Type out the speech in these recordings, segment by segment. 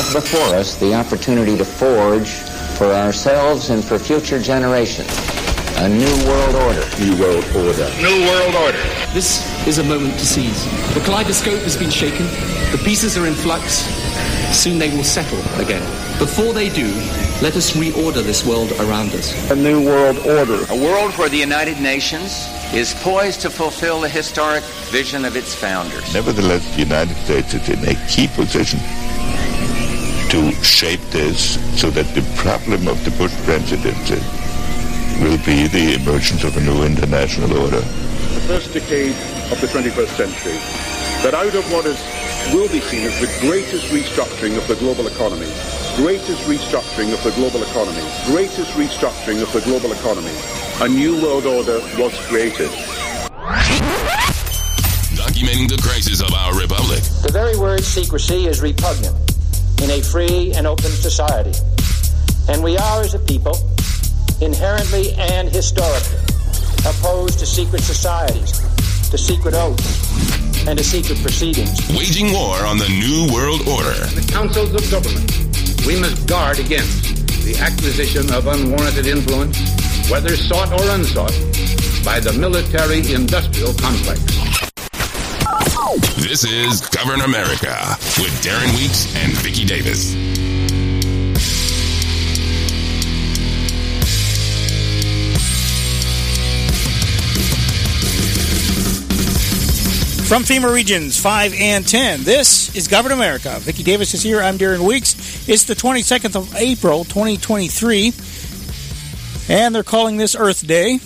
have before us the opportunity to forge for ourselves and for future generations a new world order. New world order. New world order. This is a moment to seize. The kaleidoscope has been shaken. The pieces are in flux. Soon they will settle again. Before they do, let us reorder this world around us. A new world order. A world where the United Nations is poised to fulfill the historic vision of its founders. Nevertheless, the United States is in a key position to shape this so that the problem of the Bush presidency will be the emergence of a new international order. The first decade of the 21st century, that out of what is, will be seen as the greatest restructuring of the global economy, greatest restructuring of the global economy, greatest restructuring of the global economy, a new world order was created. Documenting the crisis of our republic. The very word secrecy is repugnant in a free and open society. And we are, as a people, inherently and historically opposed to secret societies, to secret oaths, and to secret proceedings. Waging war on the New World Order. In the councils of government, we must guard against the acquisition of unwarranted influence, whether sought or unsought, by the military-industrial complex. This is Govern America with Darren Weeks and Vicky Davis. From FEMA Regions 5 and 10, this is Govern America. Vicky Davis is here. I'm Darren Weeks. It's the 22nd of April, 2023, and they're calling this Earth Day.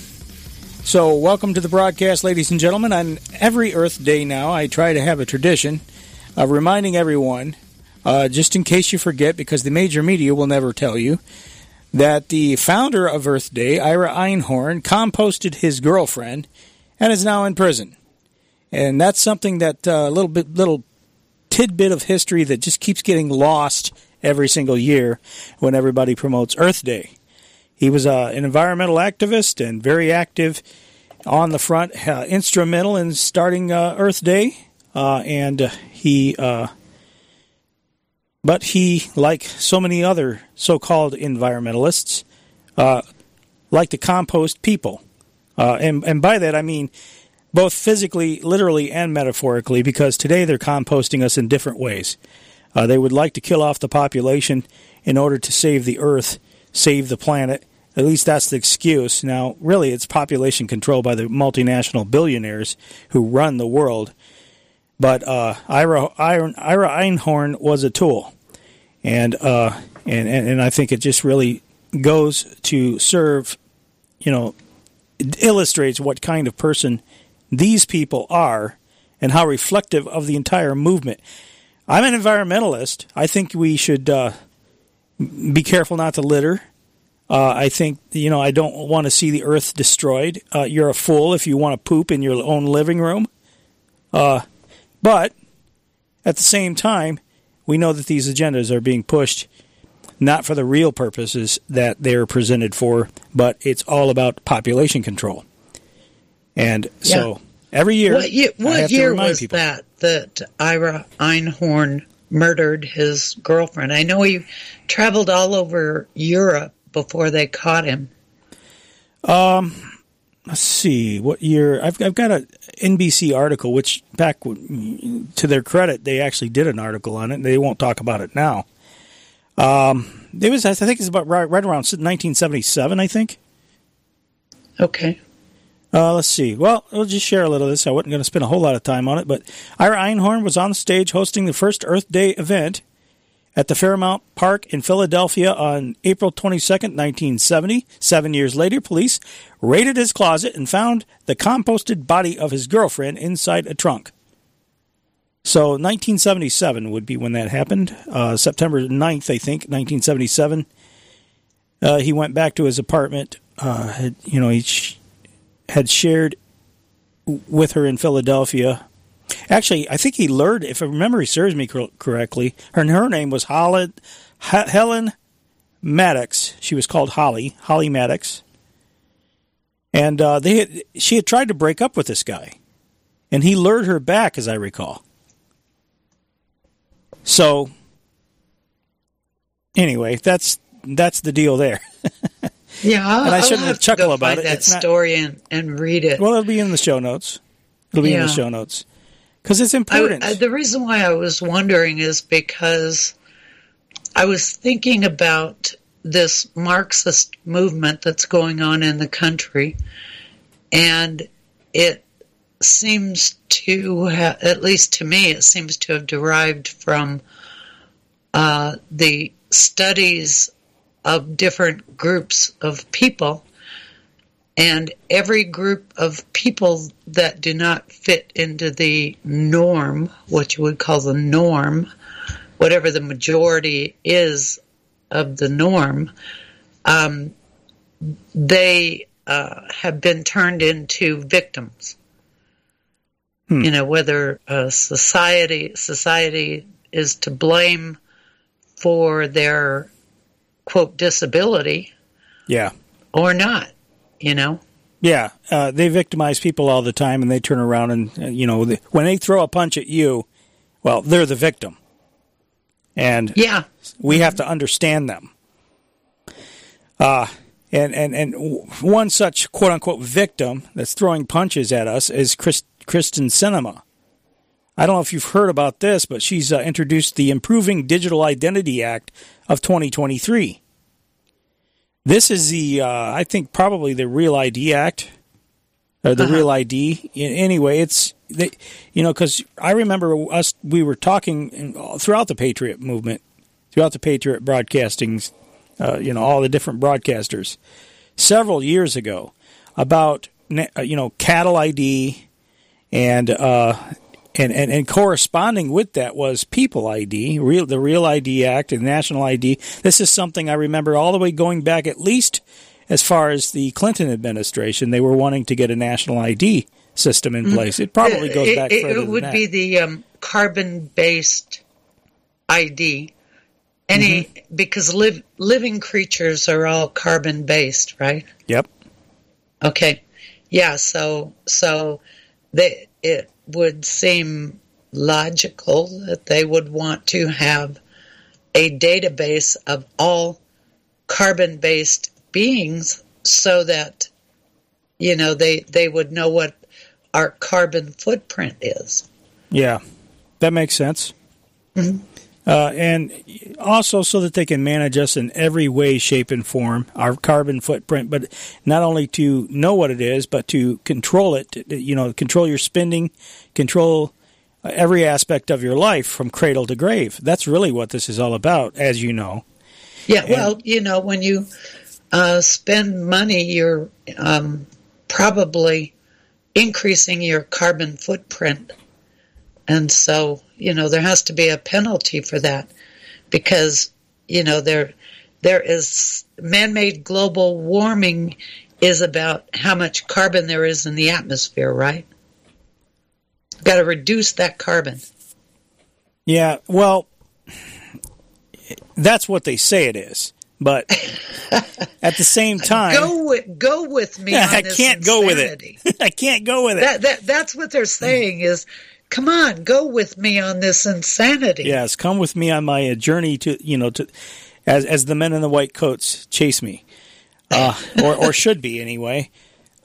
So, welcome to the broadcast, ladies and gentlemen. On every Earth Day now, I try to have a tradition of reminding everyone, uh, just in case you forget, because the major media will never tell you, that the founder of Earth Day, Ira Einhorn, composted his girlfriend and is now in prison. And that's something that a uh, little bit, little tidbit of history that just keeps getting lost every single year when everybody promotes Earth Day. He was uh, an environmental activist and very active on the front, uh, instrumental in starting uh, Earth Day, uh, and uh, he. but he, like so many other so-called environmentalists, like to compost people, and and by that I mean both physically, literally, and metaphorically, because today they're composting us in different ways. Uh, they would like to kill off the population in order to save the earth, save the planet. At least that's the excuse. Now, really, it's population control by the multinational billionaires who run the world. But uh, Ira, Ira, Ira Einhorn was a tool, and, uh, and and and I think it just really goes to serve, you know, illustrates what kind of person these people are and how reflective of the entire movement. I'm an environmentalist. I think we should uh, be careful not to litter. Uh, I think, you know, I don't want to see the earth destroyed. Uh, you're a fool if you want to poop in your own living room. Uh, but at the same time, we know that these agendas are being pushed not for the real purposes that they're presented for, but it's all about population control. And yeah. so every year, what, year, what year was people. that that Ira Einhorn murdered his girlfriend? I know he traveled all over Europe before they caught him. Um, let's see what year. I've I've got an NBC article, which back to their credit, they actually did an article on it. They won't talk about it now. Um, it was I think it's about right, right around 1977. I think. Okay. Uh, let's see. Well, we'll just share a little of this. I wasn't going to spend a whole lot of time on it, but Ira Einhorn was on stage hosting the first Earth Day event at the Fairmount Park in Philadelphia on April 22nd, 1970. Seven years later, police raided his closet and found the composted body of his girlfriend inside a trunk. So 1977 would be when that happened. Uh, September 9th, I think, 1977. Uh, he went back to his apartment. Uh, you know, he had shared with her in Philadelphia. Actually, I think he lured, if a memory serves me correctly, her her name was Holly, Helen Maddux. She was called Holly, Holly Maddux. And uh, they had, she had tried to break up with this guy, and he lured her back, as I recall. So, anyway, that's that's the deal there. yeah, I'll, and I shouldn't have chuckle about it. That it's story not, and, and read it. Well, it'll be in the show notes. It'll be yeah. in the show notes because it's important. I, I, the reason why I was wondering is because I was thinking about this Marxist movement that's going on in the country, and it seems to, have, at least to me, it seems to have derived from uh, the studies of different groups of people. And every group of people that do not fit into the norm, what you would call the norm, whatever the majority is of the norm, um, they uh, have been turned into victims. Hmm. You know, whether uh, society society is to blame for their quote disability, yeah, or not. You know. Yeah, uh, they victimize people all the time, and they turn around and uh, you know when they throw a punch at you, well, they're the victim, and yeah, we have to understand them. Uh, and and and one such quote unquote victim that's throwing punches at us is Chris, Kyrsten Sinema. I don't know if you've heard about this, but she's uh, introduced the Improving Digital Identity Act of 2023. This is the, uh, I think, probably the Real ID Act, or the uh-huh. Real ID. Anyway, it's, they, you know, because I remember us, we were talking throughout the Patriot movement, throughout the Patriot broadcasting, uh, you know, all the different broadcasters, several years ago about, uh, you know, cattle ID and uh, and, and, and corresponding with that was People ID, real, the Real ID Act and National ID. This is something I remember all the way going back at least as far as the Clinton administration. They were wanting to get a national ID system in mm-hmm. place. It probably goes back. It, it would be the um, carbon-based ID. Any mm-hmm. because live, living creatures are all carbon-based, right? Yep. Okay. Yeah. So so they it would seem logical that they would want to have a database of all carbon based beings so that you know they they would know what our carbon footprint is yeah that makes sense mm-hmm. Uh, and also so that they can manage us in every way shape and form our carbon footprint but not only to know what it is but to control it you know control your spending control every aspect of your life from cradle to grave. That's really what this is all about, as you know. Yeah, and, well, you know, when you uh, spend money, you're um, probably increasing your carbon footprint. And so, you know, there has to be a penalty for that because, you know, there there is man-made global warming is about how much carbon there is in the atmosphere, right? Got to reduce that carbon. Yeah, well, that's what they say it is. But at the same time, go with, go with me. I can't insanity. go with it. I can't go with it. That, that, that's what they're saying is, come on, go with me on this insanity. Yes, come with me on my uh, journey to you know to as as the men in the white coats chase me, uh, or or should be anyway.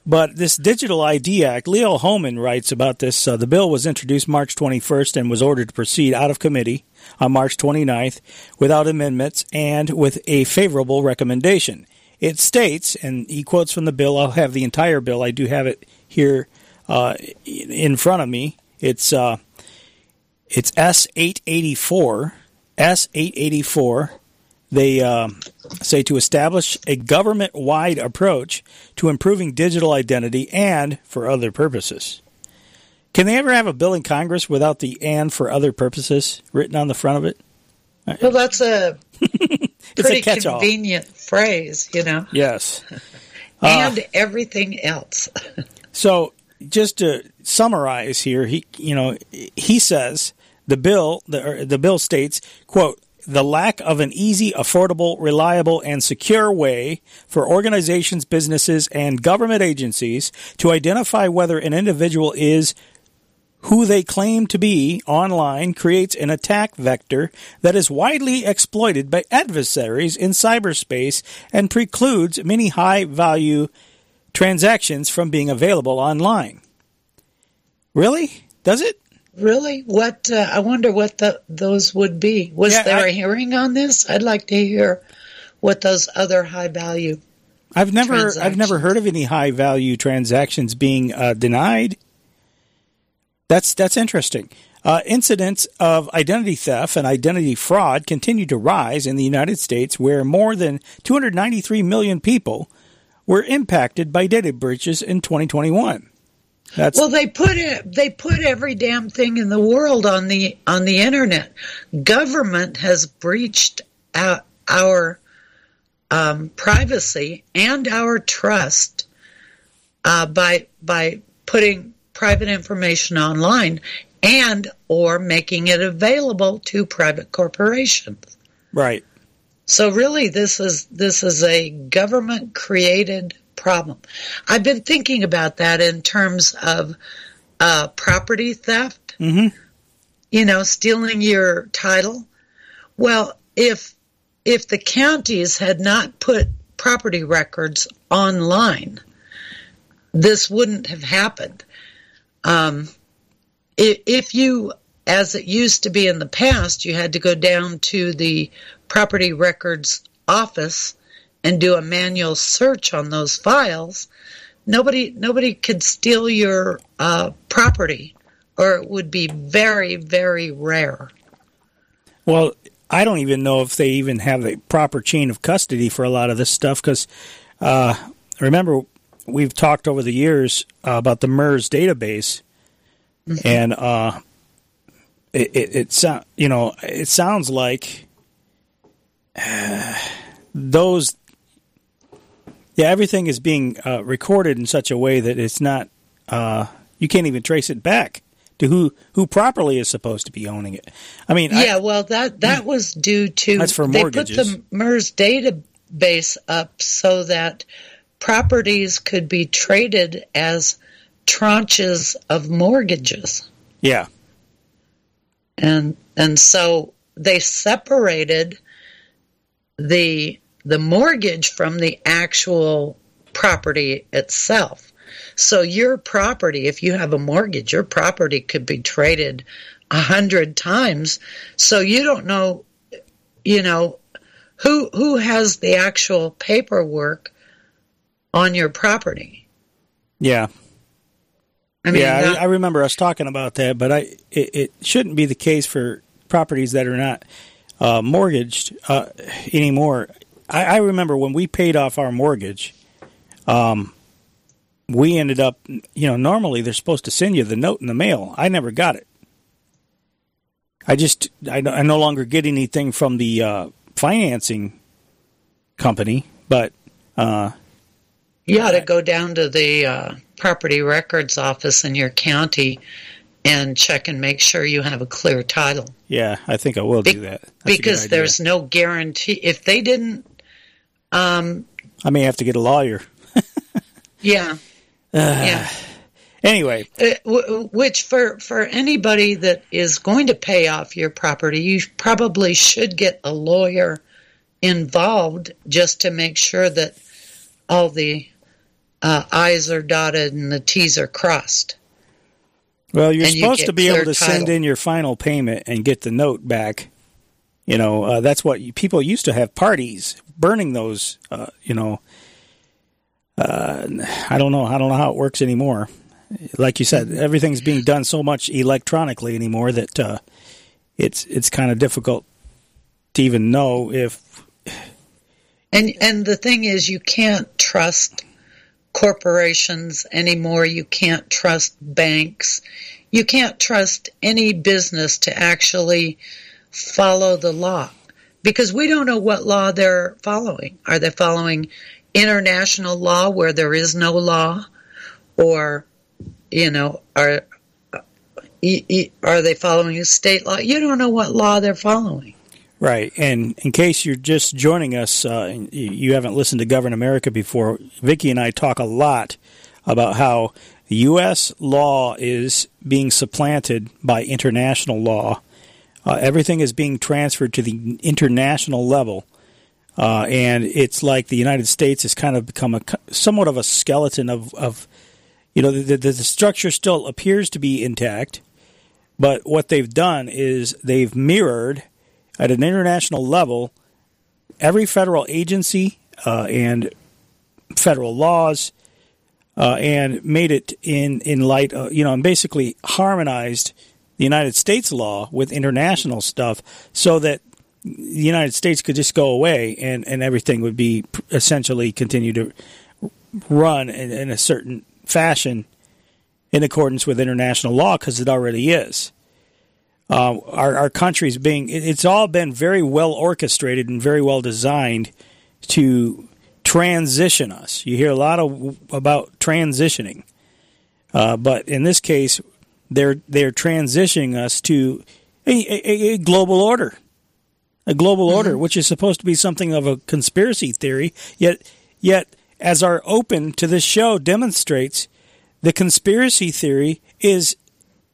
But this Digital ID Act, Leo Hohmann writes about this. Uh, the bill was introduced March 21st and was ordered to proceed out of committee on March 29th without amendments and with a favorable recommendation. It states, and he quotes from the bill, I'll have the entire bill, I do have it here uh, in front of me. It's, uh, it's S884. S884 they um, say to establish a government wide approach to improving digital identity and for other purposes. Can they ever have a bill in Congress without the and for other purposes written on the front of it? Well, that's a pretty a convenient phrase, you know. Yes. and uh, everything else. so, just to summarize here, he you know he says the bill the er, the bill states quote the lack of an easy, affordable, reliable, and secure way for organizations, businesses, and government agencies to identify whether an individual is who they claim to be online creates an attack vector that is widely exploited by adversaries in cyberspace and precludes many high value transactions from being available online. Really? Does it? Really? What? Uh, I wonder what the, those would be. Was Yeah, there I- a hearing on this? I'd like to hear what those other high value. I've never I've never heard of any high value transactions being uh, denied. That's that's interesting. Uh, incidents of identity theft and identity fraud continue to rise in the United States, where more than 293 million people were impacted by data breaches in 2021. That's Well, they put it. They put every damn thing in the world on the on the internet. Government has breached our, our um, privacy and our trust uh, by by putting private information online and or making it available to private corporations. right. So really, this is this is a government created problem. I've been thinking about that in terms of uh, property theft. Mhm. You know, stealing your title. Well, if if the counties had not put property records online, this wouldn't have happened. Um, if you, as it used to be in the past, you had to go down to the property records office and do a manual search on those files, nobody nobody could steal your uh, property, or it would be very very rare. Well, I don't even know if they even have a proper chain of custody for a lot of this stuff because uh, remember we've talked over the years uh, about the MERS database, and uh, it it, it sound you know it sounds like those yeah everything is being uh, recorded in such a way that it's not uh, you can't even trace it back to who who properly is supposed to be owning it. I mean, I- Yeah, well that that was due to That's for mortgages. they put the MERS database up so that properties could be traded as tranches of mortgages. yeah. and and so they separated the the mortgage from the actual property itself. So your property if you have a mortgage your property could be traded a hundred times. So you don't know you know who who has the actual paperwork on your property. Yeah. I mean, yeah, that- I, I remember us talking about that, but I it, it shouldn't be the case for properties that are not uh, mortgaged uh, anymore. I, I remember when we paid off our mortgage, um, we ended up, you know, normally they're supposed to send you the note in the mail. I never got it. I just I, no- I no longer get anything from the uh, financing company, but uh, You ought to go down to the uh, property records office in your county and check and make sure you have a clear title. yeah, I think I will do that That's because there's no guarantee. If they didn't, um, I may have to get a lawyer. yeah, yeah. Anyway, Uh, w- which for for anybody that is going to pay off your property, you probably should get a lawyer involved just to make sure that all the uh, I's are dotted and the T's are crossed. Well, you're And you supposed to be able to send in your final payment and get the note back. You know, uh, that's what you, people used to have parties burning those. Uh, you know, uh, I don't know. I don't know how it works anymore. Like you said, everything's being done so much electronically anymore that uh, it's it's kind of difficult to even know if And and the thing is, you can't trust corporations anymore. You can't trust banks. You can't trust any business to actually follow the law because we don't know what law they're following. Are they following international law where there is no law, or you know, are are they following state law? You don't know what law they're following. Right. And in case you're just joining us, uh, you haven't listened to Govern America before, Vicky and I talk a lot about how U.S. law is being supplanted by international law. Uh, everything is being transferred to the international level. Uh, and it's like the United States has kind of become a somewhat of a skeleton of, of you know, the, the, the structure still appears to be intact, but what they've done is they've mirrored at an international level every federal agency uh, and federal laws uh, and made it in in light of, you know and basically harmonized the United States law with international stuff so that the United States could just go away and, and everything would be essentially continue to run in, in a certain fashion in accordance with international law because it already is. Uh, our, our country's being, it's all been very well orchestrated and very well designed to transition us. You hear a lot of about transitioning, uh, but in this case, they're they're transitioning us to a, a, a global order, a global mm-hmm. order, which is supposed to be something of a conspiracy theory. Yet, yet as our open to this show demonstrates, the conspiracy theory is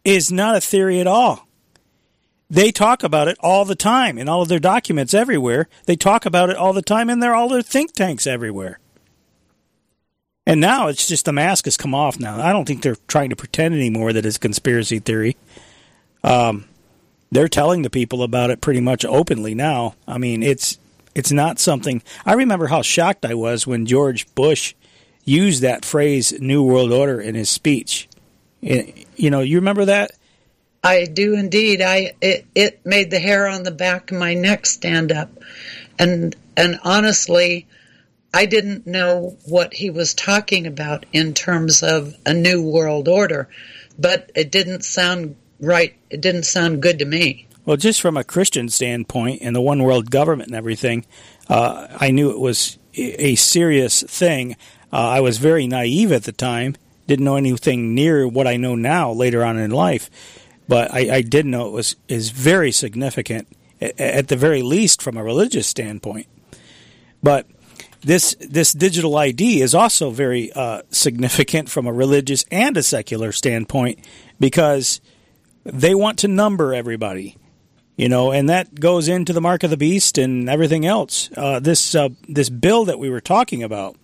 is not a theory at all. They talk about it all the time in all of their documents everywhere. They talk about it all the time in their all their think tanks everywhere. And now it's just the mask has come off now. I don't think they're trying to pretend anymore that it's conspiracy theory. Um, they're telling the people about it pretty much openly now. I mean, it's it's not something. I remember how shocked I was when George Bush used that phrase "New World Order" in his speech. You know, you remember that? I do indeed. I it, it made the hair on the back of my neck stand up, and and honestly, I didn't know what he was talking about in terms of a new world order, but it didn't sound right. It didn't sound good to me. Well, just from a Christian standpoint and the one world government and everything, uh, I knew it was a serious thing. Uh, I was very naive at the time, didn't know anything near what I know now later on in life but I, I did know it was is very significant at the very least from a religious standpoint. But this this digital ID is also very uh, significant from a religious and a secular standpoint because they want to number everybody, you know, and that goes into the mark of the beast and everything else. Uh, this uh, this bill that we were talking about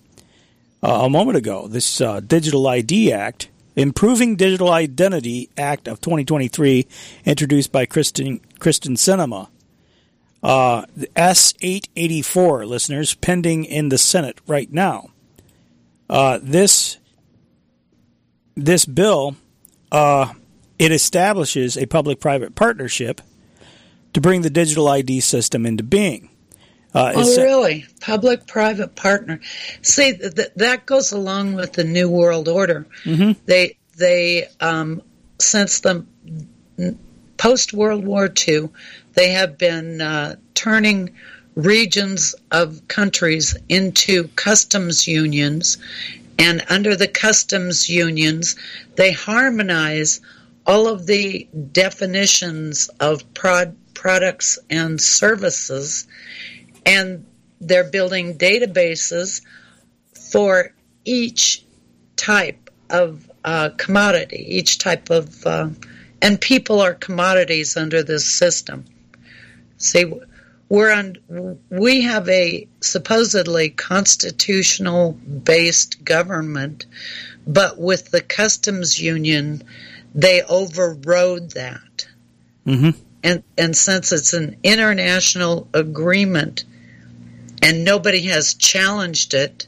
uh, a moment ago, this uh, Digital ID Act, Improving Digital Identity Act of 2023, introduced by Kristen, Kyrsten Sinema. Uh, S884, listeners, pending in the Senate right now. Uh, this this bill uh, it establishes a public-private partnership to bring the digital ID system into being. Uh, oh, really? Public private partner. See, th- that goes along with the New World Order. Mm-hmm. They, they, um, since the post World War II, they have been uh, turning regions of countries into customs unions. And under the customs unions, they harmonize all of the definitions of prod- products and services and they're building databases for each type of uh, commodity, each type of, uh, and people are commodities under this system. See, we're on, we have a supposedly constitutional based government, but with the customs union, they overrode that. Mm-hmm. And, and since it's an international agreement, and nobody has challenged it,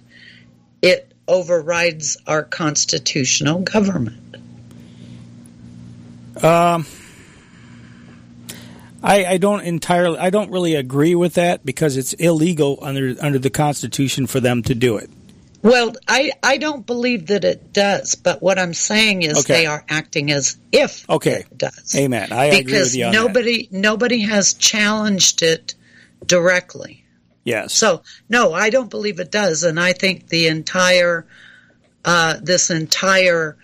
it overrides our constitutional government. Um, I, I don't entirely, I don't really agree with that because it's illegal under under the Constitution for them to do it. Well, I, I don't believe that it does, but what I'm saying is okay. they are acting as if okay. it does. Amen. I because nobody that. nobody has challenged it directly. Yes. So no, I don't believe it does, and I think the entire uh, this entire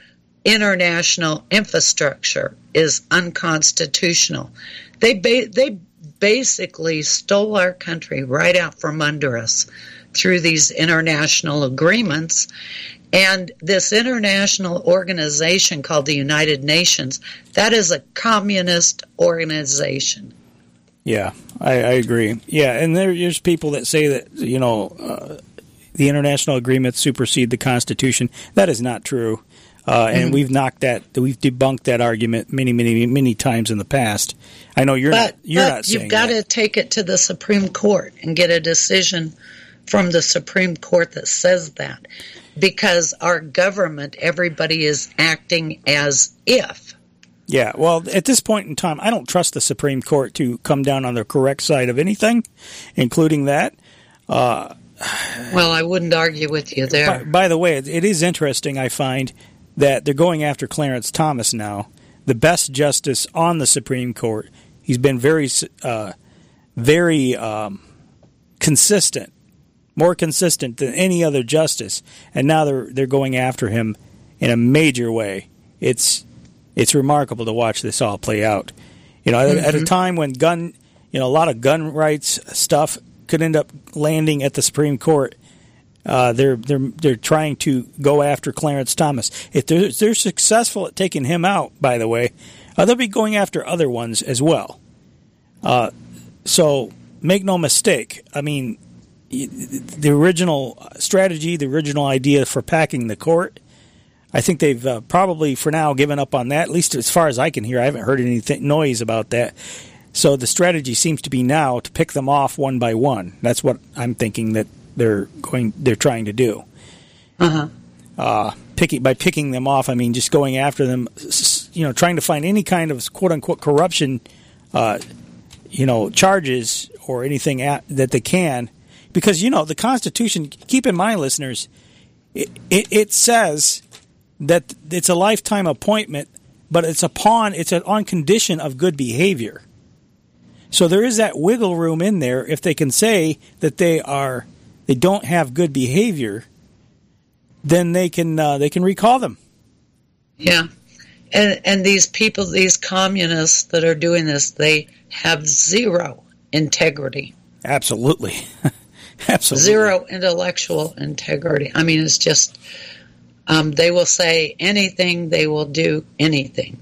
international infrastructure is unconstitutional. They ba- they basically stole our country right out from under us through these international agreements, And this international organization called the United Nations, that is a communist organization. Yeah, I, I agree. Yeah, and there's people that say that, you know, uh, the international agreements supersede the Constitution. That is not true. Uh, and mm-hmm. we've knocked that, we've debunked that argument many, many, many times in the past. I know you're but, not. You're but not. You've got to take it to the Supreme Court and get a decision from the Supreme Court that says that, because our government, everybody is acting as if. Yeah, well, at this point in time, I don't trust the Supreme Court to come down on the correct side of anything, including that. Uh, well, I wouldn't argue with you there. By, by, the way, it is interesting, I find, that they're going after Clarence Thomas now, the best justice on the Supreme Court. He's been very, uh, very um, consistent, more consistent than any other justice, and now they're they're going after him in a major way. It's it's remarkable to watch this all play out. You know, mm-hmm. at a mm-hmm. time when gun, you know, a lot of gun rights stuff could end up landing at the Supreme Court. Uh, they're they're they're trying to go after Clarence Thomas. If they're, they're successful at taking him out, by the way, uh, they'll be going after other ones as well. Uh, so make no mistake. I mean, the original strategy, the original idea for packing the court. I think they've uh, probably, for now, given up on that. At least as far as I can hear, I haven't heard any noise about that. So the strategy seems to be now to pick them off one by one. That's what I'm thinking that they're going, they're trying to do. Uh-huh. Uh Picking by picking them off, I mean just going after them. You know, trying to find any kind of quote unquote corruption, uh, you know, charges or anything at, that they can, because you know the Constitution. Keep in mind, listeners, it, it, it says that it's a lifetime appointment, but it's upon it's on condition of good behavior. So there is that wiggle room in there if they can say that they are they don't have good behavior, then they can uh, they can recall them. Yeah, and and these people, these communists that are doing this, they have zero integrity. Absolutely, absolutely zero intellectual integrity. I mean, it's just um, they will say anything, they will do anything.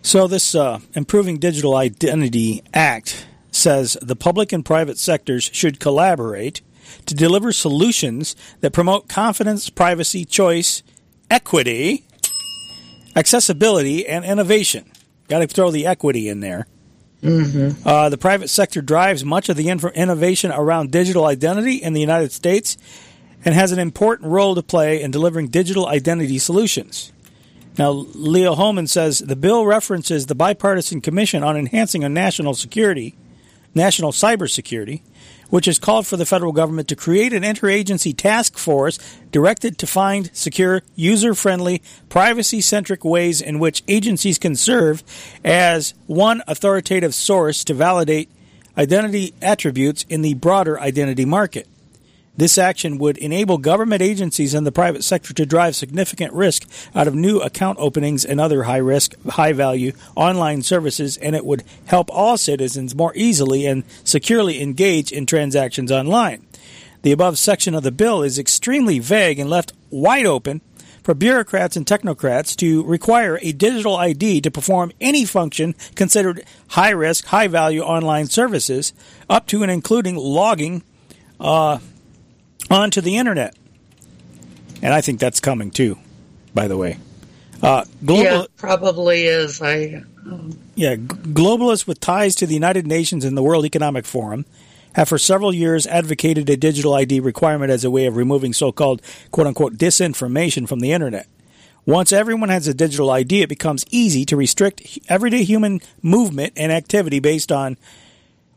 So, this uh, Improving Digital Identity Act says the public and private sectors should collaborate to deliver solutions that promote confidence, privacy, choice, equity, accessibility, and innovation. Got to throw the equity in there. Mm-hmm. Uh, the private sector drives much of the innovation around digital identity in the United States and has an important role to play in delivering digital identity solutions. Now, Leo Hohmann says the bill references the bipartisan commission on enhancing national security, national cybersecurity, which has called for the federal government to create an interagency task force directed to find secure, user friendly, privacy centric ways in which agencies can serve as one authoritative source to validate identity attributes in the broader identity market. This action would enable government agencies and the private sector to drive significant risk out of new account openings and other high risk, high value online services, and it would help all citizens more easily and securely engage in transactions online. The above section of the bill is extremely vague and left wide open for bureaucrats and technocrats to require a digital ID to perform any function considered high risk, high value online services, up to and including logging. Uh, onto the internet. And I think that's coming too, by the way. Uh, global, yeah, probably is. I um, yeah, globalists with ties to the United Nations and the World Economic Forum have for several years advocated a digital ID requirement as a way of removing so-called "quote unquote" disinformation from the internet. Once everyone has a digital ID, it becomes easy to restrict everyday human movement and activity based on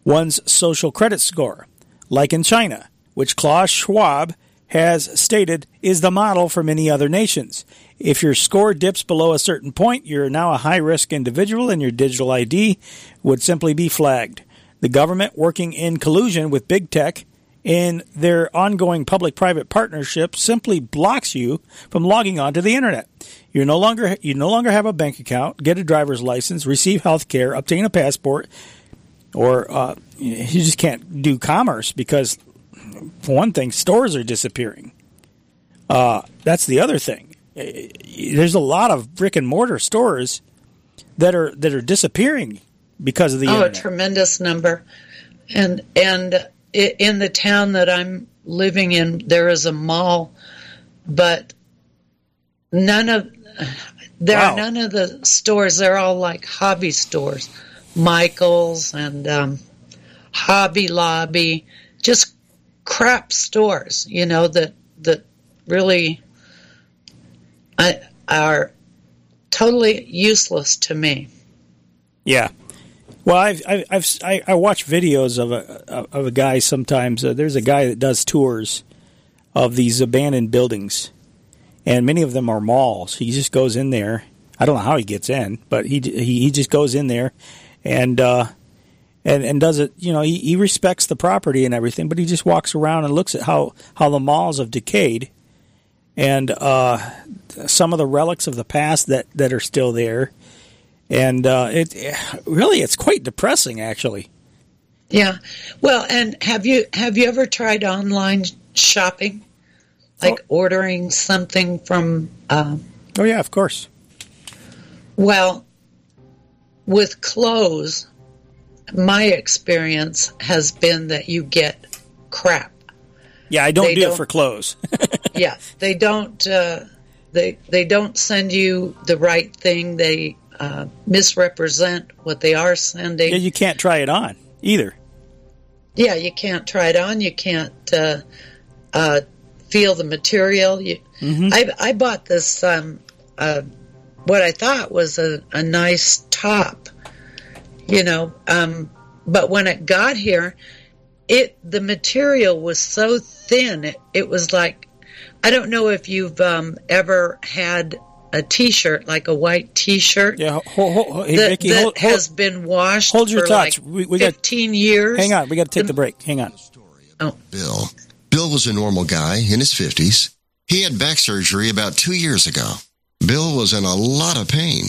one's social credit score, like in China which Klaus Schwab has stated is the model for many other nations. If your score dips below a certain point, you're now a high risk individual and your digital ID would simply be flagged. The government, working in collusion with big tech in their ongoing public private partnership, simply blocks you from logging onto the internet. You no longer you no longer have a bank account, get a driver's license, receive health care, obtain a passport, or uh, you just can't do commerce because for one thing, stores are disappearing. Uh, that's the other thing. Uh, There's a lot of brick and mortar stores that are that are disappearing because of the oh, a tremendous number. And and in the town that I'm living in, there is a mall, but none of there Wow. are none of the stores. They're all like hobby stores, Michaels and um, Hobby Lobby, just crap stores. You know that that really are totally useless to me. Yeah. Well, I've, I've, I've I, I watch videos of a of a guy sometimes. Uh, there's a guy that does tours of these abandoned buildings, and many of them are malls. He just goes in there. I don't know how he gets in, but he he, he just goes in there, and uh, and and does it. You know, he, he respects the property and everything, but he just walks around and looks at how how the malls have decayed, and uh, some of the relics of the past that that are still there and uh, it really it's quite depressing actually. Yeah. Well, and have you have you ever tried online shopping, like ordering something from? Uh, Oh yeah, of course. well, with clothes, my experience has been that you get crap. Yeah, I don't They do don't- it for clothes. yeah, they don't. Uh, they they don't send you the right thing. They uh, misrepresent what they are sending. yeah, you can't try it on either. Yeah, you can't try it on. You can't uh, uh, feel the material. You, I, I bought this um, uh, what I thought was a, a nice top, you know, um, but when it got here, it the material was so thin. It, it was like I don't know if you've um, ever had a T-shirt like a white T-shirt. Yeah, hold, hold, hold, hey, that, Vicky, that hold, hold- has been washed hold your for thoughts. like We- we got- 15 years. hang on, we got to take the break. Hang on. Oh. Bill. Bill was a normal guy in his 50s. He had back surgery about two years ago. Bill was in a lot of pain.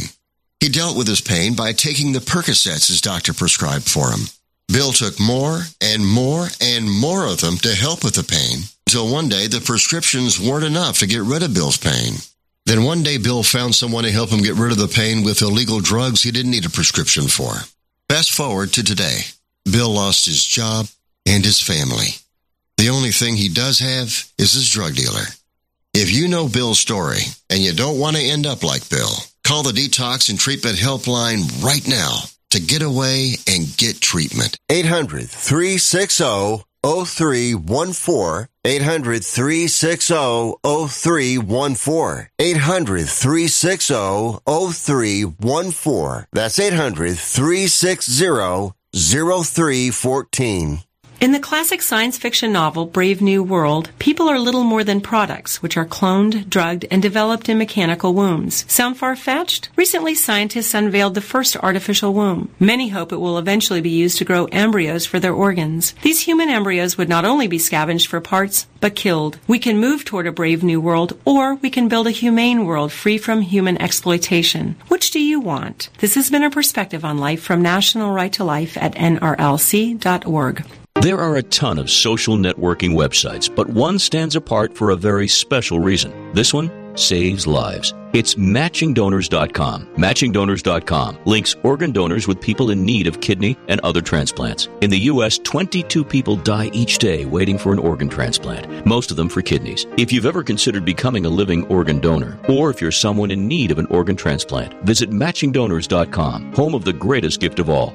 He dealt with his pain by taking the Percocets his doctor prescribed for him. Bill took more and more and more of them to help with the pain until one day the prescriptions weren't enough to get rid of Bill's pain. Then one day Bill found someone to help him get rid of the pain with illegal drugs he didn't need a prescription for. Fast forward to today. Bill lost his job and his family. The only thing he does have is his drug dealer. If you know Bill's story and you don't want to end up like Bill, call the Detox and Treatment Helpline right now to get away and get treatment. 800 360 0314. 800 360 0314. 800 360 0314. That's 800 360 0314. In the classic science fiction novel Brave New World, people are little more than products, which are cloned, drugged, and developed in mechanical wombs. Sound far-fetched? Recently, scientists unveiled the first artificial womb. Many hope it will eventually be used to grow embryos for their organs. These human embryos would not only be scavenged for parts, but killed. We can move toward a brave new world, or we can build a humane world free from human exploitation. Which do you want? This has been a perspective on life from National Right to Life at nrlc.org. There are a ton of social networking websites, but one stands apart for a very special reason. This one saves lives. It's matchingdonors.com. Matchingdonors.com links organ donors with people in need of kidney and other transplants. In the U.S., 22 people die each day waiting for an organ transplant, most of them for kidneys. If you've ever considered becoming a living organ donor, or if you're someone in need of an organ transplant, visit matchingdonors.com, home of the greatest gift of all,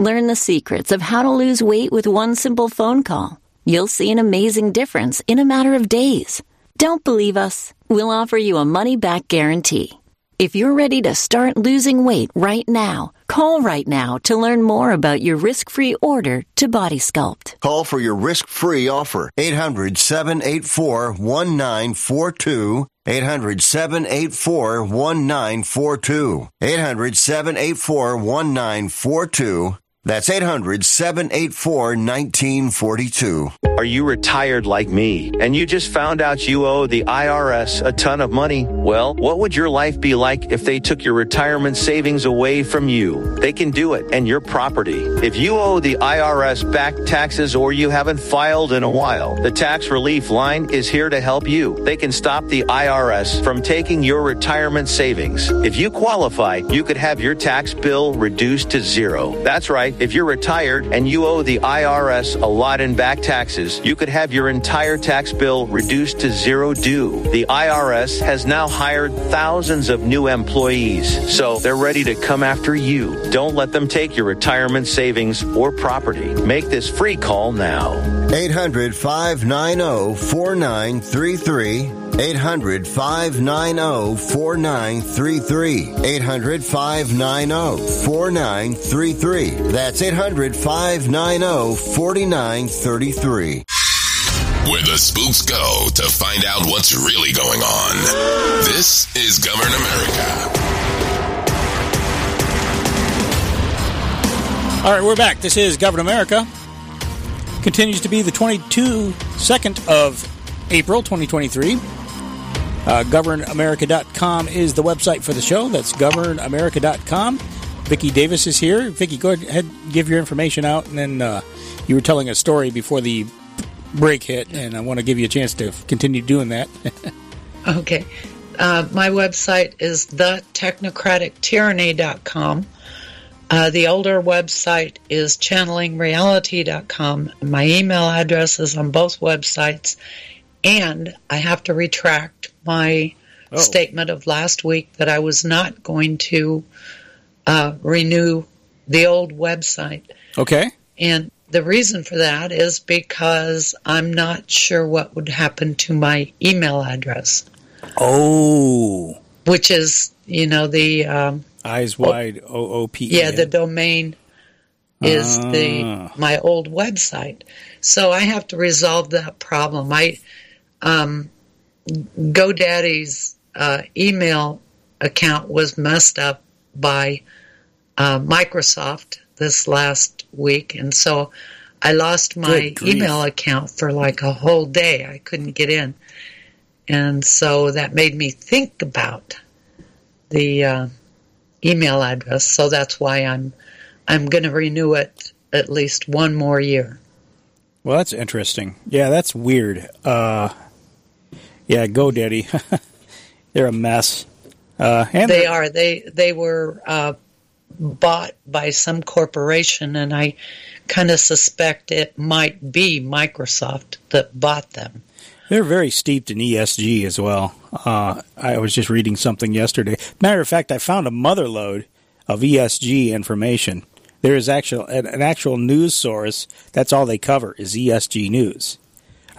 Learn the secrets of how to lose weight with one simple phone call. You'll see an amazing difference in a matter of days. Don't believe us? We'll offer you a money back guarantee. If you're ready to start losing weight right now, call right now to learn more about your risk free order to Body Sculpt. Call for your risk free offer. 800 784 1942. 800 784 1942. 800 784 1942. That's 800 784 1942. Are you retired like me and you just found out you owe the IRS a ton of money? Well, what would your life be like if they took your retirement savings away from you? They can do it and your property. If you owe the IRS back taxes or you haven't filed in a while, the tax relief line is here to help you. They can stop the IRS from taking your retirement savings. If you qualify, you could have your tax bill reduced to zero. That's right. If you're retired and you owe the IRS a lot in back taxes, you could have your entire tax bill reduced to zero due. The IRS has now hired thousands of new employees, so they're ready to come after you. Don't let them take your retirement savings or property. Make this free call now. 800 590 4933. 800 590 4933. 800 590 4933. That's 800 590 4933. Where the spooks go to find out what's really going on. This is Govern America. All right, we're back. This is Govern America. Continues to be the 22nd of April, 2023. Uh, governamerica.com is the website for the show. That's governamerica.com. Vicky Davis is here. Vicky, go ahead and give your information out. And then uh, you were telling a story before the break hit, and I want to give you a chance to continue doing that. Okay. Uh, my website is thetechnocratictyranny.com. Uh, the older website is channelingreality.com. My email address is on both websites. And I have to retract my Oh. statement of last week that I was not going to uh, renew the old website. okay. And the reason for that is because I'm not sure what would happen to my email address, Oh. which is, you know, the um, Eyes wide, O O P. E yeah, the domain is Ah. the my old website. So I have to resolve that problem. I um, GoDaddy's uh, email account was messed up by uh, Microsoft this last week, and so I lost my email account for like a whole day. I couldn't get in, and so that made me think about the uh, email address. So that's why I'm I'm going to renew it at least one more year. Well, that's interesting. Yeah, that's weird. Uh, yeah, GoDaddy. They're a mess. Uh, and they are they they were uh, bought by some corporation, and I kind of suspect it might be Microsoft that bought them. They're very steeped in ESG as well. Uh, I was just reading something yesterday. Matter of fact, I found a mother load of ESG information. There is actual an, an actual news source. That's all they cover is ESG news.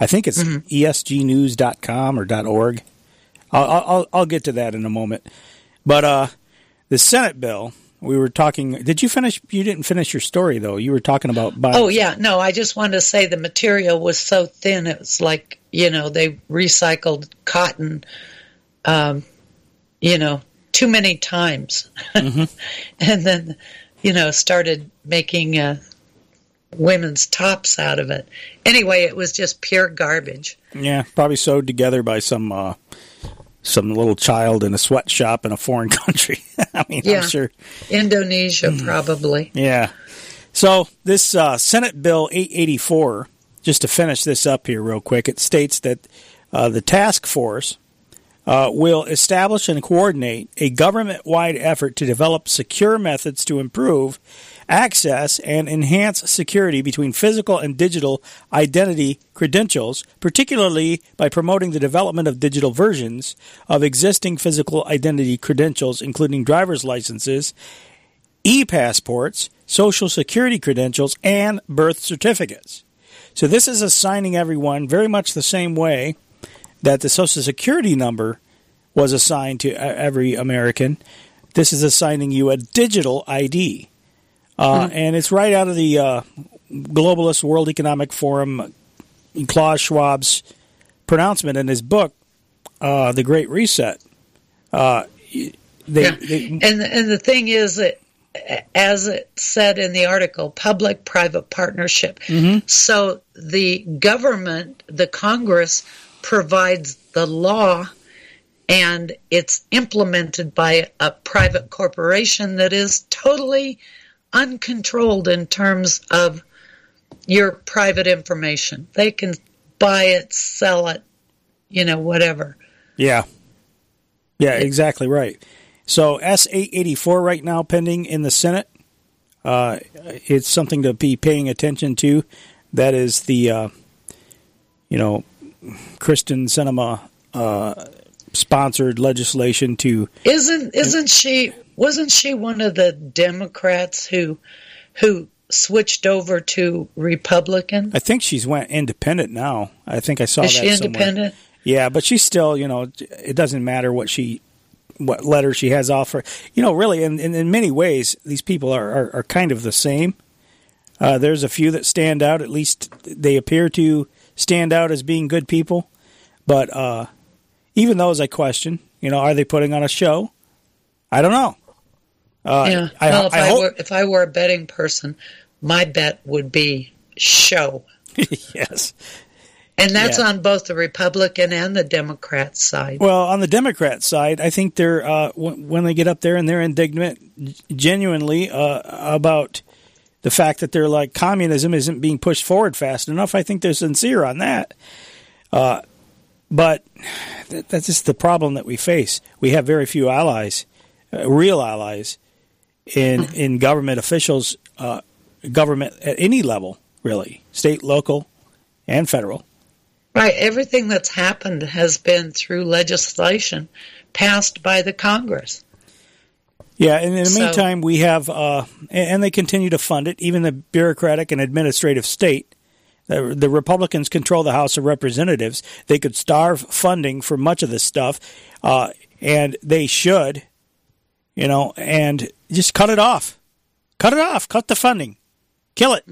I think it's E esgnews.com or .org. I'll, I'll I'll get to that in a moment. But uh, the Senate bill we were talking. Did you finish? You didn't finish your story though. You were talking about. Biden. Oh yeah, no, I just wanted to say the material was so thin. It was like you know they recycled cotton, um, you know, too many times, and then you know started making uh, women's tops out of it. Anyway, it was just pure garbage. Yeah, probably sewed together by some uh, some little child in a sweatshop in a foreign country. I mean, yeah, I'm sure. Indonesia probably. Yeah. So this uh, Senate Bill 884, just to finish this up here real quick, it states that uh, the task force uh, will establish and coordinate a government-wide effort to develop secure methods to improve access and enhance security between physical and digital identity credentials, particularly by promoting the development of digital versions of existing physical identity credentials, including driver's licenses, e passports, social security credentials, and birth certificates. So, this is assigning everyone very much the same way that the social security number was assigned to every American. This is assigning you a digital ID. Uh, And it's right out of the uh, Globalist World Economic Forum, Klaus Schwab's pronouncement in his book uh, the Great Reset. Uh, they, Yeah. they, And and the thing is that, as it said in the article, public-private partnership. So the government, the Congress, provides the law, and it's implemented by a private corporation that is totally uncontrolled in terms of your private information. They can buy it, sell it, you know, whatever. Yeah. Yeah, exactly right. So S eight eighty four right now pending in the Senate. Uh, it's something to be paying attention to. That is the, uh, you know, Kyrsten Sinema uh, sponsored legislation to. Isn't isn't she wasn't she one of the Democrats who who switched over to Republican? I think she's went independent now. I think I saw Is that. she somewhere. independent? Yeah, but she's still, you know, it doesn't matter what she, what letter she has off her. You know, really, in, in, in many ways, these people are, are, are kind of the same. Uh, there's a few that stand out. At least they appear to stand out as being good people. But uh, even those, I question. You know, are they putting on a show? I don't know. Uh, yeah. I, well, if I I, hope. were if I were a betting person, my bet would be show, yes. and that's Yeah. on both the Republican and the Democrat side. Well, on the Democrat side, I think they're uh, w- when they get up there and they're indignant, genuinely uh, about the fact that they're like communism isn't being pushed forward fast enough. I think they're sincere on that. Uh, but th- that's just the problem that we face. We have very few allies, uh, real allies, in in government officials, uh, government at any level, really, state, local, and federal. Right. Everything that's happened has been through legislation passed by the Congress. Yeah, and in the So- meantime, we have, uh, and they continue to fund it, even the bureaucratic and administrative state. The, the Republicans control the House of Representatives. They could starve funding for much of this stuff, uh, and they should, you know, and just cut it off. Cut it off. Cut the funding. Kill it.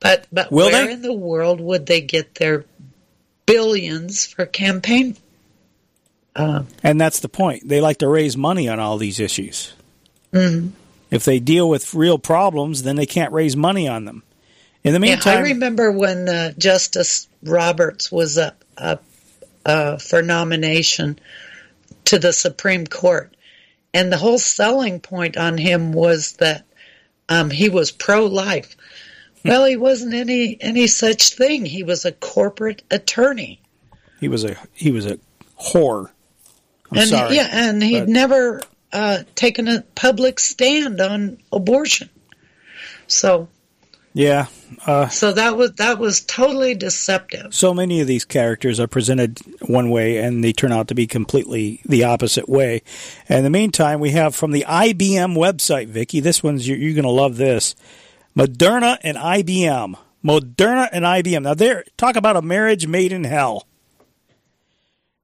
But but Will where they? in the world would they get their billions for campaign? Uh, And that's the point. They like to raise money on all these issues. mhm. If they deal with real problems, then they can't raise money on them. In the Yeah, I remember when uh, Justice Roberts was up, up uh, for nomination to the Supreme Court, and the whole selling point on him was that um, he was pro-life. Well, he wasn't any any such thing. He was a corporate attorney, he was a he was a whore. I'm and sorry. yeah, and he'd but- never uh, taken a public stand on abortion. So, Yeah. Uh, so that was that was totally deceptive. so many of these characters are presented one way and they turn out to be completely the opposite way. And in the meantime, we have from the IBM website, Vicky, this one's, you're, you're going to love this. Moderna and IBM. Moderna and IBM. Now, there, talk about a marriage made in hell.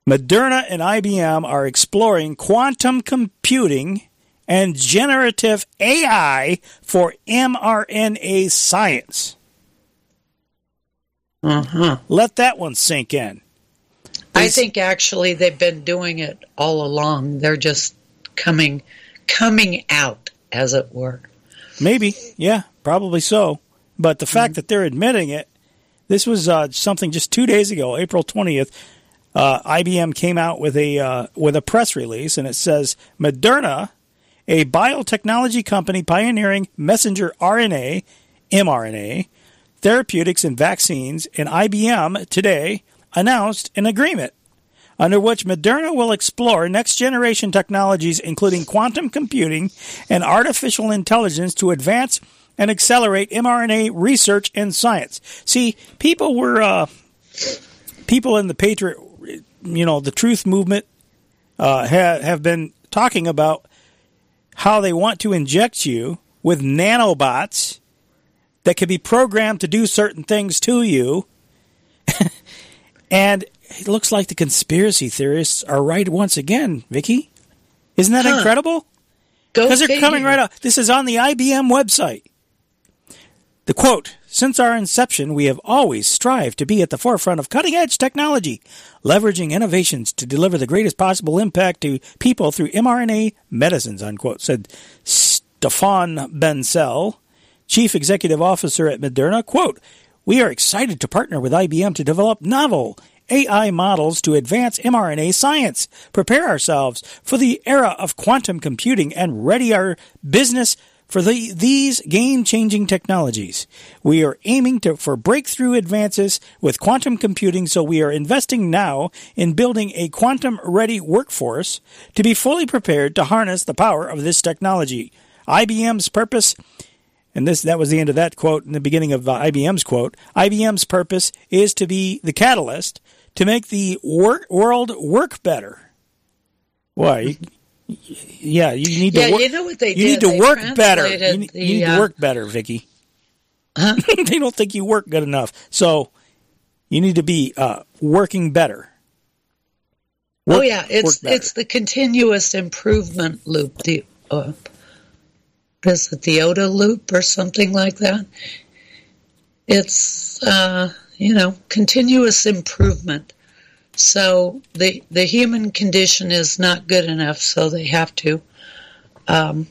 Moderna and IBM are exploring quantum computing and generative AI for mRNA science. Uh-huh. Let that one sink in. I think actually they've been doing it all along. They're just coming coming out, as it were. Maybe, yeah, probably so. But the fact that they're admitting it, this was uh, something just two days ago, April twentieth. Uh, IBM came out with a uh, with a press release, and it says Moderna, a biotechnology company pioneering messenger RNA, mRNA, therapeutics and vaccines, and IBM today announced an agreement under which Moderna will explore next generation technologies, including quantum computing and artificial intelligence, to advance and accelerate mRNA research and science. See, people were uh, people in the patriot, you know, the truth movement uh, ha- have been talking about how they want to inject you with nanobots that can be programmed to do certain things to you. and it looks like the conspiracy theorists are right once again, Vicky. Isn't that Huh. incredible? Because they're coming right up. This is on the IBM website. The quote since our inception, we have always strived to be at the forefront of cutting edge technology, leveraging innovations to deliver the greatest possible impact to people through mRNA medicines, unquote, said Stéphane Bancel, Chief Executive Officer at Moderna. Quote, we are excited to partner with IBM to develop novel AI models to advance mRNA science, prepare ourselves for the era of quantum computing, and ready our business for the, these game-changing technologies. We are aiming to, for breakthrough advances with quantum computing, so we are investing now in building a quantum-ready workforce to be fully prepared to harness the power of this technology. IBM's purpose and this that was the end of that quote in the beginning of uh, IBM's quote. IBM's purpose is to be the catalyst to make the work, world work better. Why? Yeah, you need yeah, to work. you know what they you did? need to They work better. You, need- you need uh, to work better, Vicky. they don't think you work good enough, so you need to be uh, working better. oh yeah, it's it's the continuous improvement loop. The uh, is it the OODA loop or something like that? It's uh, you know continuous improvement. So the the human condition is not good enough, so they have to um,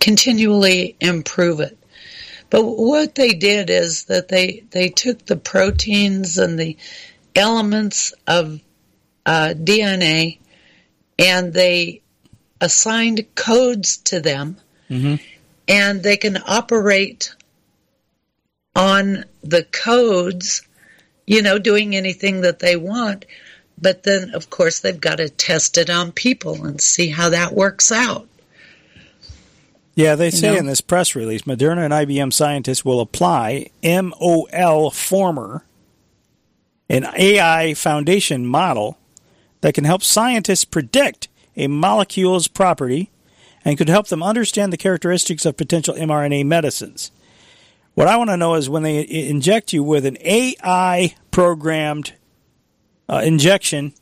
continually improve it. But what they did is that they they took the proteins and the elements of uh, DNA and they assigned codes to them Mm-hmm. and they can operate on the codes, you know, doing anything that they want. But then, of course, they've got to test it on people and see how that works out. Yeah, they say know? in this press release, Moderna and IBM scientists will apply MoLFormer, an AI foundation model that can help scientists predict a molecule's property and could help them understand the characteristics of potential mRNA medicines. What I want to know is when they inject you with an AI programmed uh, injection,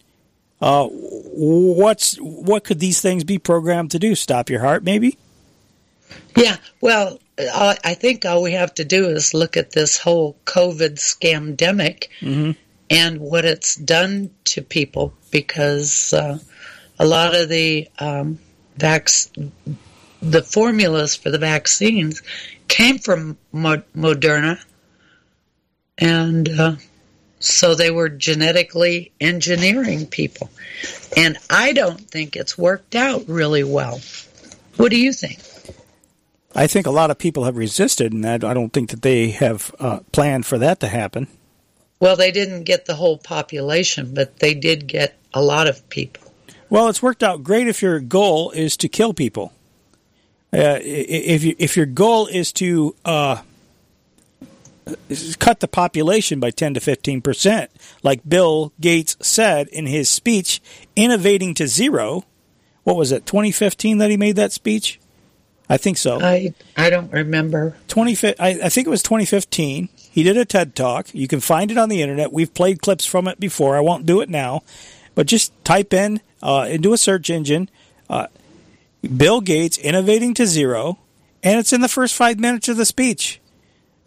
uh, what's what could these things be programmed to do? Stop your heart, maybe? Yeah, well, I I think all we have to do is look at this whole COVID scamdemic Mm-hmm. and what it's done to people because uh, a lot of the um, vac- the formulas for the vaccines came from Mo- Moderna, and uh, so they were genetically engineering people. And I don't think it's worked out really well. What do you think? I think a lot of people have resisted, and I I don't think that they have uh, planned for that to happen. Well, they didn't get the whole population, but they did get a lot of people. Well, it's worked out great if your goal is to kill people. Uh, if you, if your goal is to uh, cut the population by ten to fifteen percent, like Bill Gates said in his speech, "Innovating to zero. what was it? Twenty fifteen that he made that speech. I think so. I I don't remember. 20, I, I think it was 2015. He did a TED talk. You can find it on the internet. We've played clips from it before. I won't do it now, but just type in uh, into a search engine, uh, Bill Gates innovating to zero, and it's in the first five minutes of the speech.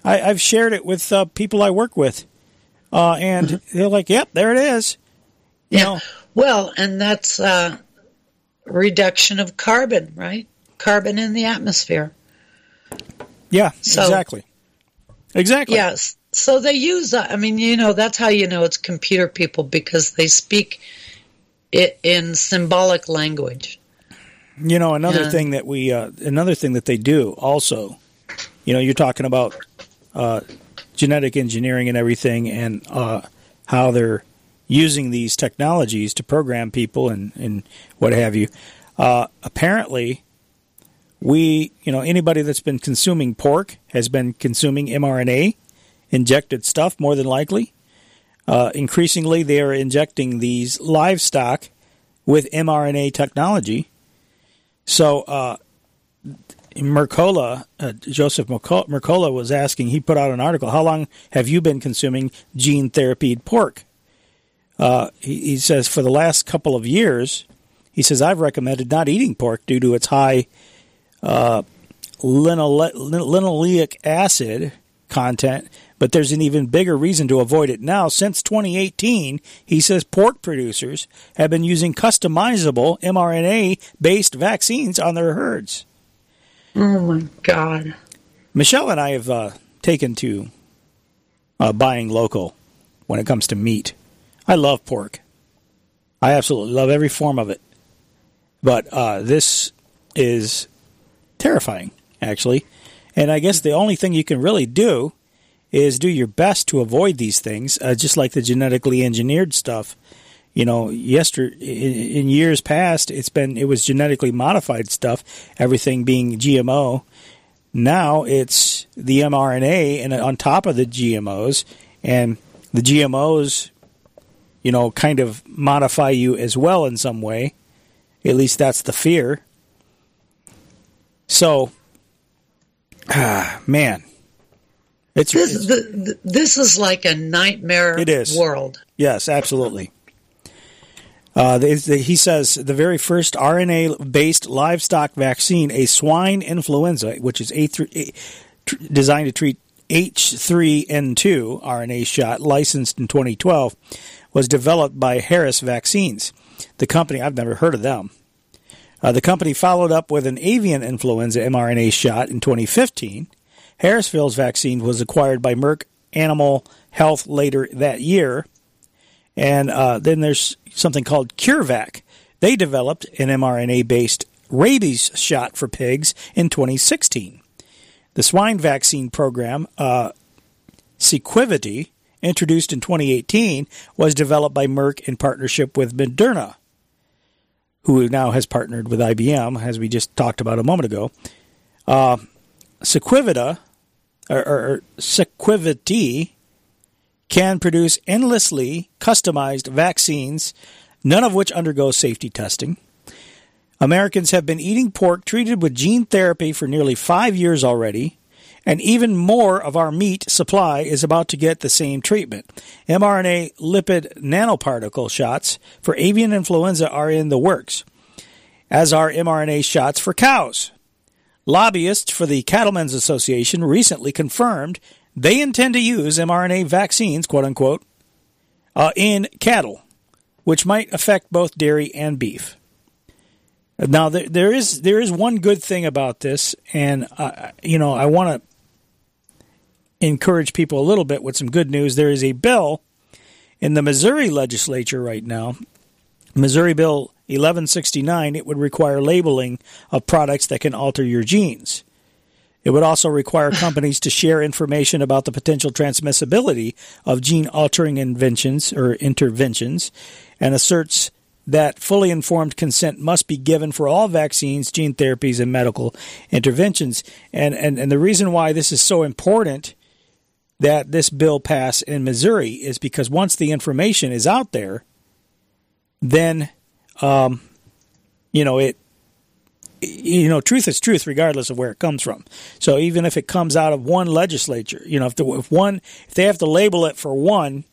I, I've shared it with uh, people I work with, uh, and they're like, "Yep, there it is." You know, Well, and that's uh, reduction of carbon, right? Carbon in the atmosphere. yeah, So- exactly, exactly. Yes. So they use, uh, I mean, you know, that's how you know it's computer people because they speak it in symbolic language. You know, another Yeah. thing that we, uh, another thing that they do also, you know, you're talking about uh, genetic engineering and everything, and uh, how they're using these technologies to program people and, and what have you. Uh, apparently, we, you know, anybody that's been consuming pork has been consuming mRNA injected stuff more than likely. Uh, increasingly, they are injecting these livestock with mRNA technology. So, uh, Mercola, uh, Joseph Mercola was asking, he put out an article, How long have you been consuming gene therapied pork? Uh, he, he says, For the last couple of years, he says, I've recommended not eating pork due to its high uh, linole- linoleic acid, content, but there's an even bigger reason to avoid it now. Since 2018, he says pork producers have been using customizable mRNA based vaccines on their herds. Oh my God. Michelle and I have uh, taken to uh, buying local when it comes to meat. I love pork. I absolutely love every form of it. But uh, this is terrifying, actually. And I guess the only thing you can really do is do your best to avoid these things, uh, just like the genetically engineered stuff. You know, yesterday in, in years past, it's been it was genetically modified stuff, everything being GMO. Now it's the mRNA and on top of the GMOs, and the GMOs, you know, kind of modify you as well in some way. At least that's the fear. So, ah, man, it's this. it's- the, this is like a nightmare. It is. world. Yes, absolutely. Uh, they, they- he says the very first RNA based livestock vaccine, a swine influenza, which is A3, A, tr- designed to treat H3N2 RNA shot, licensed in 2012, was developed by Harris Vaccines. The company, I've never heard of them. Uh, the company followed up with an avian influenza mRNA shot in 2015. Harrisville's vaccine was acquired by Merck Animal Health later that year. And uh, then there's something called CureVac. They developed an mRNA based rabies shot for pigs in 2016. The swine vaccine program, uh, Sequivity, introduced in 2018, was developed by Merck in partnership with Moderna, who now has partnered with IBM, as we just talked about a moment ago. Uh, Sequivita, or, or, Sequivity, can produce endlessly customized vaccines, none of which undergo safety testing. Americans have been eating pork treated with gene therapy for nearly five years already, and even more of our meat supply is about to get the same treatment. mRNA lipid nanoparticle shots for avian influenza are in the works, as are mRNA shots for cows. Lobbyists for the Cattlemen's Association recently confirmed they intend to use mRNA vaccines, quote unquote, uh, in cattle, which might affect both dairy and beef. Now there, there is there is one good thing about this, and uh, you know I want to encourage people a little bit with some good news. There is a bill in the Missouri legislature right now, Missouri Bill 1169. It would require labeling of products that can alter your genes. It would also require companies to share information about the potential transmissibility of gene altering inventions or interventions and asserts that fully informed consent must be given for all vaccines, gene therapies, and medical interventions. And, and, and the reason why this is so important that this bill pass in Missouri is because once the information is out there, then, um, you know, it, you know, truth is truth regardless of where it comes from. So even if it comes out of one legislature, you know, if, the, if one, if they have to label it for one,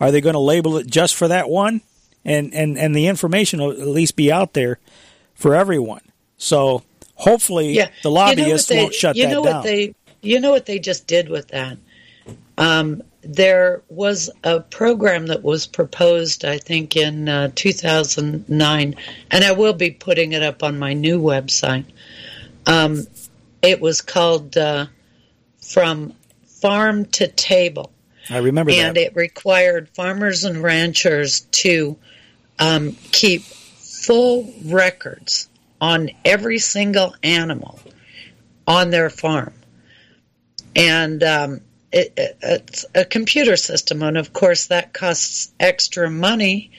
are they going to label it just for that one? And, and, and the information will at least be out there for everyone. So hopefully Yeah, the You know lobbyists they- won't shut you that know down. What they, you know what they just did with that? Um, there was a program that was proposed, I think, in uh, 2009, and I will be putting it up on my new website. Um, it was called uh, From Farm to Table. I remember that. and that. it required farmers and ranchers to um, keep full records on every single animal on their farm. And um, it, it, it's a computer system, and of course, that costs extra money.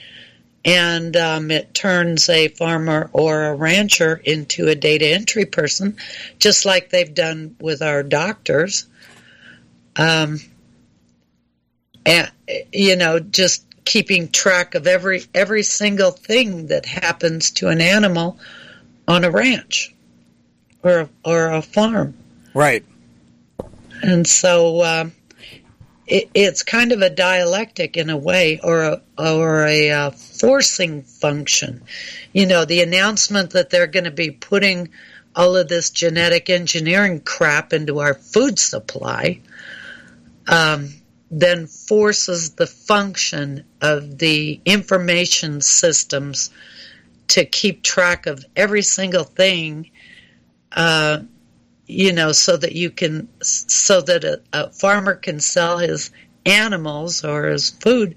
And um, it turns a farmer or a rancher into a data entry person, just like they've done with our doctors. Um, and you know just keeping track of every every single thing that happens to an animal on a ranch or or a farm right and so um, it, it's kind of a dialectic in a way or a or a uh, forcing function. You know the announcement that they're going to be putting all of this genetic engineering crap into our food supply um, then forces the function of the information systems to keep track of every single thing, uh, you know, so that you can, so that a, a farmer can sell his animals or his food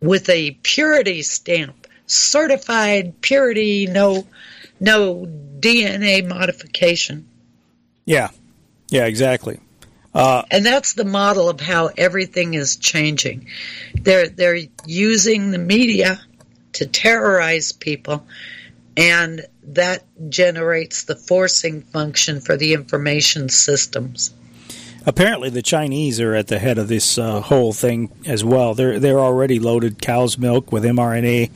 with a purity stamp, certified purity, no, no DNA modification. Yeah, yeah, exactly. Uh, and that's the model of how everything is changing. They're they're using the media to terrorize people, and that generates the forcing function for the information systems. Apparently, the Chinese are at the head of this uh, whole thing as well. They're they're already loaded cow's milk with mRNA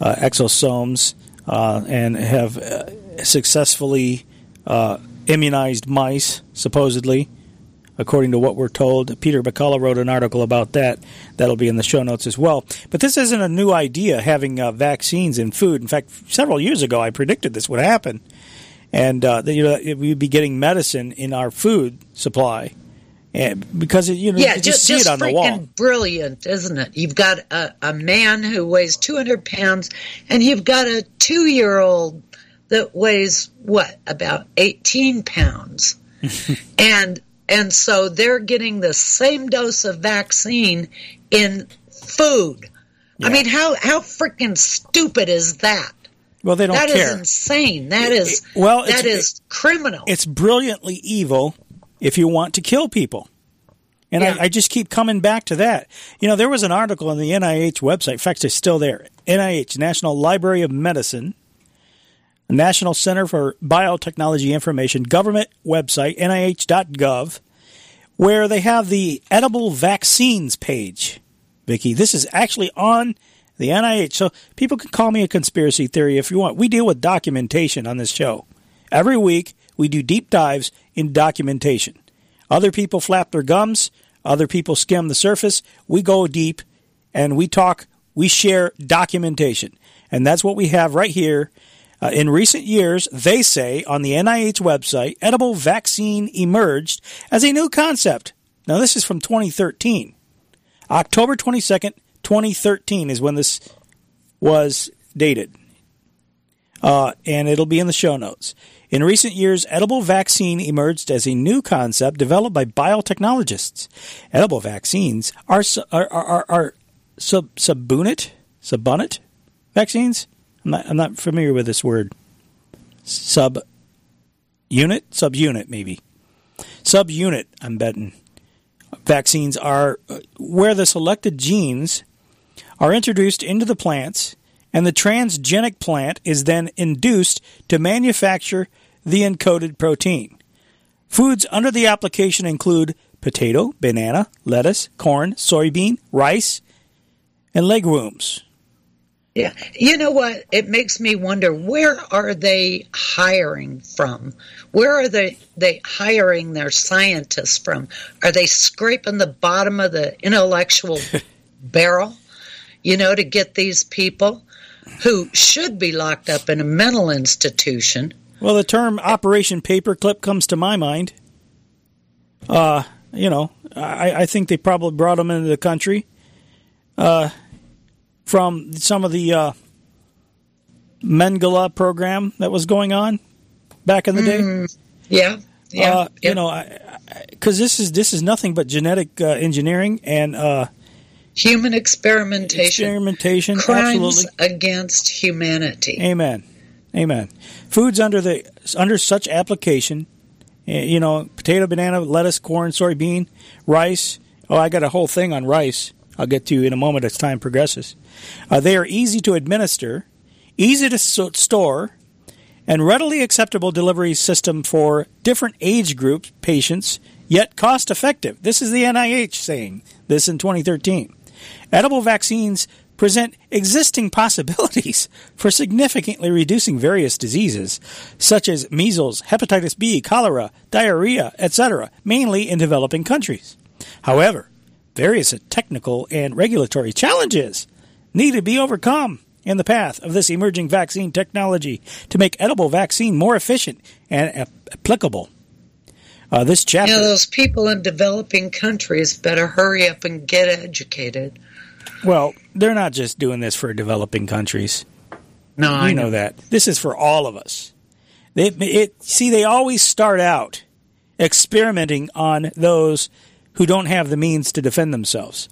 uh, exosomes uh, and have uh, successfully uh, immunized mice, supposedly according to what we're told. Peter McCullough wrote an article about that. That'll be in the show notes as well. But this isn't a new idea, having uh, vaccines in food. In fact, several years ago, I predicted this would happen. And uh, you know, we'd be getting medicine in our food supply. And because it, you know, yeah, you just, just, see it on the wall. brilliant, isn't it? You've got a, a man who weighs 200 pounds, and you've got a two year old that weighs what about 18 pounds, and and so they're getting the same dose of vaccine in food. Yeah. I mean, how how freaking stupid is that? Well, they don't That care. is insane. That is It- well, that is criminal. It's brilliantly evil if you want to kill people. And Yeah. I, I just keep coming back to that. You know, there was an article on the NIH website. In fact, it's still there. NIH, National Library of Medicine, National Center for Biotechnology Information, government website, nih.gov, where they have the edible vaccines page. Vicky, this is actually on the NIH. So people can call me a conspiracy theory if you want. We deal with documentation on this show. Every week, we do deep dives in documentation. Other people flap their gums, other people skim the surface. We go deep and we talk, we share documentation. And that's what we have right here. Uh, in recent years, they say on the NIH website, edible vaccine emerged as a new concept. Now, this is from 2013. October 22nd, 2013 is when this was dated. Uh, and it'll be in the show notes. In recent years, edible vaccine emerged as a new concept developed by biotechnologists. Edible vaccines are are, are, are sub subunit subunit vaccines. I'm not, I'm not familiar with this word. Sub unit subunit maybe subunit. I'm betting vaccines are uh, where the selected genes are introduced into the plants, and the transgenic plant is then induced to manufacture the encoded protein. Foods under the application include potato, banana, lettuce, corn, soybean, rice, and legumes. Yeah. You know what? It makes me wonder where are they hiring from? Where are they they hiring their scientists from? Are they scraping the bottom of the intellectual barrel, you know, to get these people who should be locked up in a mental institution? Well, the term Operation Paperclip comes to my mind. Uh, you know, I, I think they probably brought them into the country uh, from some of the uh, Mengele program that was going on back in the day. Mm, yeah. Yeah. Uh, You know, because this is this is nothing but genetic uh, engineering and uh, Human experimentation. experimentation. Crimes Absolutely. against humanity. Amen. Amen. Foods under the under such application, eh, you know, potato, banana, lettuce, corn, soybean, rice. Oh, I got a whole thing on rice. I'll get to in a moment as time progresses. Uh, they are easy to administer, easy to so- store, and readily acceptable delivery system for different age groups, patients, yet cost effective. This is the NIH saying this in 2013. Edible vaccines present existing possibilities for significantly reducing various diseases, such as measles, hepatitis B, cholera, diarrhea, etc., mainly in developing countries. However, various technical and regulatory challenges need to be overcome in the path of this emerging vaccine technology to make edible vaccine more efficient and ap- applicable. Uh, this chapter. Yeah, those people in developing countries better hurry up and get educated. Well, they're not just doing this for developing countries. No, you I know know. that. This is for all of us. They, it, see, they always start out experimenting on those who don't have the means to defend themselves.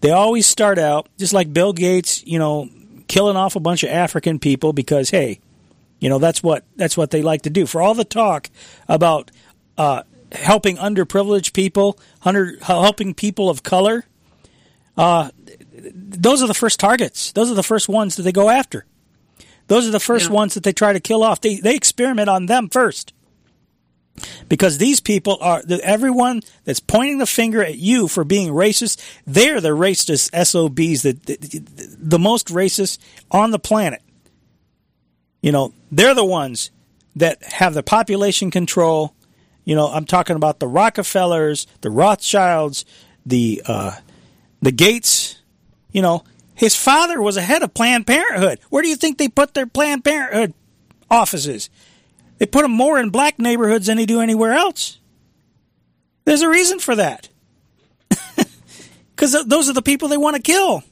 They always start out just like Bill Gates, you know, killing off a bunch of African people because hey, you know that's what that's what they like to do. For all the talk about uh, helping underprivileged people, under, helping people of color, uh, those are the first targets. Those are the first ones that they go after. Those are the first ones that they try to kill off. They they experiment on them first. Because these people are everyone that's pointing the finger at you for being racist. They're the racist SOBs, that the, the, the most racist on the planet. You know, they're the ones that have the population control. You know, I'm talking about the Rockefellers, the Rothschilds, the uh, the Gates. You know, his father was a head of Planned Parenthood. Where do you think they put their Planned Parenthood offices? They put them more in black neighborhoods than they do anywhere else. There's a reason for that. Because those are the people they want to kill.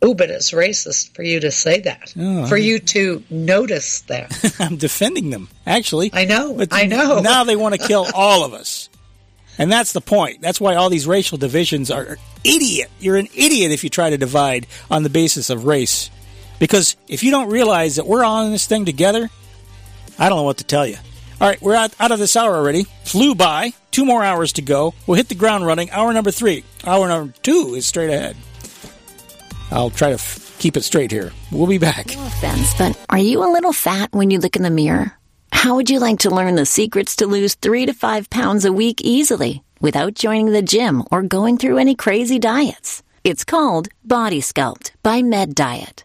Oh, but it's racist for you to say that. Oh, for I- you to notice that. I'm defending them, actually. I know. But I know. Now they want to kill all of us. And that's the point. That's why all these racial divisions are idiot. You're an idiot if you try to divide on the basis of race. Because if you don't realize that we're all in this thing together, I don't know what to tell you. All right, we're out, out of this hour already. Flew by. Two more hours to go. We'll hit the ground running. Hour number three. Hour number two is straight ahead. I'll try to f- keep it straight here. We'll be back. No offense, but are you a little fat when you look in the mirror? How would you like to learn the secrets to lose three to five pounds a week easily without joining the gym or going through any crazy diets? It's called Body Sculpt by Med Diet.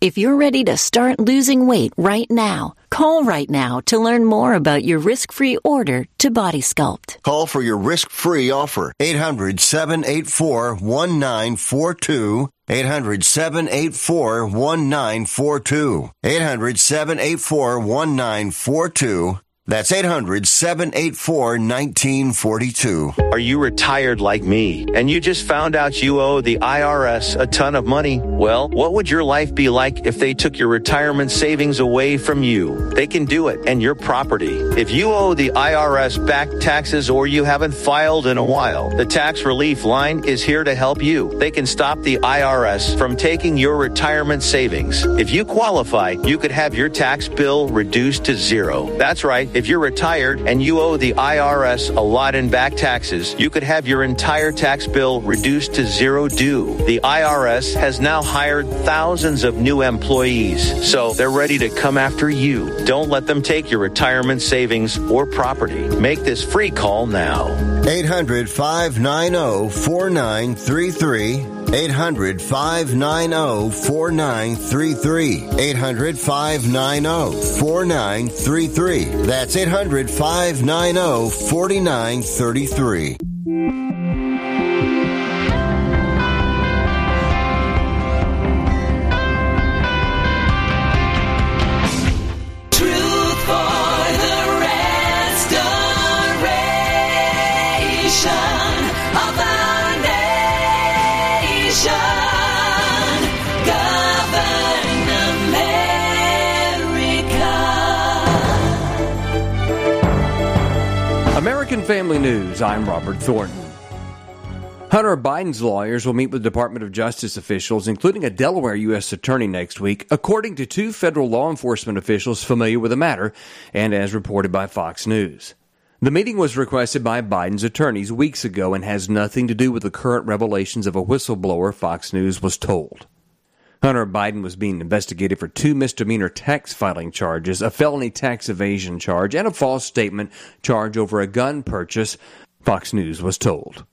If you're ready to start losing weight right now, call right now to learn more about your risk free order to Body Sculpt. Call for your risk free offer. 800 784 1942. 800 784 1942. 800 784 1942. That's 800 784 1942. Are you retired like me and you just found out you owe the IRS a ton of money? Well, what would your life be like if they took your retirement savings away from you? They can do it and your property. If you owe the IRS back taxes or you haven't filed in a while, the tax relief line is here to help you. They can stop the IRS from taking your retirement savings. If you qualify, you could have your tax bill reduced to zero. That's right. If you're retired and you owe the IRS a lot in back taxes, you could have your entire tax bill reduced to zero due. The IRS has now hired thousands of new employees, so they're ready to come after you. Don't let them take your retirement savings or property. Make this free call now. 800 590 4933. 800 590 4933. 800 590 4933. That's 800 590 4933. Family News. I'm Robert Thornton. Hunter Biden's lawyers will meet with Department of Justice officials, including a Delaware U.S. attorney next week, according to two federal law enforcement officials familiar with the matter, and as reported by Fox News. The meeting was requested by Biden's attorneys weeks ago and has nothing to do with the current revelations of a whistleblower, Fox News was told. Hunter Biden was being investigated for two misdemeanor tax filing charges, a felony tax evasion charge, and a false statement charge over a gun purchase, Fox News was told.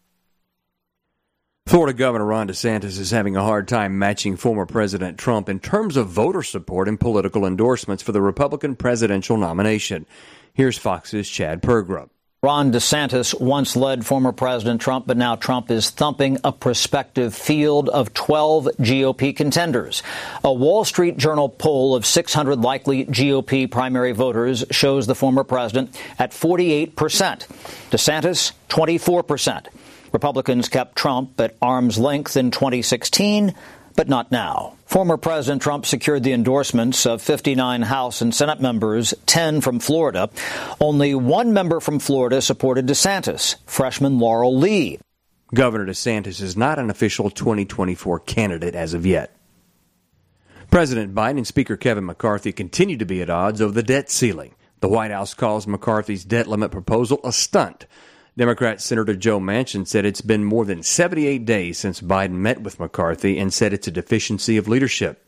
Florida Governor Ron DeSantis is having a hard time matching former President Trump in terms of voter support and political endorsements for the Republican presidential nomination. Here's Fox's Chad Pergram. Ron DeSantis once led former President Trump, but now Trump is thumping a prospective field of 12 GOP contenders. A Wall Street Journal poll of 600 likely GOP primary voters shows the former president at 48%. DeSantis, 24%. Republicans kept Trump at arm's length in 2016 but not now. Former President Trump secured the endorsements of 59 House and Senate members, 10 from Florida. Only one member from Florida supported DeSantis, freshman Laurel Lee. Governor DeSantis is not an official 2024 candidate as of yet. President Biden and Speaker Kevin McCarthy continue to be at odds over the debt ceiling. The White House calls McCarthy's debt limit proposal a stunt. Democrat Senator Joe Manchin said it's been more than 78 days since Biden met with McCarthy and said it's a deficiency of leadership.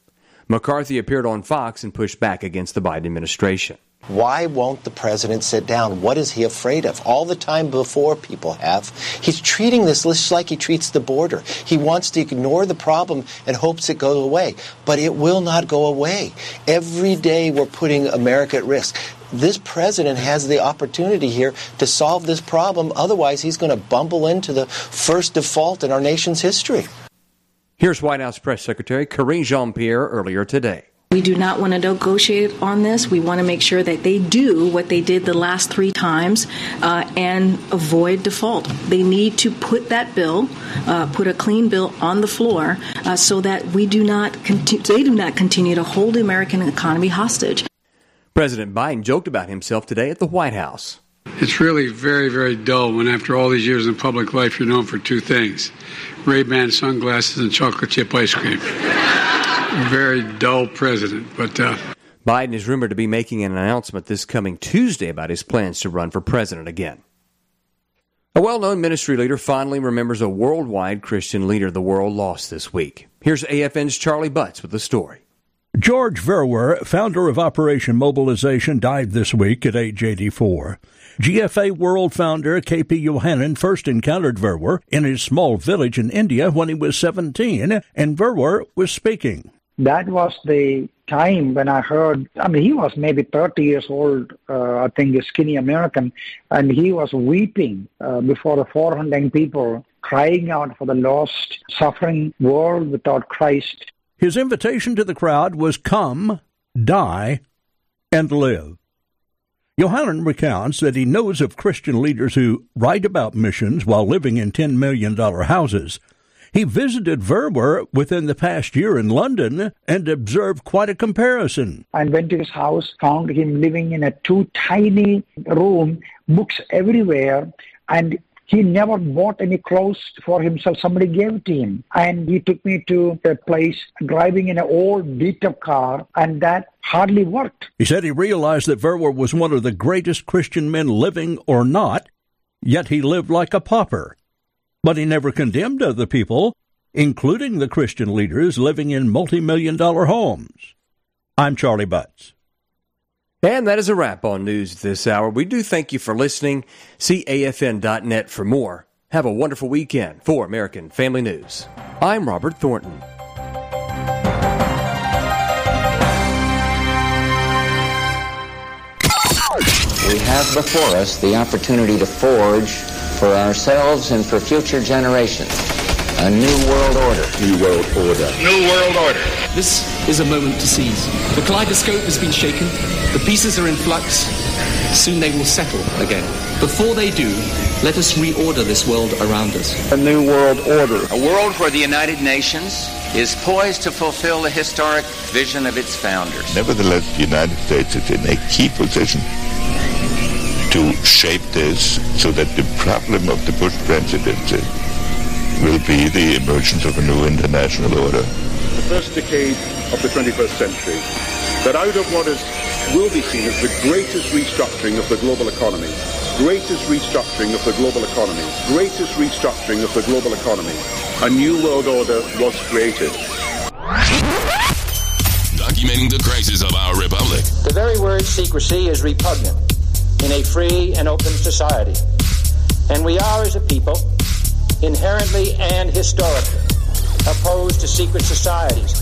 McCarthy appeared on Fox and pushed back against the Biden administration. Why won't the president sit down? What is he afraid of? All the time before people have. He's treating this just like he treats the border. He wants to ignore the problem and hopes it goes away. But it will not go away. Every day we're putting America at risk. This president has the opportunity here to solve this problem. Otherwise, he's going to bumble into the first default in our nation's history. Here's White House Press Secretary Karine Jean Pierre earlier today. We do not want to negotiate on this. We want to make sure that they do what they did the last three times uh, and avoid default. They need to put that bill, uh, put a clean bill on the floor, uh, so that we do not conti- they do not continue to hold the American economy hostage. President Biden joked about himself today at the White House. It's really very, very dull when after all these years in public life you're known for two things Ray-Ban sunglasses and chocolate chip ice cream. very dull president, but uh, Biden is rumored to be making an announcement this coming Tuesday about his plans to run for president again. A well known ministry leader fondly remembers a worldwide Christian leader the world lost this week. Here's AFN's Charlie Butts with the story. George Verwer, founder of Operation Mobilization, died this week at age 84. GFA World founder KP Yohannan first encountered Verwer in his small village in India when he was 17, and Verwer was speaking. That was the time when I heard, I mean, he was maybe 30 years old, uh, I think, a skinny American, and he was weeping uh, before the 400 people, crying out for the lost, suffering world without Christ. His invitation to the crowd was come, die, and live. Yohannan recounts that he knows of Christian leaders who write about missions while living in $10 million houses. He visited Verwer within the past year in London and observed quite a comparison. I went to his house, found him living in a too tiny room, books everywhere, and he never bought any clothes for himself. Somebody gave it to him. And he took me to a place driving in an old beat up car, and that hardly worked. He said he realized that Verwer was one of the greatest Christian men living or not, yet he lived like a pauper. But he never condemned other people, including the Christian leaders living in multi million dollar homes. I'm Charlie Butts. And that is a wrap on news this hour. We do thank you for listening. See AFN.net for more. Have a wonderful weekend for American Family News. I'm Robert Thornton. We have before us the opportunity to forge for ourselves and for future generations a new world order. New world order. New world order. This is a moment to seize. The kaleidoscope has been shaken. The pieces are in flux. Soon they will settle again. Before they do, let us reorder this world around us. A new world order. A world where the United Nations is poised to fulfill the historic vision of its founders. Nevertheless, the United States is in a key position to shape this so that the problem of the Bush presidency will be the emergence of a new international order. The first decade of the 21st century, that out of what is will be seen as the greatest restructuring of the global economy, greatest restructuring of the global economy, greatest restructuring of the global economy, a new world order was created. Documenting the crisis of our republic. The very word secrecy is repugnant in a free and open society. And we are, as a people, inherently and historically opposed to secret societies,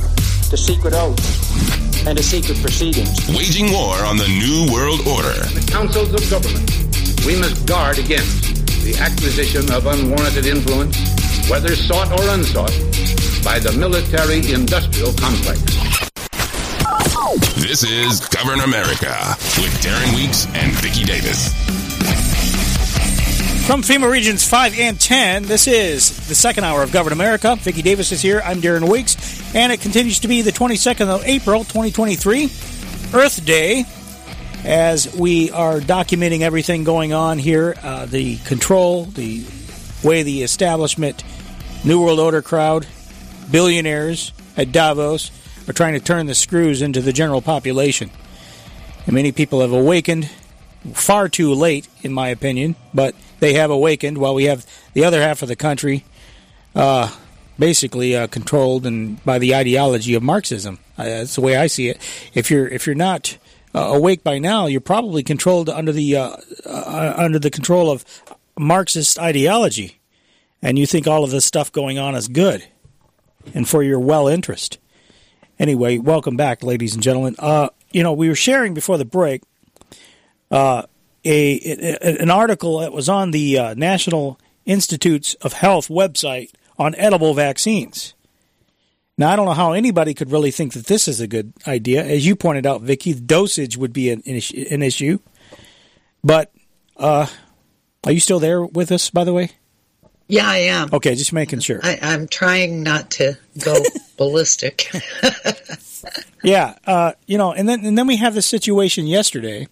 to secret oaths, and to secret proceedings. Waging war on the New World Order. the councils of government, we must guard against the acquisition of unwarranted influence, whether sought or unsought, by the military industrial complex. This is Govern America with Darren Weeks and Vicky Davis. From FEMA Regions 5 and 10, this is the second hour of Govern America. Vicky Davis is here. I'm Darren Weeks, and it continues to be the 22nd of April, 2023, Earth Day, as we are documenting everything going on here uh, the control, the way the establishment, New World Order crowd, billionaires at Davos are trying to turn the screws into the general population. And many people have awakened far too late, in my opinion, but they have awakened while we have the other half of the country uh, basically uh, controlled and by the ideology of Marxism. Uh, that's the way I see it. If you're if you're not uh, awake by now, you're probably controlled under the uh, uh, under the control of Marxist ideology, and you think all of this stuff going on is good and for your well interest. Anyway, welcome back, ladies and gentlemen. You know, we were sharing before the break uh, a, an article that was on the uh, National Institutes of Health website on edible vaccines. Now, I don't know how anybody could really think that this is a good idea. As you pointed out, Vicky, dosage would be an, an issue- But uh, are you still there with us, by the way? Yeah, I am. Okay, just making sure. I, I'm trying not to go ballistic. Yeah, uh, you know, and then and then we have the situation yesterday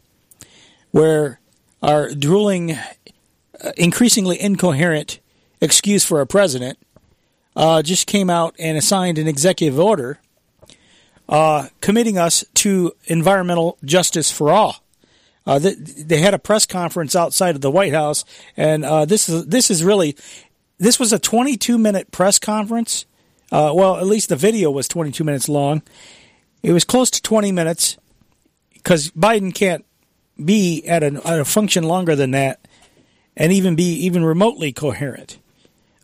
where our drooling, uh, increasingly incoherent excuse for a president uh, just came out and assigned an executive order uh, committing us to environmental justice for all. Uh, th- they had a press conference outside of the White House, and uh, this is this is really this was a 22 minute press conference. Uh, well, at least the video was 22 minutes long. It was close to 20 minutes because Biden can't be at a, at a function longer than that and even be even remotely coherent.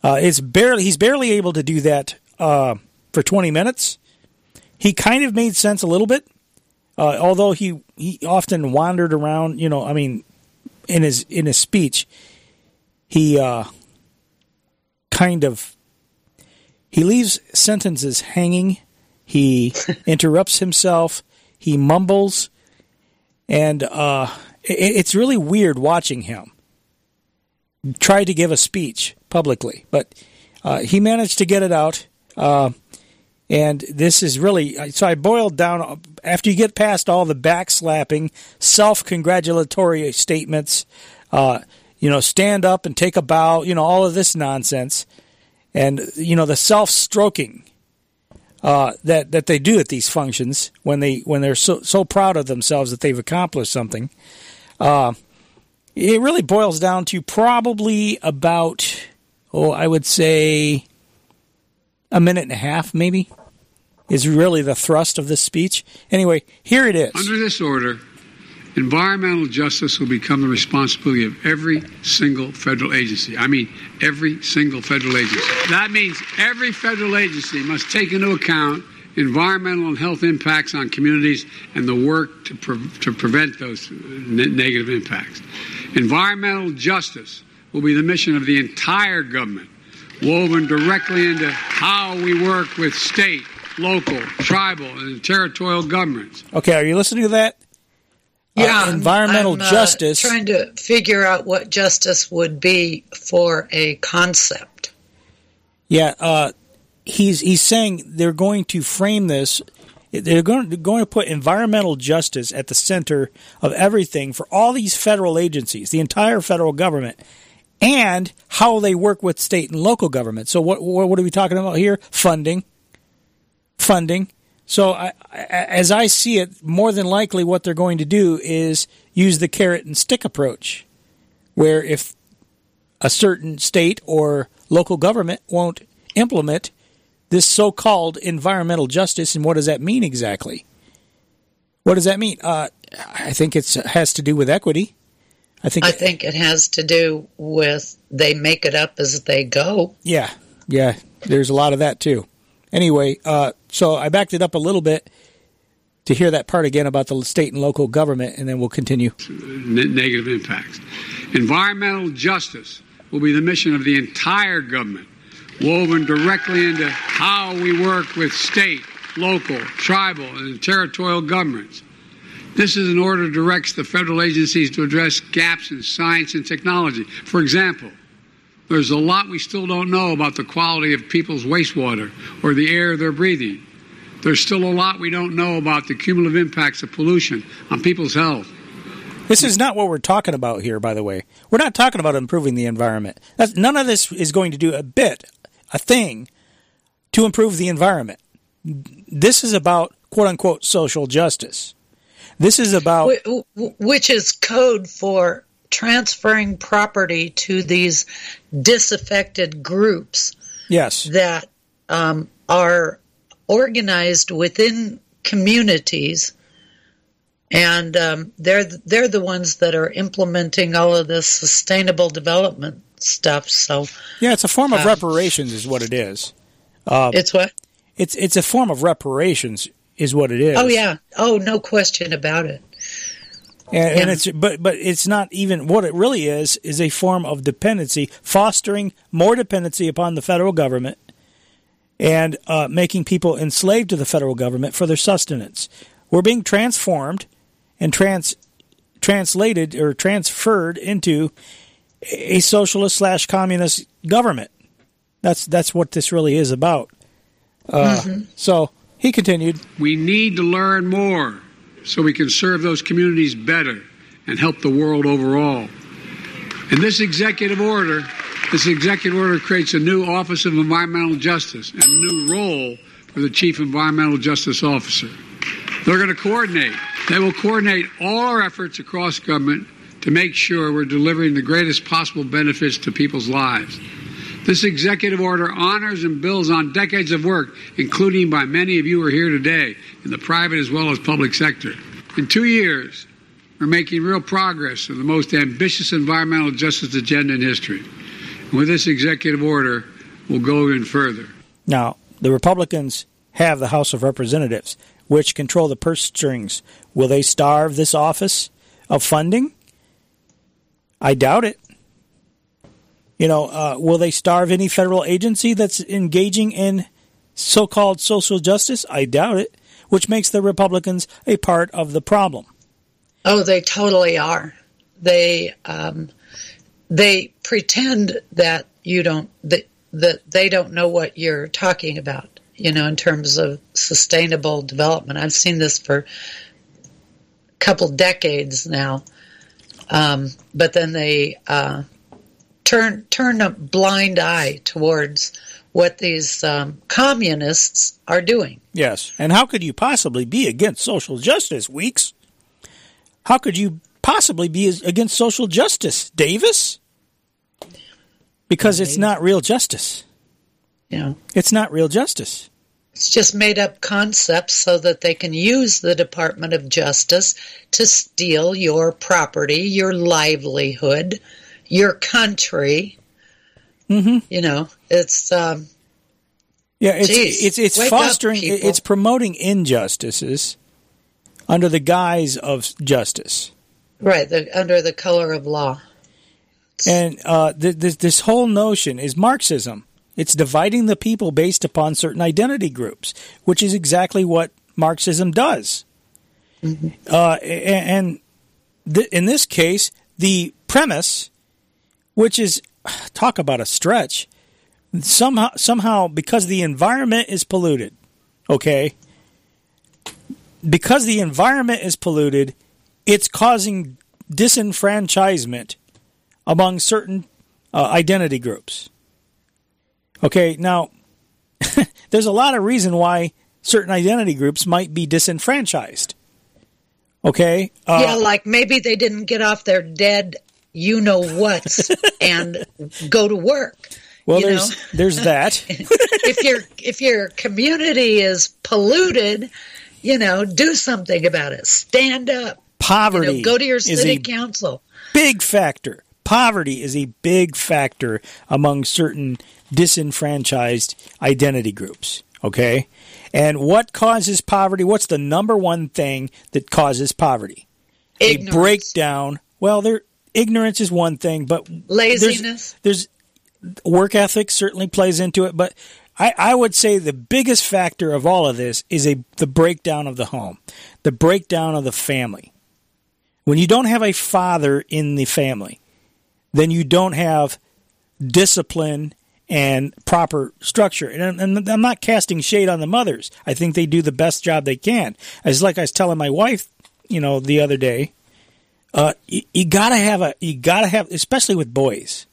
Uh, it's barely he's barely able to do that uh, for 20 minutes. He kind of made sense a little bit, uh, although he he often wandered around. You know, I mean, in his in his speech, he uh, kind of he leaves sentences hanging. He interrupts himself. He mumbles, and uh, it, it's really weird watching him try to give a speech publicly, but uh, he managed to get it out. Uh, and this is really so. I boiled down after you get past all the backslapping, self-congratulatory statements. Uh, you know, stand up and take a bow. You know, all of this nonsense, and you know the self-stroking uh, that that they do at these functions when they when they're so so proud of themselves that they've accomplished something. Uh, it really boils down to probably about oh I would say a minute and a half maybe is really the thrust of this speech. Anyway, here it is. Under this order, environmental justice will become the responsibility of every single federal agency. I mean, every single federal agency. That means every federal agency must take into account environmental and health impacts on communities and the work to, pre- to prevent those ne- negative impacts. Environmental justice will be the mission of the entire government, woven directly into how we work with state, local, tribal, and territorial governments. Okay, are you listening to that? Uh, Yeah, I'm- environmental I'm, uh, justice. trying to figure out what justice would be for a concept. Yeah, uh, he's he's saying they're going to frame this. They're going they're going to put environmental justice at the center of everything for all these federal agencies, the entire federal government, and how they work with state and local government. So what, what are we talking about here? Funding, funding. So I, as I see it, more than likely what they're going to do is use the carrot and stick approach, where if a certain state or local government won't implement this so-called environmental justice, and what does that mean exactly? What does that mean? Uh, I think it has to do with equity. I think. I think it has to do with they make it up as they go. Yeah, yeah. There's a lot of that too. Anyway, uh, so I backed it up a little bit to hear that part again about the state and local government, and then we'll continue. negative impacts. Environmental justice will be the mission of the entire government, woven directly into how we work with state, local, tribal, and territorial governments. This is an order directs the federal agencies to address gaps in science and technology. For example, there's a lot we still don't know about the quality of people's wastewater or the air they're breathing. There's still a lot we don't know about the cumulative impacts of pollution on people's health. This is not what we're talking about here, by the way. We're not talking about improving the environment. That's, none of this is going to do a bit, a thing, to improve the environment. This is about quote unquote social justice. This is about Wh- wh- which is code for transferring property to these disaffected groups yes, that um, are organized within communities, and um, they're they're the ones that are implementing all of this sustainable development stuff. So yeah, it's a form of Uh, reparations, is what it is. Uh, it's what? It's it's a form of reparations, is what it is. Oh yeah, oh no question about it. And, and it's but but it's not even what it really is is a form of dependency, fostering more dependency upon the federal government, and uh, making people enslaved to the federal government for their sustenance. We're being transformed and trans translated or transferred into a socialist slash communist government. That's that's what this really is about. Uh, Mhm. So he continued. We need to learn more so we can serve those communities better and help the world overall. And this executive order, this executive order creates a new Office of Environmental Justice and a new role for the Chief Environmental Justice Officer. They're going to coordinate. They will coordinate all our efforts across government to make sure we're delivering the greatest possible benefits to people's lives. This executive order honors and builds on decades of work, including by many of you who are here today in the private as well as public sector. In two years, we're making real progress in the most ambitious environmental justice agenda in history. And with this executive order, we'll go even further. Now, the Republicans have the House of Representatives, which control the purse strings. Will they starve this office of funding? I doubt it. You know, uh, will they starve any federal agency that's engaging in so called social justice? I doubt it, which makes the Republicans a part of the problem. Oh, they totally are. They um, they pretend that you don't that that they don't know what you're talking about. You know, in terms of sustainable development, I've seen this for a couple decades now. Um, but then they uh, turn turn a blind eye towards what these um, communists are doing. Yes. And how could you possibly be against social justice, Weeks? How could you possibly be against social justice, Davis? Because it's not real justice. Yeah. It's not real justice. It's just made up concepts so that they can use the Department of Justice to steal your property, your livelihood, your country. Mm-hmm. You know, it's um, Yeah, it's Jeez, it's it's wake up, fostering it's promoting injustices under the guise of justice. right the, under the color of law. And uh, th- this this whole notion is Marxism. It's dividing the people based upon certain identity groups, which is exactly what Marxism does. Uh, a- and th- in this case, the premise, which is talk about a stretch, somehow somehow because the environment is polluted, okay, because the environment is polluted, it's causing disenfranchisement among certain uh, identity groups. Okay, now there's a lot of reason why certain identity groups might be disenfranchised. Okay, uh, yeah, like maybe they didn't get off their dead, you know what's, and go to work. well, you there's know? there's that. if your if your community is polluted, you know, do something about it. Stand up. Poverty. You know, go to your city council. big factor. Poverty is a big factor among certain disenfranchised identity groups. Okay? And what causes poverty? What's the number one thing that causes poverty? Ignorance. A breakdown. Well, there ignorance is one thing, but there's- Laziness. There's, work ethic certainly plays into it, but I, I would say the biggest factor of all of this is a the breakdown of the home, the breakdown of the family. When you don't have a father in the family, then you don't have discipline and proper structure. And, and I'm not casting shade on the mothers. I think they do the best job they can. As like I was telling my wife, you know, the other day, uh, you, you gotta have a, you gotta have, especially with boys,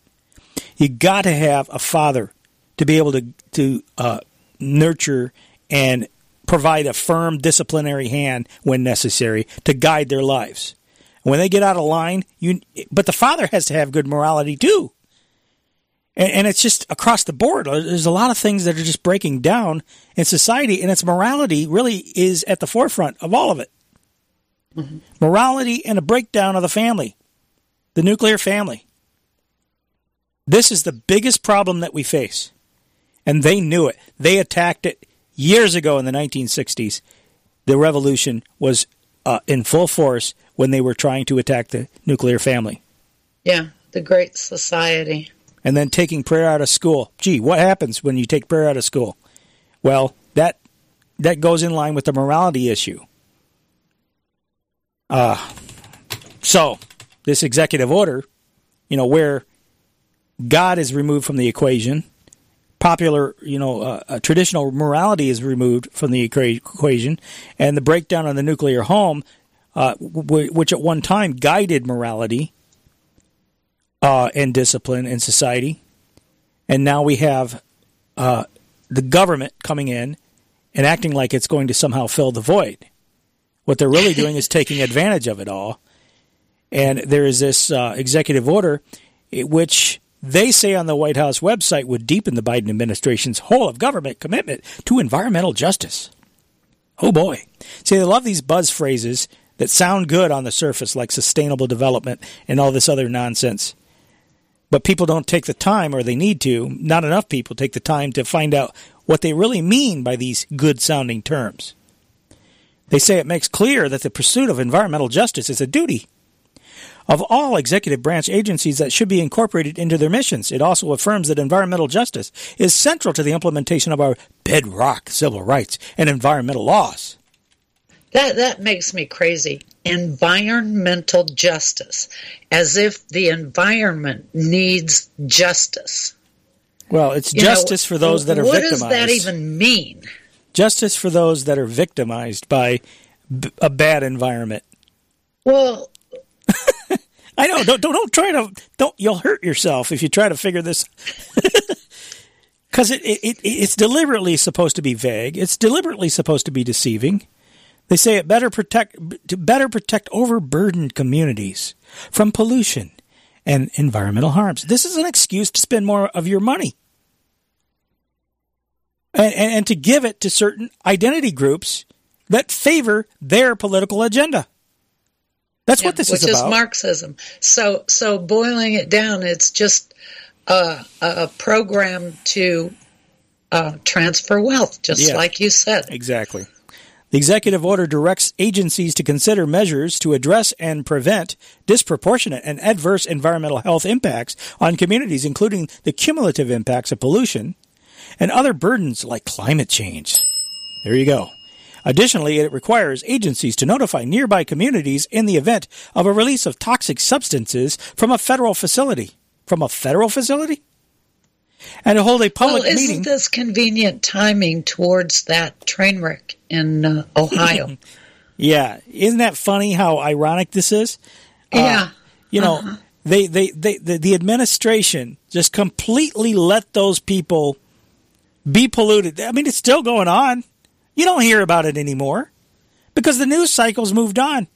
you gotta have a father to be able to to uh, nurture and provide a firm disciplinary hand when necessary to guide their lives. When they get out of line, you but the father has to have good morality too. And, and it's just across the board. There's a lot of things that are just breaking down in society, and its morality really is at the forefront of all of it. Morality and a breakdown of the family, the nuclear family. This is the biggest problem that we face. And they knew it. They attacked it years ago in the 1960s. The revolution was uh, in full force when they were trying to attack the nuclear family. Yeah, the Great Society. And then taking prayer out of school. Gee, what happens when you take prayer out of school? Well, that that goes in line with the morality issue. Uh, so, this executive order, you know, where God is removed from the equation, popular, you know, uh, uh, traditional morality is removed from the equa- equation, and the breakdown of the nuclear home, uh, w- which at one time guided morality uh, and discipline in society, and now we have uh, the government coming in and acting like it's going to somehow fill the void. What they're really doing is taking advantage of it all. And there is this uh, executive order, eh, which they say on the White House website would deepen the Biden administration's whole of government commitment to environmental justice. Oh boy. See, they love these buzz phrases that sound good on the surface, like sustainable development and all this other nonsense. But people don't take the time, or they need to, not enough people take the time to find out what they really mean by these good sounding terms. They say it makes clear that the pursuit of environmental justice is a duty of all executive branch agencies that should be incorporated into their missions. It also affirms that environmental justice is central to the implementation of our bedrock civil rights and environmental laws. That that makes me crazy. Environmental justice, as if the environment needs justice. Well, it's You know, justice for those that are what victimized. What does that even mean? Justice for those that are victimized by b- a bad environment. Well, I know. Don't, don't don't try to don't. You'll hurt yourself if you try to figure this. Because it, it, it it's deliberately supposed to be vague. It's deliberately supposed to be deceiving. They say it better protect to better protect overburdened communities from pollution and environmental harms. This is an excuse to spend more of your money. And, and, and to give it to certain identity groups that favor their political agenda. That's what this is about. which is. Marxism. So, so boiling it down, it's just a, a program to uh, transfer wealth, just Yeah. like you said. Exactly. The executive order directs agencies to consider measures to address and prevent disproportionate and adverse environmental health impacts on communities, including the cumulative impacts of pollution and other burdens like climate change. There you go. Additionally, it requires agencies to notify nearby communities in the event of a release of toxic substances from a federal facility. From a federal facility? And to hold a public well, isn't meeting. this convenient timing towards that train wreck in uh, Ohio? Yeah, isn't that funny? How ironic this is. Uh, Yeah. you know, Uh-huh. they, they, they, the, the administration just completely let those people be polluted. I mean, it's still going on. You don't hear about it anymore because the news cycle's moved on.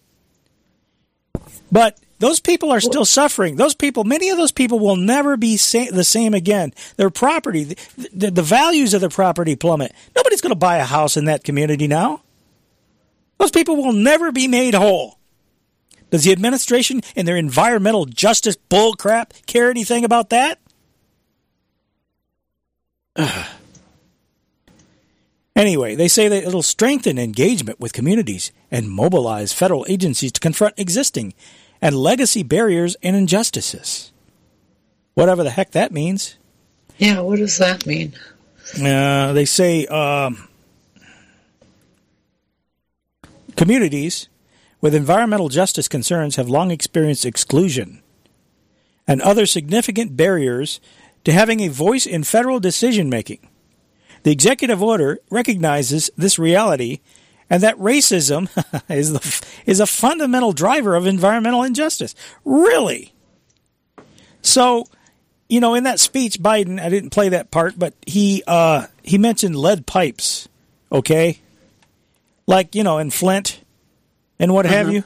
But those people are still suffering. Those people, many of those people will never be sa- the same again. Their property, the, the, the values of their property plummet. Nobody's going to buy a house in that community now. Those people will never be made whole. Does the administration and their environmental justice bullcrap care anything about that? Ugh. Anyway, they say that it'll strengthen engagement with communities and mobilize federal agencies to confront existing and legacy barriers and injustices. Whatever the heck that means. Yeah, what does that mean? Uh, they say um, communities with environmental justice concerns have long experienced exclusion and other significant barriers to having a voice in federal decision making. The executive order recognizes this reality and that racism is the is a fundamental driver of environmental injustice. Really? So, you know, in that speech, Biden, I didn't play that part, but he uh, he mentioned lead pipes. Okay, like you know, in Flint and what have Mhm. you.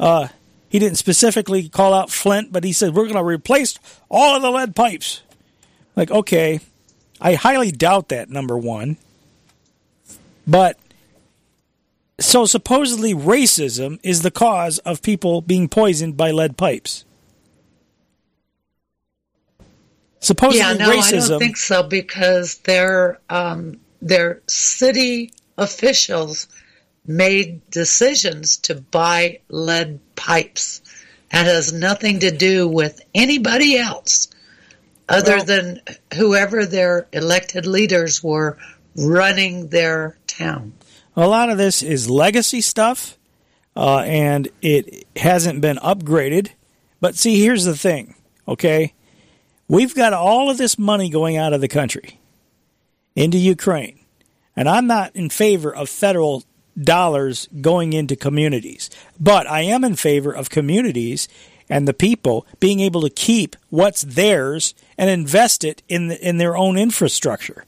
Uh, he didn't specifically call out Flint, but he said we're going to replace all of the lead pipes. Like, okay, I highly doubt that. Number one, but so supposedly racism is the cause of people being poisoned by lead pipes. Supposedly yeah, no, I don't think so because their um, their city officials made decisions to buy lead pipes. That has nothing to do with anybody else other Well- than whoever their elected leaders were running their town. A lot of this is legacy stuff, uh, and it hasn't been upgraded. But see, here's the thing, okay? We've got all of this money going out of the country into Ukraine, and I'm not in favor of federal dollars going into communities, but I am in favor of communities and the people being able to keep what's theirs and invest it in the, in their own infrastructure.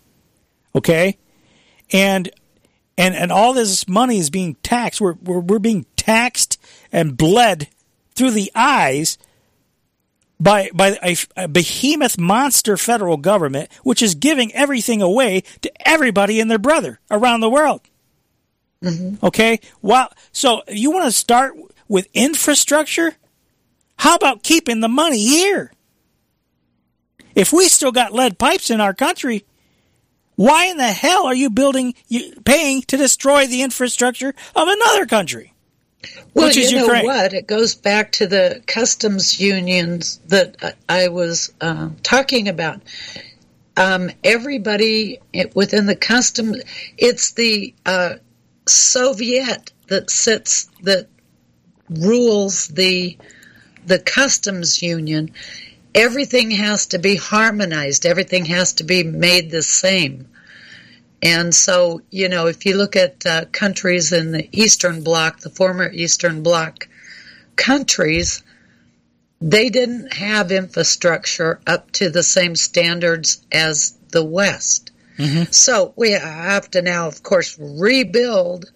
Okay? And and and all this money is being taxed. We're we're, we're being taxed and bled through the eyes by by a, a behemoth monster federal government, which is giving everything away to everybody and their brother around the world. Mm-hmm. Okay, well, so you want to start with infrastructure? How about keeping the money here? If we still got lead pipes in our country, why in the hell are you building, you, paying to destroy the infrastructure of another country? Well, which is you know Ukraine. what? It goes back to the customs unions that I I was uh, talking about. Um, everybody within the custom, it's the uh, Soviet that sits that rules the the customs union. Everything has to be harmonized. Everything has to be made the same. And so, you know, if you look at uh, countries in the Eastern Bloc, the former Eastern Bloc countries, they didn't have infrastructure up to the same standards as the West. So we have to now, of course, rebuild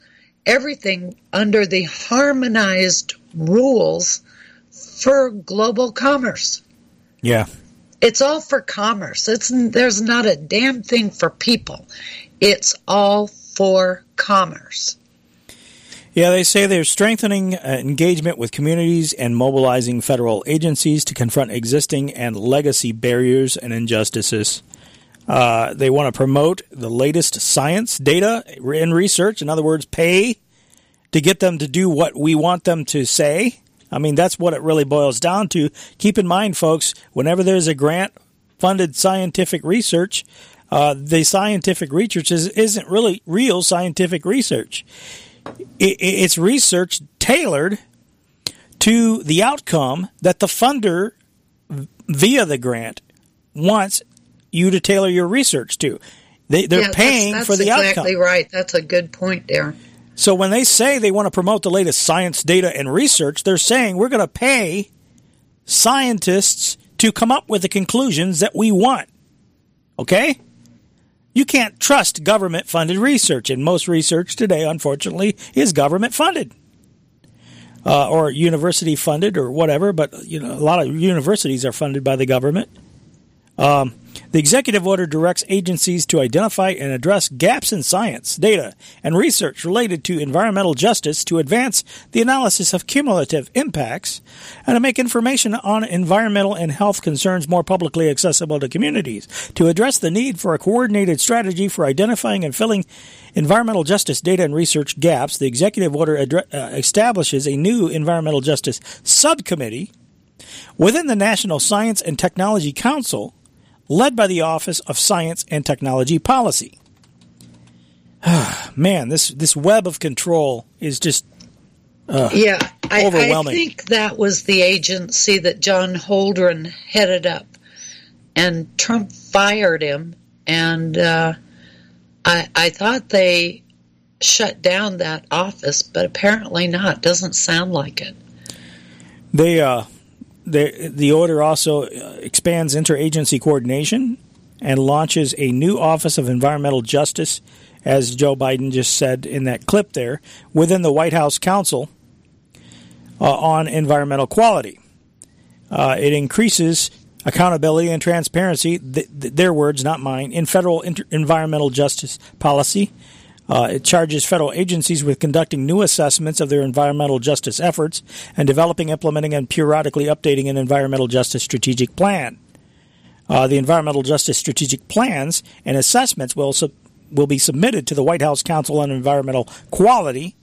everything under the harmonized rules for global commerce. Yeah. It's all for commerce. It's there's not a damn thing for people. It's all for commerce. Yeah, they say they're strengthening uh, engagement with communities and mobilizing federal agencies to confront existing and legacy barriers and injustices. Uh, they want to promote the latest science, data, and research. In other words, pay to get them to do what we want them to say. I mean, that's what it really boils down to. Keep in mind, folks, whenever there's a grant funded scientific research, uh, the scientific research is, isn't really real scientific research. It, it- it's research tailored to the outcome that the funder via the grant wants you to tailor your research to. They, they're Yeah, paying that's for the exactly outcome. right. That's a good point, Darren. So when they say they want to promote the latest science, data, and research, they're saying we're going to pay scientists to come up with the conclusions that we want. Okay? You can't trust government funded research, and most research today, unfortunately, is government funded. Uh, or university funded or whatever, but you know a lot of universities are funded by the government. Um, The executive order directs agencies to identify and address gaps in science, data, and research related to environmental justice to advance the analysis of cumulative impacts and to make information on environmental and health concerns more publicly accessible to communities. To address the need for a coordinated strategy for identifying and filling environmental justice data and research gaps, the executive order uh, establishes a new environmental justice subcommittee within the National Science and Technology Council, led by the Office of Science and Technology Policy. Man, this this web of control is just uh, yeah, I, I think that was the agency that John Holdren headed up, and Trump fired him. And uh, I, I thought they shut down that office, but apparently not. Doesn't sound like it. They uh, the the order also uh, expands interagency coordination and launches a new Office of Environmental Justice, as Joe Biden just said in that clip there, within the White House Council uh, on environmental quality. Uh, it increases accountability and transparency, th- th- their words, not mine, in federal inter- environmental justice policy. Uh, it charges federal agencies with conducting new assessments of their environmental justice efforts and developing, implementing, and periodically updating an environmental justice strategic plan. Uh, the environmental justice strategic plans and assessments will will be submitted to the White House Council on Environmental Quality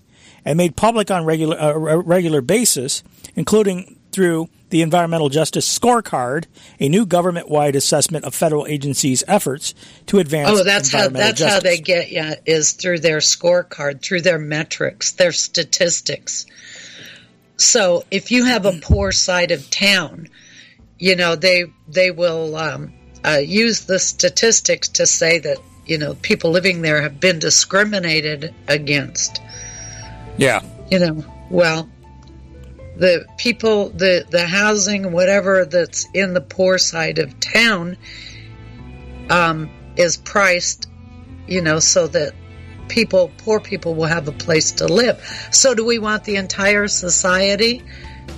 and made public on regular uh, regular basis, including through the Environmental Justice Scorecard, a new government-wide assessment of federal agencies' efforts to advance Oh, that's how that's justice. how they get you is through their scorecard, through their metrics, their statistics. So if you have a poor side of town, you know they they will um, uh, use the statistics to say that you know people living there have been discriminated against. Yeah. You know, well, the people, the the housing, whatever that's in the poor side of town, um, is priced, you know, so that people, poor people, will have a place to live. So, do we want the entire society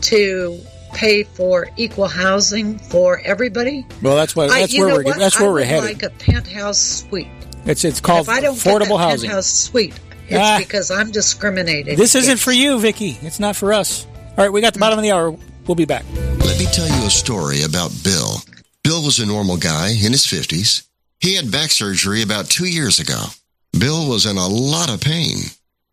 to pay for equal housing for everybody? Well, that's what that's you where we're what? that's I where we're would headed. Like a penthouse suite. it's it's called if I don't affordable housing. penthouse suite, it's Ah. because I'm discriminated. This isn't for you, Vicky. It's not for us. All right, we got the bottom of the hour. We'll be back. Let me tell you a story about Bill. Bill was a normal guy in his 50s. He had back surgery about two years ago. Bill was in a lot of pain.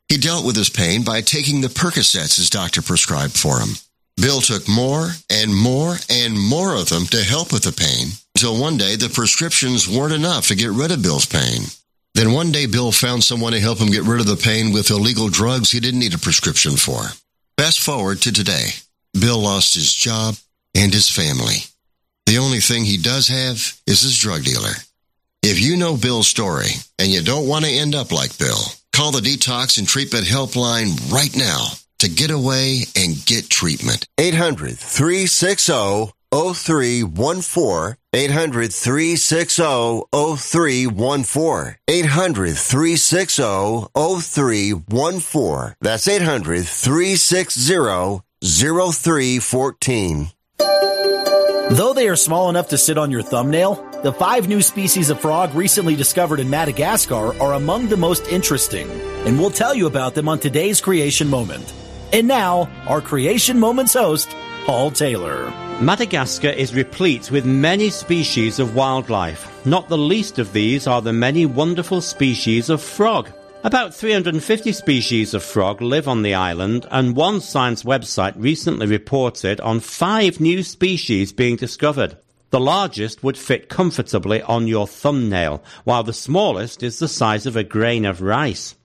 He dealt with his pain by taking the Percocets his doctor prescribed for him. Bill took more and more and more of them to help with the pain until one day the prescriptions weren't enough to get rid of Bill's pain. Then one day Bill found someone to help him get rid of the pain with illegal drugs he didn't need a prescription for. Fast forward to today. Bill lost his job and his family. The only thing he does have is his drug dealer. If you know Bill's story and you don't want to end up like Bill, call the Detox and Treatment Helpline right now to get away and get treatment. 800 360 0314. 800 360 0314. 800 360 0314. That's 800 360 0314. Though they are small enough to sit on your thumbnail, the five new species of frog recently discovered in Madagascar are among the most interesting, and we'll tell you about them on today's Creation Moment. And now, our Creation Moments host, Paul Taylor. Madagascar is replete with many species of wildlife. Not the least of these are the many wonderful species of frog. About 350 species of frog live on the island, and one science website recently reported on five new species being discovered. The largest would fit comfortably on your thumbnail, while the smallest is the size of a grain of rice.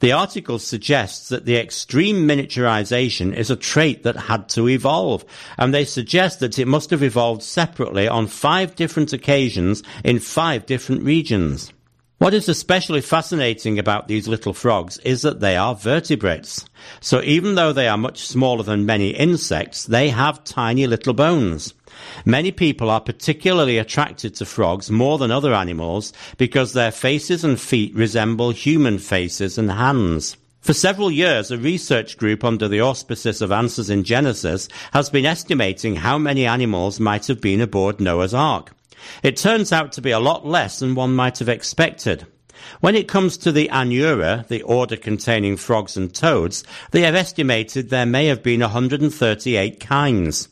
The article suggests that the extreme miniaturization is a trait that had to evolve, and they suggest that it must have evolved separately on five different occasions in five different regions. What is especially fascinating about these little frogs is that they are vertebrates. So even though they are much smaller than many insects, they have tiny little bones. Many people are particularly attracted to frogs more than other animals because their faces and feet resemble human faces and hands. For several years, a research group under the auspices of Answers in Genesis has been estimating how many animals might have been aboard Noah's Ark. It turns out to be a lot less than one might have expected. When it comes to the Anura, the order containing frogs and toads, they have estimated there may have been 138 kinds.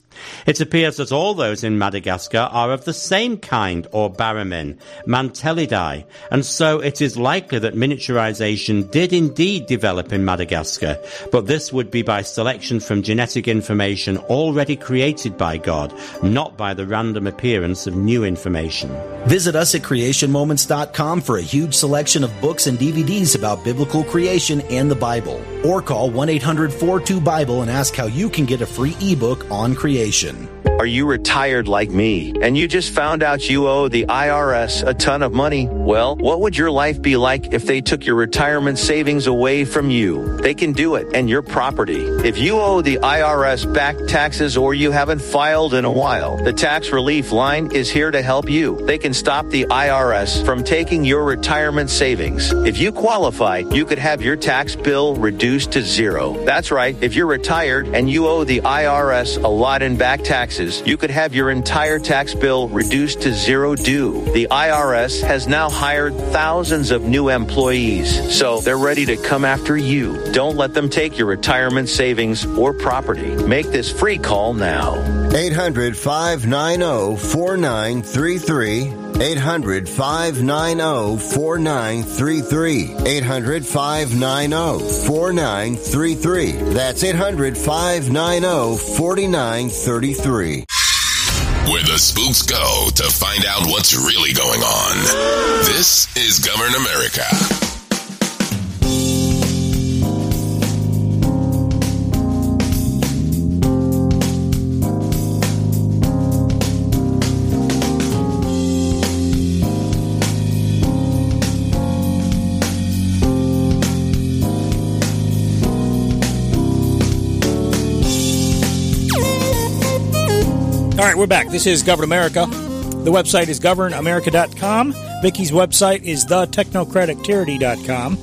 It appears that all those in Madagascar are of the same kind or baramin, Mantellidae, and so it is likely that miniaturization did indeed develop in Madagascar, but this would be by selection from genetic information already created by God, not by the random appearance of new information. Visit us at creationmoments.com for a huge selection of books and DVDs about biblical creation and the Bible. Or call 1 800 42 Bible and ask how you can get a free ebook on creation. Are you retired like me and you just found out you owe the IRS a ton of money? Well, what would your life be like if they took your retirement savings away from you? They can do it and your property. If you owe the IRS back taxes or you haven't filed in a while, the tax relief line is here to help you. They can stop the IRS from taking your retirement savings. If you qualify, you could have your tax bill reduced to zero. That's right. If you're retired and you owe the IRS a lot in back taxes, you could have your entire tax bill reduced to zero due. The IRS has now hired thousands of new employees, so they're ready to come after you. Don't let them take your retirement savings or property. Make this free call now. 800 590 4933. 800 590 4933. 800 590 4933. That's 800 590 4933. Where the spooks go to find out what's really going on. This is Govern America. Right, we're back. This is Govern America. The website is governamerica.com. Vicky's website is thetechnocratictyranny.com.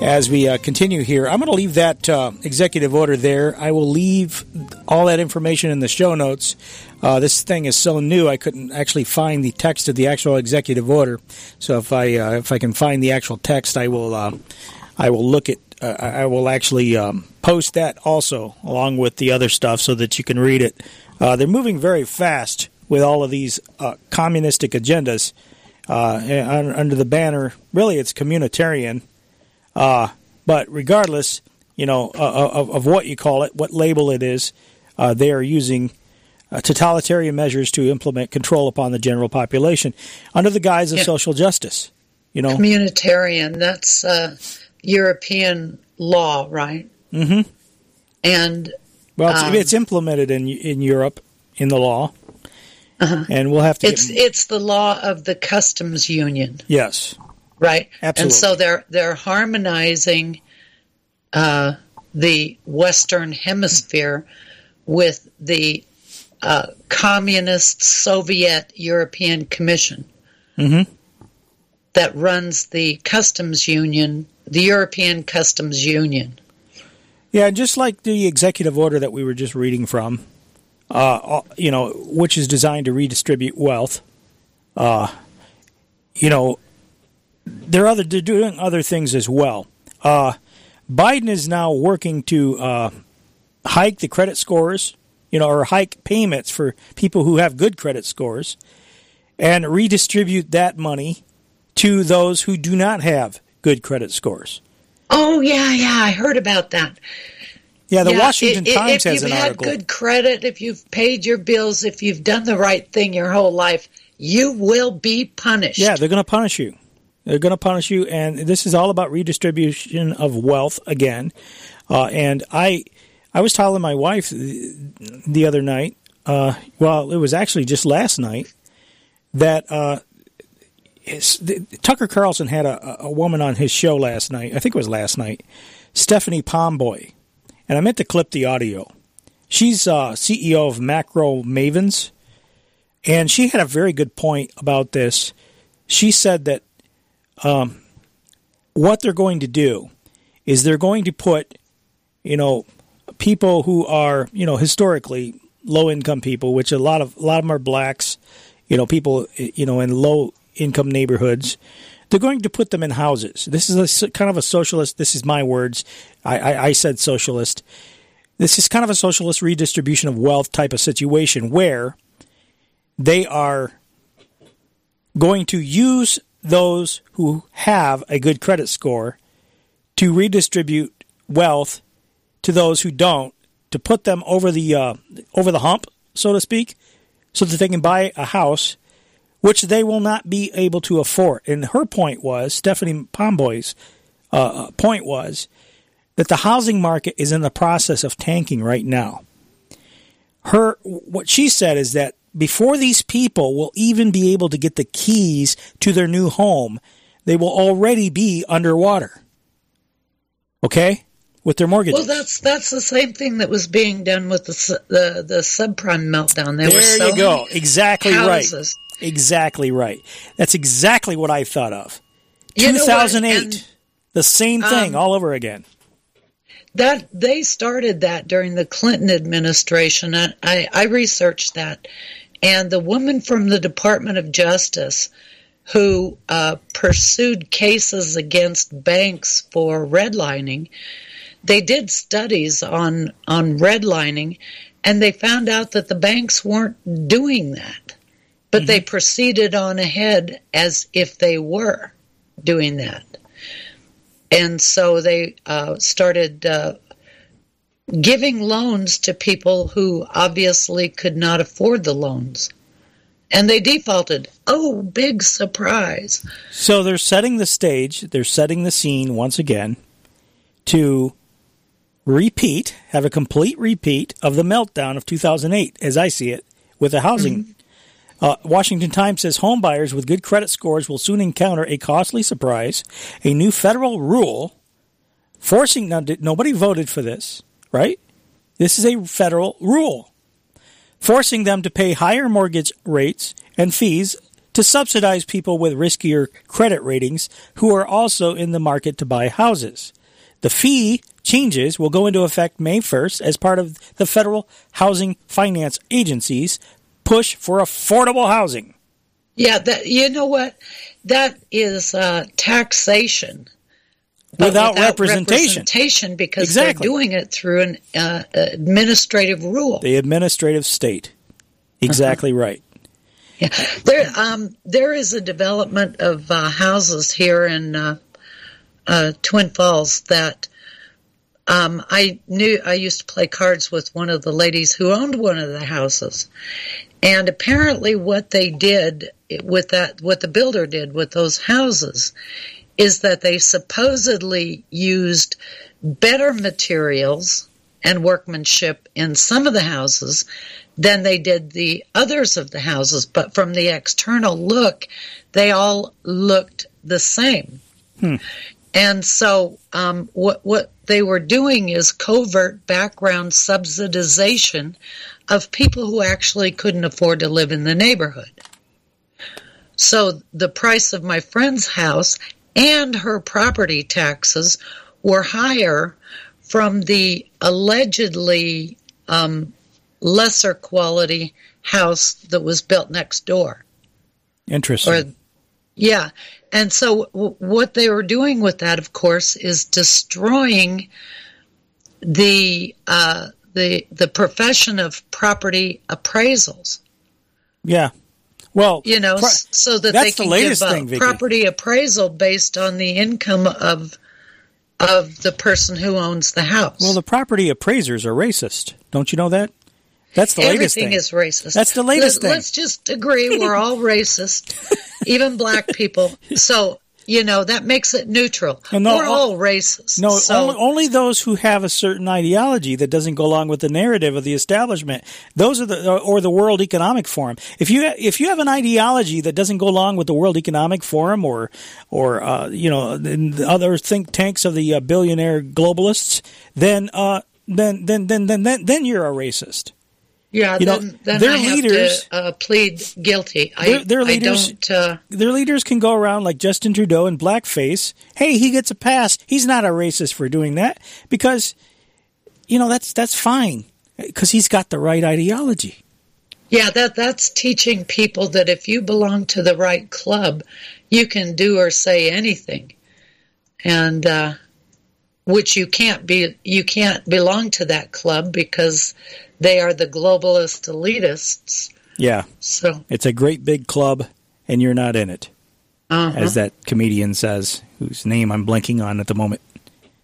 As we uh, continue here, I'm going to leave that uh, executive order there. I will leave all that information in the show notes. Uh, this thing is so new, I couldn't actually find the text of the actual executive order. So if I uh, if I can find the actual text, I will uh, I will look at uh, I will actually um, post that also along with the other stuff so that you can read it. Uh, they're moving very fast with all of these uh, communistic agendas uh, under the banner. Really, it's communitarian. Uh, but regardless, you know, uh, of, of, what you call it, what label it is, uh, they are using totalitarian measures to implement control upon the general population under the guise of Yeah. social justice. You know, Communitarian, that's uh, European law, right? mm-hmm. And well, it's, um, it's implemented in in Europe in the law, and we'll have to. Uh-huh. it's get, it's the law of the customs union, yes, right? Absolutely. And so they're they're harmonizing uh, the Western Hemisphere with the uh, Communist Soviet European Commission mm-hmm. that runs the customs union, the European Customs Union. Yeah, just like the executive order that we were just reading from, uh, you know, which is designed to redistribute wealth. Uh, you know, they're other they're doing other things as well. Uh, Biden is now working to uh, hike the credit scores, you know, or hike payments for people who have good credit scores, and redistribute that money to those who do not have good credit scores. Oh yeah, yeah, I heard about that. Yeah, the Yeah, Washington i- i- Times if has you've an had article. good credit, if you've paid your bills, if you've done the right thing your whole life, you will be punished. Yeah, they're going to punish you. They're going to punish you, and this is all about redistribution of wealth again. Uh, and I, I was telling my wife the, the other night. Uh, well, it was actually just last night that uh, the, Tucker Carlson had a, a woman on his show last night. I think it was last night, Stephanie Pomboy, and I meant to clip the audio. She's uh, CEO of Macro Mavens, and she had a very good point about this. She said that um, what they're going to do is they're going to put, you know, people who are, you know, historically low income people, which a lot of a lot of them are blacks you know, people, you know, in low income neighborhoods. They're going to put them in houses. This is a kind of a socialist. This is my words. I, I, I said socialist. This is kind of a socialist redistribution of wealth type of situation where they are going to use those who have a good credit score to redistribute wealth to those who don't to put them over the uh, over the hump, so to speak, so that they can buy a house which they will not be able to afford. And her point was Stephanie Pomboy's uh, point was that the housing market is in the process of tanking right now. Her what she said is that before these people will even be able to get the keys to their new home, they will already be underwater. Okay? With their mortgages. Well, that's that's the same thing that was being done with the the, the subprime meltdown. They were there you go. Exactly houses. right. Exactly right. That's exactly what I thought of. You 2008. And, the same thing um, all over again. That they started that during the Clinton administration. I, I, I researched that, and the woman from the Department of Justice who uh, pursued cases against banks for redlining, they did studies on on redlining, and they found out that the banks weren't doing that, but they proceeded on ahead as if they were doing that and so they uh, started uh, giving loans to people who obviously could not afford the loans. And they defaulted. Oh, big surprise. So they're setting the stage, they're setting the scene once again to repeat, have a complete repeat of the meltdown of 2008, as I see it, with the housing. Uh, Washington Times says home buyers with good credit scores will soon encounter a costly surprise. A new federal rule forcing now, nobody voted for this, right? This is a federal rule forcing them to pay higher mortgage rates and fees to subsidize people with riskier credit ratings who are also in the market to buy houses. The fee changes will go into effect May 1st as part of the Federal Housing Finance Agency's push for affordable housing. Yeah, that you know what? That is uh, taxation. but Without representation. representation because Exactly. they're doing it through an uh, administrative rule. The administrative state. Exactly right. Yeah, there um, there is a development of uh, houses here in uh, uh, Twin Falls that um, I knew. I used to play cards with one of the ladies who owned one of the houses, and apparently, what they did with that, what the builder did with those houses, is that they supposedly used better materials and workmanship in some of the houses than they did the others of the houses. But from the external look, they all looked the same. Hmm. And so, um, what what they were doing is covert background subsidization of people who actually couldn't afford to live in the neighborhood. So the price of my friend's house and her property taxes were higher from the allegedly um, lesser quality house that was built next door. Interesting. Or, yeah. And so w- what they were doing with that, of course, is destroying the uh, the the profession of property appraisals. yeah. Well, You know, s- so that they can latest give a thing, property appraisal based on the income of of the person who owns the house. Well, the property appraisers are racist. Don't you know that? That's the latest thing. Everything thing. is racist. That's the latest Let- thing. Let's just agree we're all racist, even black people. So you know that makes it neutral. No, no, we're all racist. No, so, only, only those who have a certain ideology that doesn't go along with the narrative of the establishment. Those are the or the World Economic Forum. If you if you have an ideology that doesn't go along with the World Economic Forum or or uh, you know the other think tanks of the uh, billionaire globalists, then uh, then then then then then then you're a racist. Yeah, you know, then, then their I have leaders- to uh, plead guilty. Their, I, their I leaders, don't. Uh, their leaders can go around like Justin Trudeau in blackface. Hey, he gets a pass. He's not a racist for doing that because, you know, that's that's fine because he's got the right ideology. Yeah, that that's teaching people that if you belong to the right club, you can do or say anything, and uh, which you can't be. You can't belong to that club because they are the globalist elitists. Yeah. So It's a great big club, and you're not in it, uh-huh. as that comedian says, whose name I'm blanking on at the moment.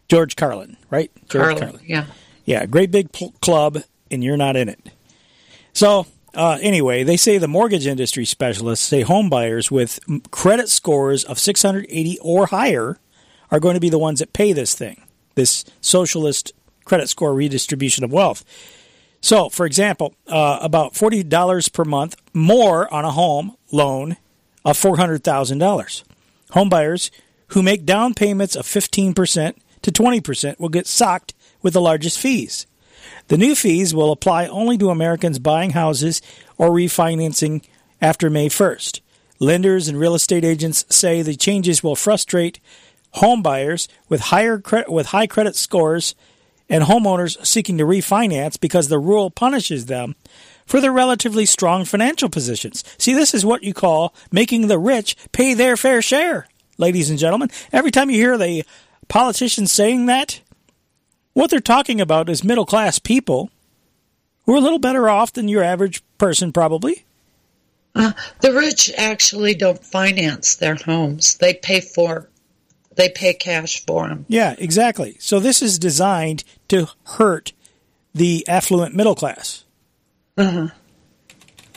George Carlin, right? George Carlin, yeah. Yeah, great big pl- club, and you're not in it. So, uh, anyway, they say the mortgage industry specialists say home buyers with credit scores of 680 or higher are going to be the ones that pay this thing, this socialist credit score redistribution of wealth. So, for example, uh, about $40 per month more on a home loan of $400,000. Homebuyers who make down payments of 15% to 20% will get socked with the largest fees. The new fees will apply only to Americans buying houses or refinancing after May 1st. Lenders and real estate agents say the changes will frustrate home buyers with higher with high credit scores and homeowners seeking to refinance because the rule punishes them for their relatively strong financial positions. See, this is what you call making the rich pay their fair share, ladies and gentlemen. Every time you hear the politicians saying that, what they're talking about is middle class people who are a little better off than your average person, probably. Uh, the rich actually don't finance their homes; they pay for, they pay cash for them. Yeah, exactly. So this is designed to hurt the affluent middle class. Uh-huh.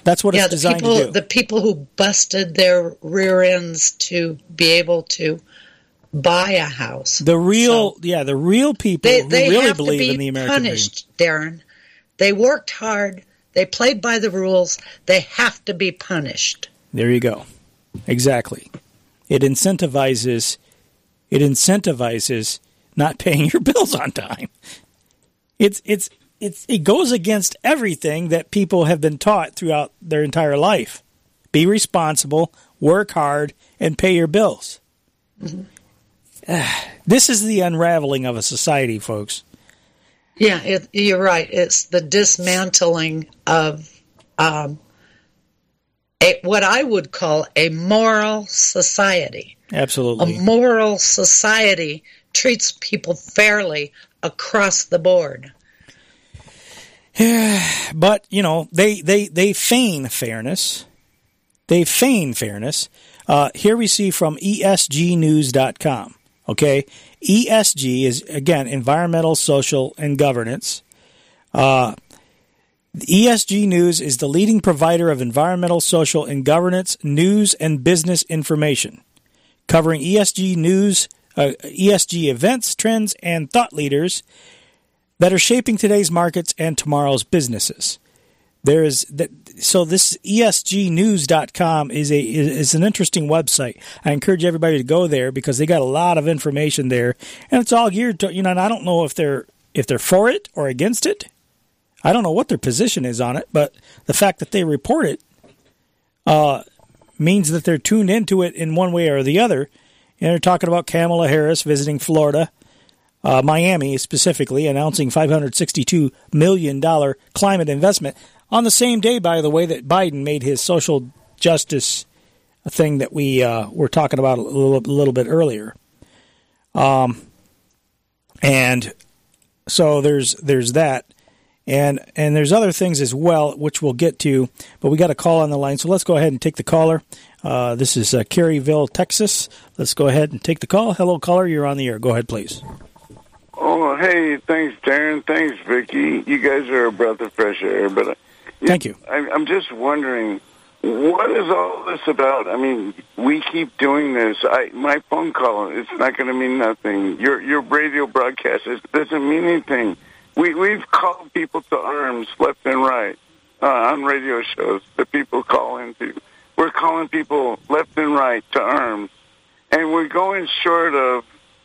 That's what yeah, it's designed the people, to do. The people who busted their rear ends to be able to buy a house. The real, yeah, the real people They, who they really have believe to be in the American dream. punished, Darren. They worked hard. They played by the rules. They have to be punished. There you go. Exactly. It incentivizes it incentivizes not paying your bills on time. It's it's it's it goes against everything that people have been taught throughout their entire life. Be responsible, work hard, and pay your bills. This is the unraveling of a society, folks. Yeah, it, you're right. It's the dismantling of um, a, what I would call a moral society. Absolutely. A moral society treats people fairly across the board. but you know they they they feign fairness. They feign fairness. Uh, here we see from ESGNews.com. Okay, ESG is again environmental, social, and governance. Uh, ESG News is the leading provider of environmental, social, and governance news and business information, covering ESG news, uh, ESG events, trends, and thought leaders that are shaping today's markets and tomorrow's businesses. There is that so this esgnews.com is a is an interesting website. I encourage everybody to go there because they got a lot of information there and it's all geared to you know and I don't know if they're if they're for it or against it. I don't know what their position is on it, but the fact that they report it uh, means that they're tuned into it in one way or the other. And they're talking about Kamala Harris visiting Florida uh, Miami specifically, announcing $562 million climate investment on the same day, by the way, that Biden made his social justice thing that we uh, were talking about a little, a little bit earlier. Um, and so there's there's that, and and there's other things as well, which we'll get to. But we got a call on the line, so let's go ahead and take the caller. Uh, this is uh, Kerrville, Texas. Let's go ahead and take the call. Hello, caller. You're on the air. Go ahead, please. Oh, hey, thanks, Darren. Thanks, Vicky. You guys are a breath of fresh air. But uh, Thank you. I, I'm just wondering, what is all this about? I mean, we keep doing this. I my phone call, it's not going to mean nothing. Your your radio broadcast it doesn't mean anything. We we've called people to arms left and right uh, on radio shows that people call into. We're calling people left and right to arms, and we're going short of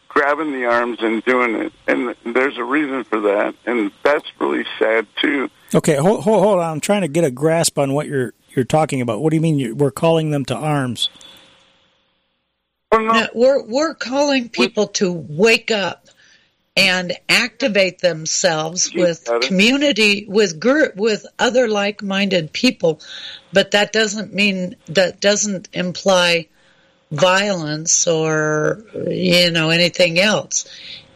grabbing the arms and doing it. And there's a reason for that, and that's really sad too. Okay, hold, hold, hold on. I'm trying to get a grasp on what you're you're talking about. What do you mean you, we're calling them to arms? No, we're we're calling people to wake up and activate themselves with community with group with other like-minded people but that doesn't mean that doesn't imply violence or you know anything else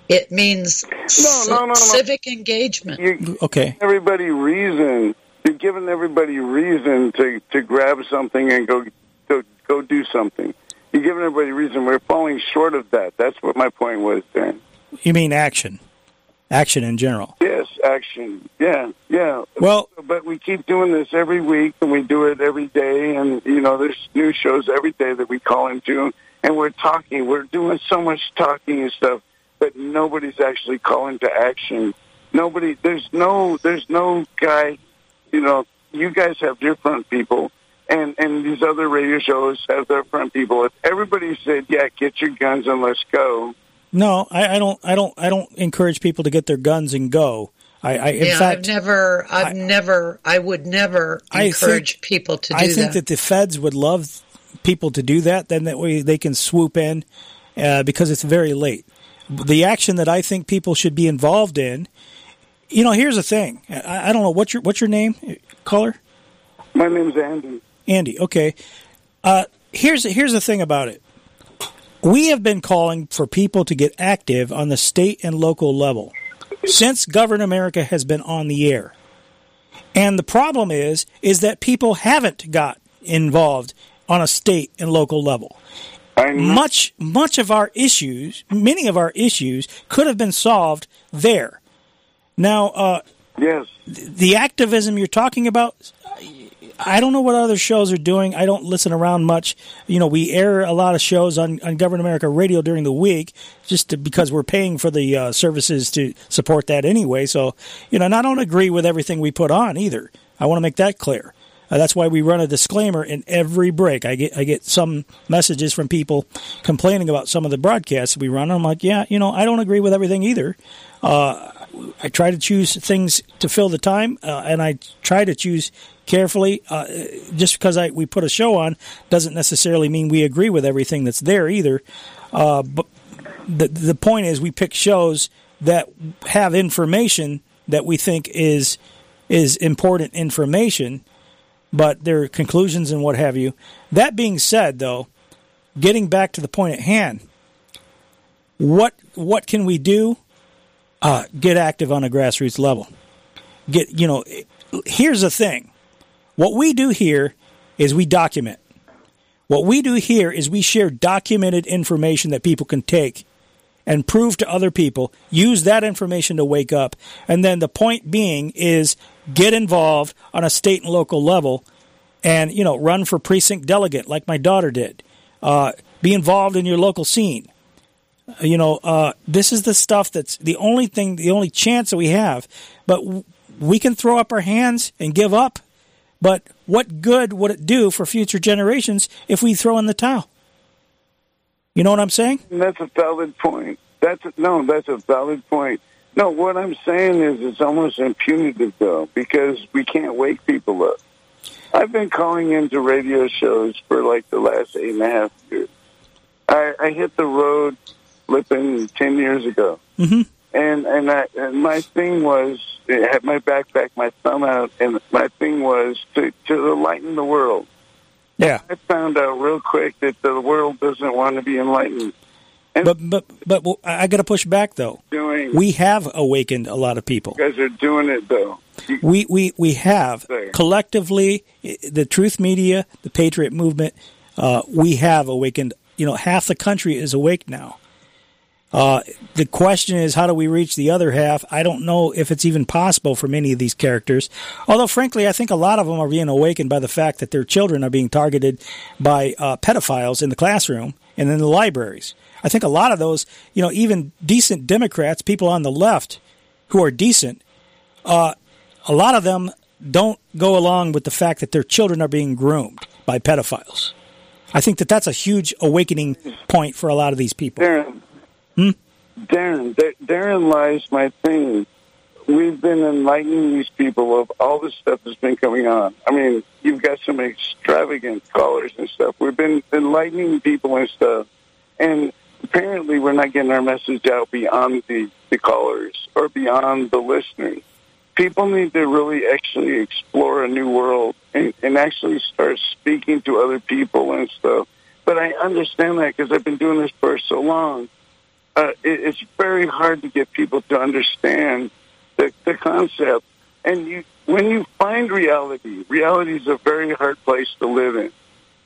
it means No, no, no, no. civic engagement You, okay. Everybody reason. You're giving everybody reason to to grab something and go go go do something. You're giving everybody reason. We're falling short of that. That's what my point was, Dan. You mean action? Action in general. Yes, action. Yeah, yeah. Well, but we keep doing this every week, and we do it every day. And you know, there's new shows every day that we call into, and we're talking. We're doing so much talking and stuff, but nobody's actually calling to action. Nobody. There's no. There's no guy. You know, you guys have different people, and and these other radio shows have their different people. If everybody said, "Yeah, get your guns and let's go," No, I, I don't. I don't. I don't encourage people to get their guns and go. I, I in yeah, fact, I've never, I've never, I would never I encourage think- people to do that. I think that. that the feds would love people to do that. Then that way they can swoop in uh, because it's very late. The action that I think people should be involved in. You know, here's the thing. I, I don't know what's your what's your name, caller. my name's Andy. Andy. Okay. Uh, here's here's the thing about it. We have been calling for people to get active on the state and local level since Govern America has been on the air. And the problem is is that people haven't got involved on a state and local level. Much much of our issues, many of our issues could have been solved there. Now, uh, yes, the activism you're talking about, I don't know what other shows are doing. I don't listen around much. You know, we air a lot of shows on, on Govern America Radio during the week just to, because we're paying for the uh, services to support that anyway. So, you know, and I don't agree with everything we put on either. I want to make that clear. Uh, that's why we run a disclaimer in every break. I get I get some messages from people complaining about some of the broadcasts we run. I'm like, yeah, you know, I don't agree with everything either. Uh, I try to choose things to fill the time, uh, and I try to choose carefully. Uh, just because I we put a show on doesn't necessarily mean we agree with everything that's there either. Uh, but the the point is, we pick shows that have information that we think is is important information, but their conclusions and what have you. That being said, though, getting back to the point at hand, what what can we do? Uh, get active on a grassroots level. Get you know. Here's the thing: what we do here is we document. What we do here is we share documented information that people can take and prove to other people. Use that information to wake up, and then the point being is get involved on a state and local level, and you know run for precinct delegate like my daughter did. Uh, be involved in your local scene you know, uh, this is the stuff that's the only thing, the only chance that we have. But we can throw up our hands and give up. But what good would it do for future generations if we throw in the towel? You know what I'm saying? That's a valid point. That's a, no, that's a valid point. No, what I'm saying is it's almost impunitive though because we can't wake people up. I've been calling into radio shows for like the last eight and a half years. I, I hit the road flipping ten years ago, mm-hmm. And and, I, and my thing was I had my backpack, my thumb out, and my thing was to to enlighten the world. Yeah. I found out real quick that the world doesn't want to be enlightened. But but but well, I got to push back though. Doing We have awakened a lot of people. you guys are doing it though. We we we have collectively the Truth Media, the Patriot Movement. Uh, we have awakened. You know, half the country is awake now. Uh, the question is, how do we reach the other half? I don't know if it's even possible for many of these characters. Although, frankly, I think a lot of them are being awakened by the fact that their children are being targeted by uh, pedophiles in the classroom and in the libraries. I think a lot of those, you know, even decent Democrats, people on the left who are decent, uh, a lot of them don't go along with the fact that their children are being groomed by pedophiles. I think that that's a huge awakening point for a lot of these people. Hmm? Darren, lies my thing. We've been enlightening these people of all the stuff that's been coming on. I mean, you've got some extravagant callers and stuff. We've been enlightening people and stuff, and apparently we're not getting our message out beyond the the callers or beyond the listeners. People need to really actually explore a new world and, and actually start speaking to other people and stuff. But I understand that because I've been doing this for so long. Uh, it, it's very hard to get people to understand the, the concept. And you, when you find reality, reality is a very hard place to live in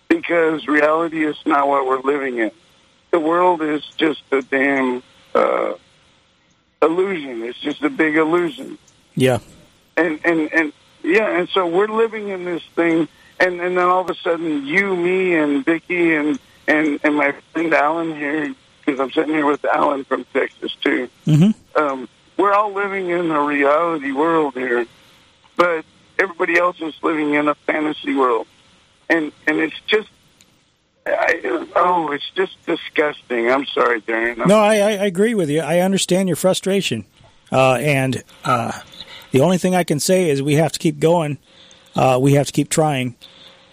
because reality is not what we're living in. The world is just a damn uh, illusion. It's just a big illusion. Yeah. And and and yeah, and so we're living in this thing, and and then all of a sudden, you, me, and Vicky, and and and my friend Alan here, because I'm sitting here with Alan from Texas too. Mm-hmm. Um, we're all living in a reality world here, but everybody else is living in a fantasy world, and and it's just. I, oh, it's just disgusting. I'm sorry, Darren. I'm No, I, I I agree with you. I understand your frustration, uh, and uh, the only thing I can say is we have to keep going. Uh, we have to keep trying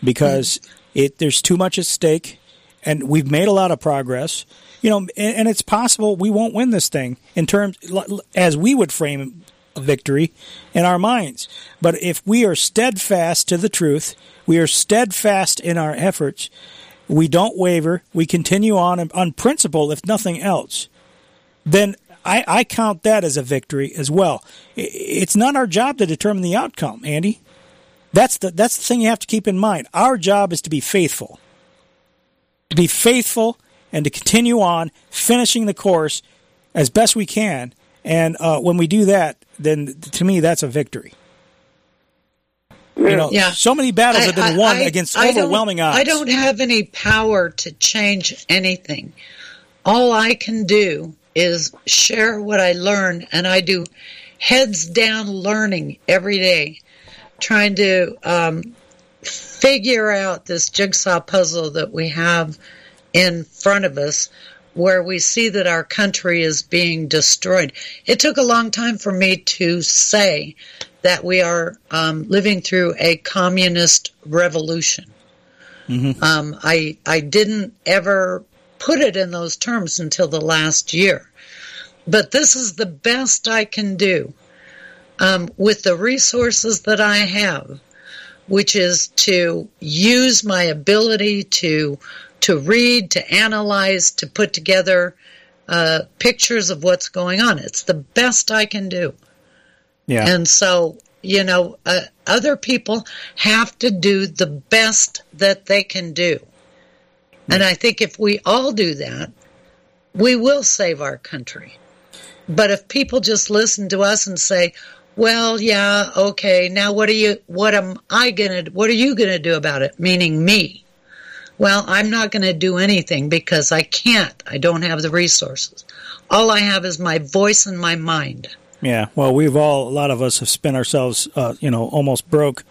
because it there's too much at stake, and we've made a lot of progress. You know, and, and it's possible we won't win this thing in terms as we would frame a victory in our minds. But if we are steadfast to the truth, we are steadfast in our efforts. We don't waver. We continue on on principle, if nothing else. Then I, I count that as a victory as well. It's not our job to determine the outcome, Andy. That's the that's the thing you have to keep in mind. Our job is to be faithful, to be faithful, and to continue on finishing the course as best we can. And uh, when we do that, then to me that's a victory. You know, Yeah. so many battles have been won I- against I overwhelming odds. I don't have any power to change anything. All I can do is share what I learn, and I do heads down learning every day, trying to um, figure out this jigsaw puzzle that we have in front of us where we see that our country is being destroyed. It took a long time for me to say that we are um, living through a communist revolution. Um, I I didn't ever put it in those terms until the last year, but this is the best I can do um, with the resources that I have, which is to use my ability to to read, to analyze, to put together uh, pictures of what's going on. It's the best I can do. Yeah. And so, you know, uh, other people have to do the best that they can do. And I think if we all do that, we will save our country. But if people just listen to us and say, well, yeah, okay, now what are you, what am I gonna, what are you gonna do about it? Meaning me. Well, I'm not gonna do anything because I can't. I don't have the resources. All I have is my voice and my mind. Yeah, well, we've all a lot of us have spent ourselves, uh, you know, almost broke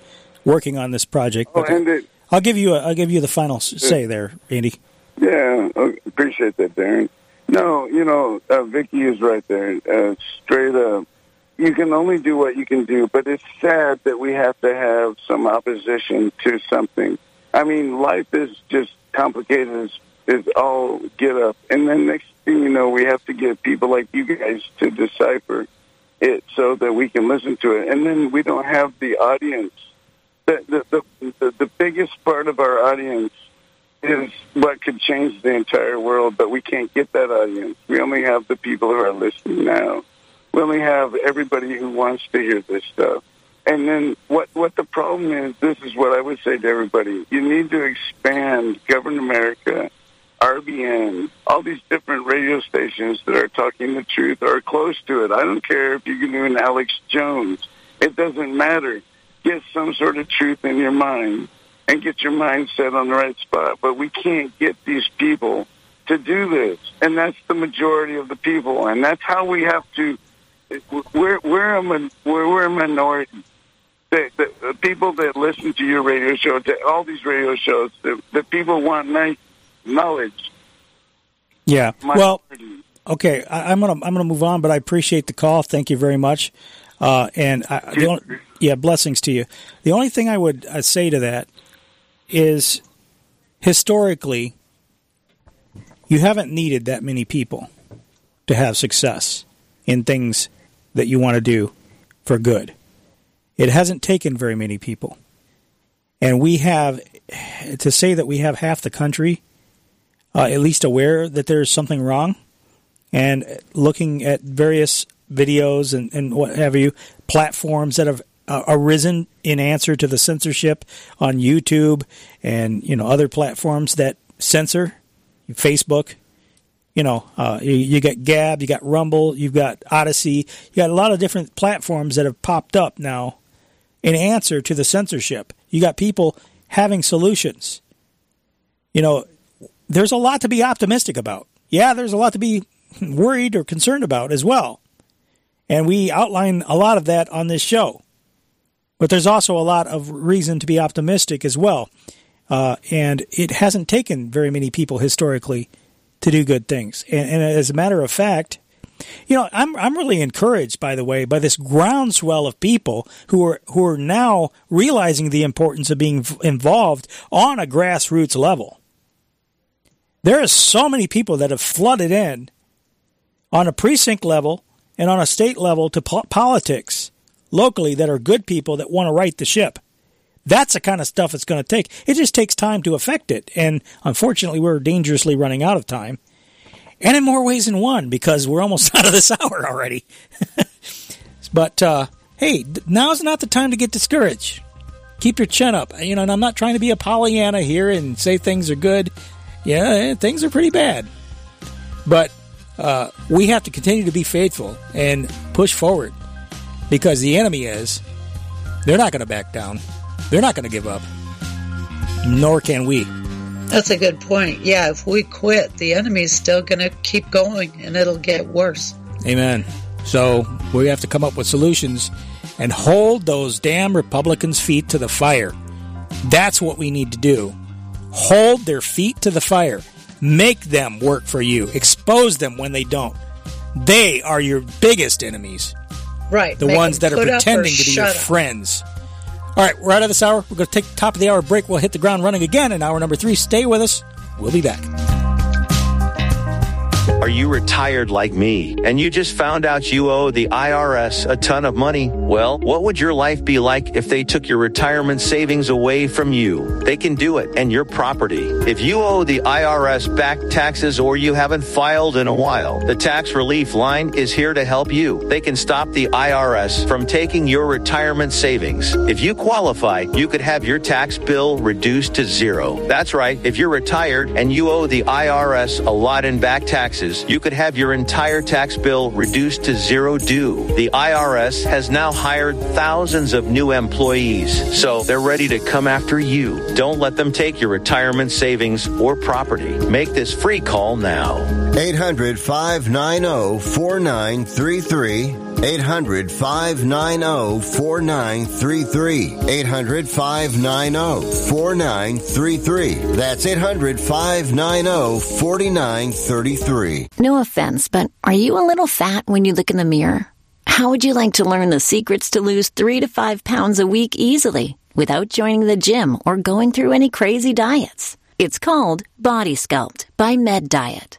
working on this project. Oh, But and it, I'll give you, a, I'll give you the final say there, Andy. Yeah, uh, appreciate that, Darren. No, you know, uh, Vicky is right there. Uh, straight up, you can only do what you can do, but it's sad that we have to have some opposition to something. I mean, life is just complicated as is all get up, and then next thing you know, we have to get people like you guys to decipher it so that we can listen to it, and then we don't have the audience. The the the, the, the biggest part of our audience is what could change the entire world, but we can't get that audience. We only have the people who are listening now. We have everybody who wants to hear this stuff. And then what what the problem is, this is what I would say to everybody. You need to expand Govern America, RBN, all these different radio stations that are talking the truth or close to it. I don't care if you can do an Alex Jones. It doesn't matter. Get some sort of truth in your mind and get your mind set on the right spot. But we can't get these people to do this, and that's the majority of the people, and that's how we have to. We're we're a min- we're, we're a minority. The, the, the people that listen to your radio show, to all these radio shows, the, the people want nice knowledge. Yeah. My- Well, okay. I, I'm gonna I'm gonna move on, but I appreciate the call. Thank you very much. Uh, and I, the only, yeah, blessings to you. The only thing I would uh, say to that is, historically, you haven't needed that many people to have success. in things that you want to do for good. It hasn't taken very many people. And we have, to say that we have half the country uh, at least aware that there's something wrong and looking at various videos and, and what have you, platforms that have uh, arisen in answer to the censorship on YouTube and you know other platforms that censor, Facebook. You know, uh, you, you got Gab, you got Rumble, you've got Odysee, you got a lot of different platforms that have popped up now in answer to the censorship. You got people having solutions. You know, there's a lot to be optimistic about. Yeah, there's a lot to be worried or concerned about as well. And we outline a lot of that on this show. But there's also a lot of reason to be optimistic as well. Uh, and it hasn't taken very many people historically to do good things. And, and, as a matter of fact, you know, I'm I'm really encouraged, by the way, by this groundswell of people who are who are now realizing the importance of being involved on a grassroots level. There are so many people that have flooded in on a precinct level and on a state level to po- politics locally that are good people that want to right the ship. That's the kind of stuff it's going to take. It just takes time to affect it. And unfortunately, we're dangerously running out of time. And in more ways than one, because we're almost out of this hour already. but uh, hey, now's not the time to get discouraged. Keep your chin up. You know, and I'm not trying to be a Pollyanna here and say things are good. Yeah, things are pretty bad. But uh, we have to continue to be faithful and push forward because the enemy is. They're not going to back down. They're not going to give up. Nor can we. That's a good point. Yeah, if we quit, the enemy's still going to keep going and it'll get worse. Amen. So we have to come up with solutions and hold those damn Republicans' feet to the fire. That's what we need to do. Hold their feet to the fire. Make them work for you. Expose them when they don't. They are your biggest enemies. Right. The ones that are pretending to be your up. friends. All right, we're out of this hour. We're going to take the top of the hour break. We'll hit the ground running again in hour number three. Stay with us. We'll be back. Are you retired like me and you just found out you owe the IRS a ton of money? Well, what would your life be like if they took your retirement savings away from you? They can do it and your property. If you owe the IRS back taxes or you haven't filed in a while, the tax relief line is here to help you. They can stop the IRS from taking your retirement savings. If you qualify, you could have your tax bill reduced to zero. That's right. If you're retired and you owe the IRS a lot in back taxes, taxes, you could have your entire tax bill reduced to zero due. The IRS has now hired thousands of new employees, so they're ready to come after you. Don't let them take your retirement savings or property. Make this free call now. 800 590 4933. 800 590 4933. 800 590 4933. That's 800 590 4933. No offense, but are you a little fat when you look in the mirror? How would you like to learn the secrets to lose three to five pounds a week easily without joining the gym or going through any crazy diets? It's called Body Sculpt by Med Diet.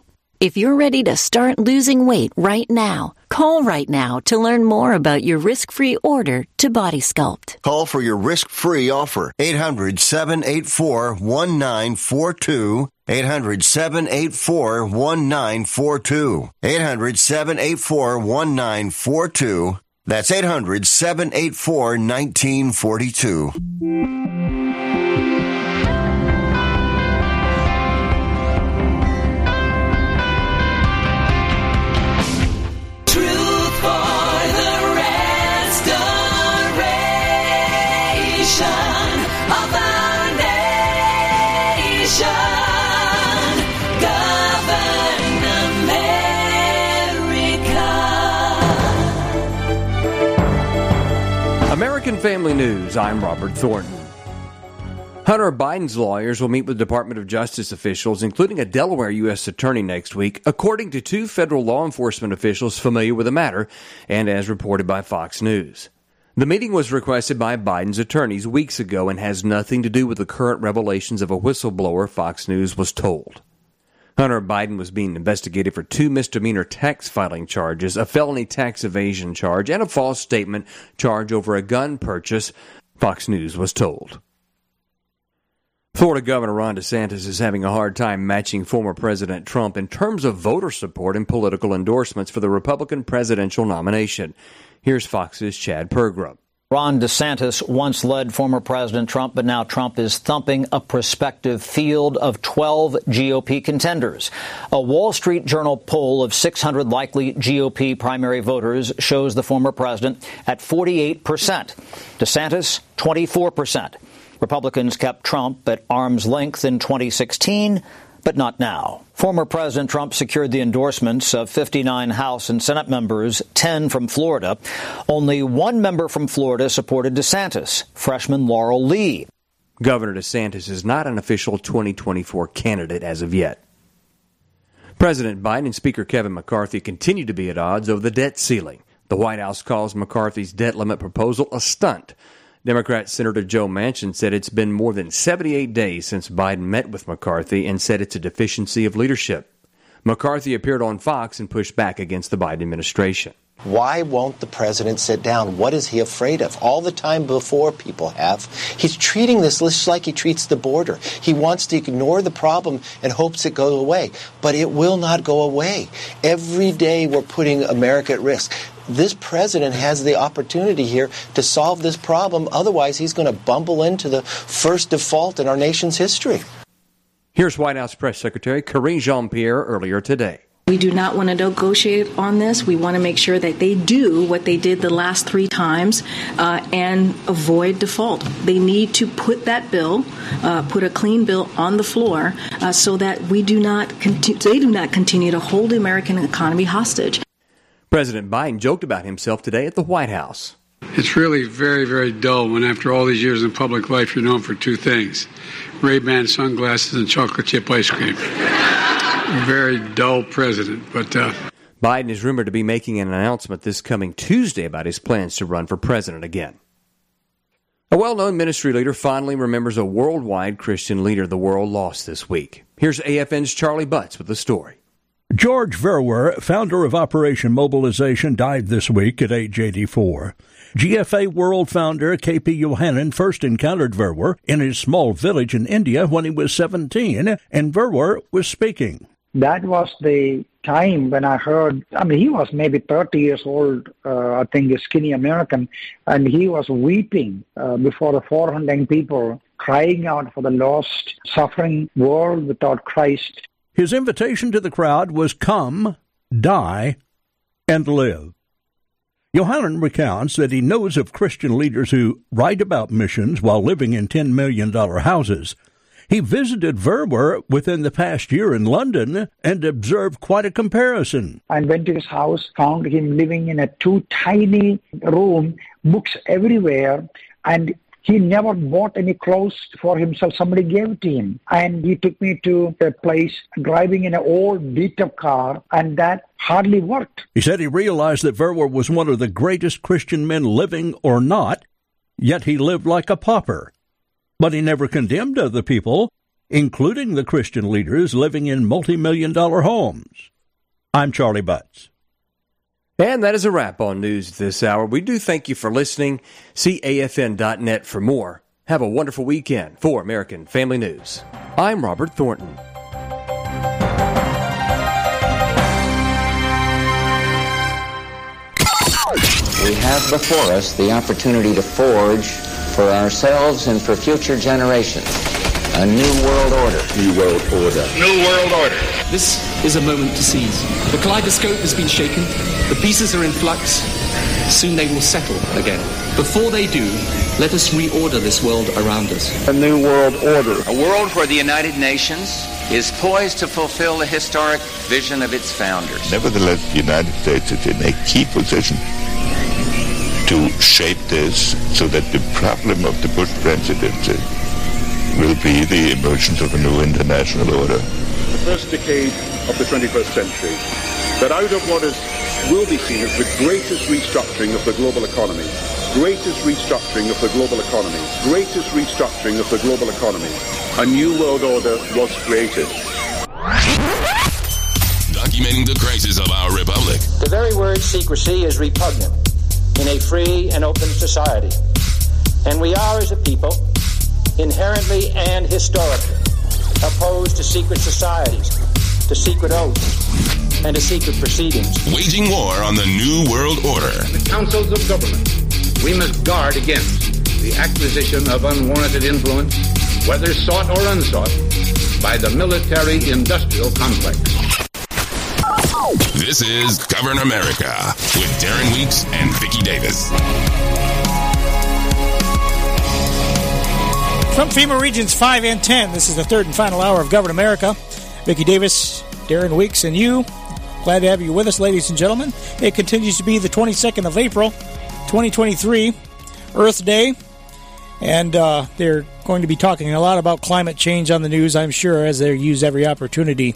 If you're ready to start losing weight right now, call right now to learn more about your risk free order to Body Sculpt. Call for your risk free offer 800 784 1942. 800 784 1942. 800 784 1942. That's 800 784 1942. Family News, I'm Robert Thornton. Hunter Biden's lawyers will meet with Department of Justice officials, including a Delaware U.S. attorney next week, according to two federal law enforcement officials familiar with the matter, and as reported by Fox News. The meeting was requested by Biden's attorneys weeks ago and has nothing to do with the current revelations of a whistleblower, Fox News was told. Hunter Biden was being investigated for two misdemeanor tax filing charges, a felony tax evasion charge, and a false statement charge over a gun purchase, Fox News was told. Florida Governor Ron DeSantis is having a hard time matching former President Trump in terms of voter support and political endorsements for the Republican presidential nomination. Here's Fox's Chad Pergram. Ron DeSantis once led former President Trump, but now Trump is thumping a prospective field of 12 GOP contenders. A Wall Street Journal poll of 600 likely GOP primary voters shows the former president at 48%, DeSantis 24%. Republicans kept Trump at arm's length in 2016, but not now. Former President Trump secured the endorsements of 59 House and Senate members, 10 from Florida. Only one member from Florida supported DeSantis, freshman Laurel Lee. Governor DeSantis is not an official 2024 candidate as of yet. President Biden and Speaker Kevin McCarthy continue to be at odds over the debt ceiling. The White House calls McCarthy's debt limit proposal a stunt. Democrat Senator Joe Manchin said it's been more than 78 days since Biden met with McCarthy and said it's a deficiency of leadership. McCarthy appeared on Fox and pushed back against the Biden administration. Why won't the president sit down? What is he afraid of? All the time before people have. He's treating this just like he treats the border. He wants to ignore the problem and hopes it goes away. But it will not go away. Every day we're putting America at risk this president has the opportunity here to solve this problem. Otherwise, he's going to bumble into the first default in our nation's history. Here's White House Press Secretary Karine Jean Pierre earlier today. We do not want to negotiate on this. We want to make sure that they do what they did the last three times uh, and avoid default. They need to put that bill, uh, put a clean bill on the floor, uh, so that we do not conti- they do not continue to hold the American economy hostage. President Biden joked about himself today at the White House. It's really very, very dull when after all these years in public life you're known for two things Ray-Ban sunglasses and chocolate chip ice cream. very dull president, but... Uh, Biden is rumored to be making an announcement this coming Tuesday about his plans to run for president again. A well known ministry leader finally remembers a worldwide Christian leader the world lost this week. Here's AFN's Charlie Butts with the story. George Verwer, founder of Operation Mobilization, died this week at age 84. GFA World founder KP Yohannan first encountered Verwer in his small village in India when he was 17, and Verwer was speaking. That was the time when I heard, I mean, he was maybe 30 years old, uh, I think, a skinny American, and he was weeping uh, before the 400 people, crying out for the lost, suffering world without Christ. His invitation to the crowd was come, die, and live. Yohannan recounts that he knows of Christian leaders who write about missions while living in $10 million houses. He visited Verwer within the past year in London and observed quite a comparison. I went to his house, found him living in a too tiny room, books everywhere, and he never bought any clothes for himself. Somebody gave it to him. And he took me to a place driving in an old beat up car, and that hardly worked. He said he realized that Verwer was one of the greatest Christian men living or not, yet he lived like a pauper. But he never condemned other people, including the Christian leaders living in multi million dollar homes. I'm Charlie Butts. And that is a wrap on news this hour. We do thank you for listening. See AFN.net for more. Have a wonderful weekend for American Family News. I'm Robert Thornton. We have before us the opportunity to forge for ourselves and for future generations a new world order. New world order. New world order. This is a moment to seize. The kaleidoscope has been shaken. The pieces are in flux. Soon they will settle again. Before they do, let us reorder this world around us. A new world order. A world where the United Nations is poised to fulfill the historic vision of its founders. Nevertheless, the United States is in a key position to shape this so that the problem of the Bush presidency will be the emergence of a new international order. The first decade of the 21st century, that out of what is will be seen as the greatest restructuring of the global economy, greatest restructuring of the global economy, greatest restructuring of the global economy, a new world order was created. Documenting the crisis of our republic. The very word secrecy is repugnant in a free and open society. And we are, as a people, inherently and historically opposed to secret societies, to secret oaths, and to secret proceedings. Waging war on the New World Order. The councils of government. We must guard against the acquisition of unwarranted influence, whether sought or unsought, by the military industrial complex. This is Govern America with Darren Weeks and Vicky Davis. From FEMA Regions 5 and 10, this is the third and final hour of Govern America. Vicky Davis, Darren Weeks, and you. Glad to have you with us, ladies and gentlemen. It continues to be the 22nd of April, 2023, Earth Day. And uh, they're going to be talking a lot about climate change on the news, I'm sure, as they use every opportunity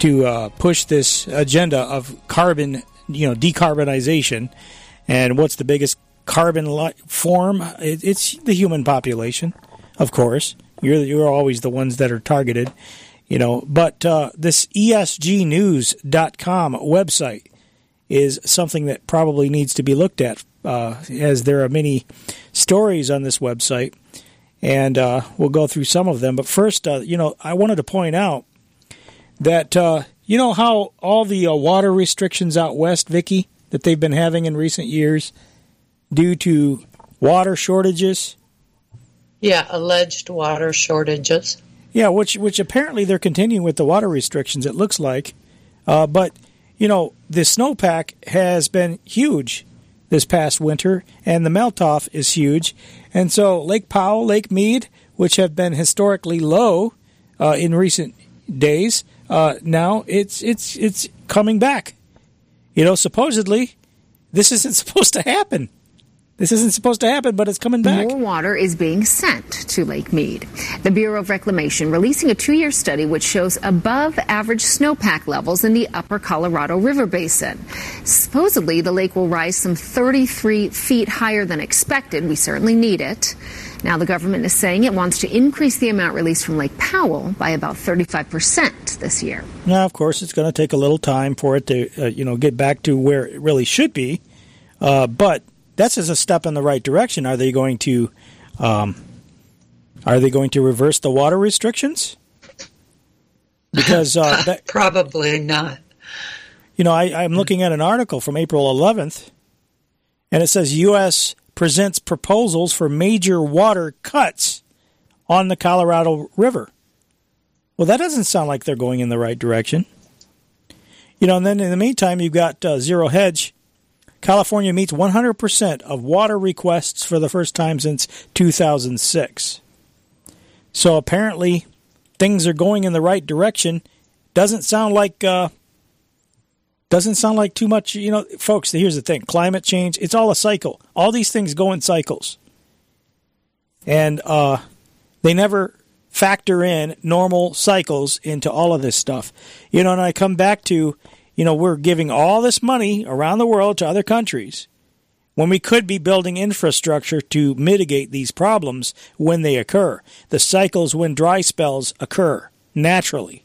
to uh, push this agenda of carbon, you know, decarbonization. And what's the biggest carbon form? It, it's the human population, of course. You're you're always the ones that are targeted, you know. But uh, this ESGNews.com website is something that probably needs to be looked at, uh, as there are many stories on this website, and uh, we'll go through some of them. But first, uh, you know, I wanted to point out that uh, you know how all the uh, water restrictions out west, Vicky, that they've been having in recent years due to water shortages. Yeah, alleged water shortages. Yeah, which which apparently they're continuing with the water restrictions. It looks like, uh, but you know the snowpack has been huge this past winter, and the melt off is huge, and so Lake Powell, Lake Mead, which have been historically low uh, in recent days, uh, now it's it's it's coming back. You know, supposedly this isn't supposed to happen. This isn't supposed to happen, but it's coming back. More water is being sent to Lake Mead. The Bureau of Reclamation releasing a two year study which shows above average snowpack levels in the upper Colorado River Basin. Supposedly, the lake will rise some 33 feet higher than expected. We certainly need it. Now, the government is saying it wants to increase the amount released from Lake Powell by about 35% this year. Now, of course, it's going to take a little time for it to, uh, you know, get back to where it really should be. Uh, but that's just a step in the right direction. Are they going to, um, are they going to reverse the water restrictions? Because uh, that, probably not. You know, I, I'm looking at an article from April 11th, and it says U.S. presents proposals for major water cuts on the Colorado River. Well, that doesn't sound like they're going in the right direction. You know, and then in the meantime, you've got uh, Zero Hedge California meets 100% of water requests for the first time since 2006. So apparently, things are going in the right direction. Doesn't sound like uh, doesn't sound like too much. You know, folks. Here's the thing: climate change. It's all a cycle. All these things go in cycles, and uh, they never factor in normal cycles into all of this stuff. You know, and I come back to you know, we're giving all this money around the world to other countries when we could be building infrastructure to mitigate these problems when they occur. The cycles when dry spells occur naturally.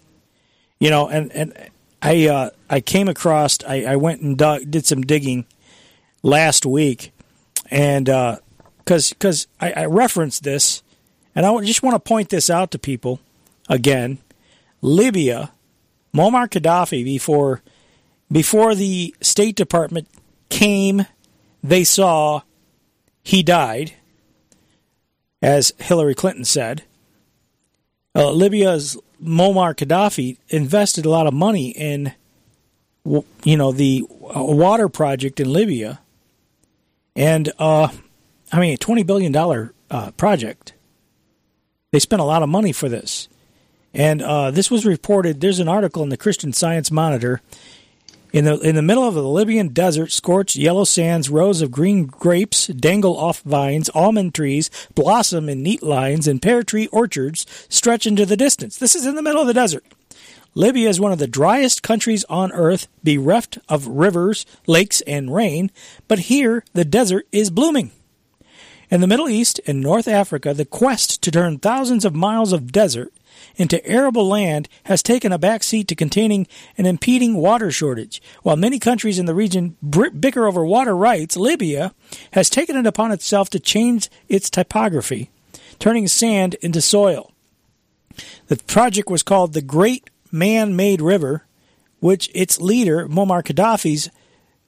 You know, and, and I uh, I came across I, I went and dug, did some digging last week, and because uh, because I, I referenced this, and I just want to point this out to people again. Libya, Muammar Gaddafi, before before the State Department came, they saw he died, as Hillary Clinton said. Uh, Libya's Muammar Gaddafi invested a lot of money in, you know, the uh, water project in Libya, and uh, I mean, a twenty billion dollar uh, project. They spent a lot of money for this, and uh, this was reported. There's an article in the Christian Science Monitor In the in the middle of the Libyan desert, scorched yellow sands, rows of green grapes dangle off vines, almond trees blossom in neat lines, and pear tree orchards stretch into the distance. This is in the middle of the desert. Libya is one of the driest countries on earth, bereft of rivers, lakes, and rain, but here the desert is blooming. In the Middle East and North Africa, the quest to turn thousands of miles of desert into arable land has taken a back seat to containing an impeding water shortage. While many countries in the region bicker over water rights, Libya has taken it upon itself to change its typography, turning sand into soil. The project was called the Great Man Made River, which its leader, Muammar Gaddafi's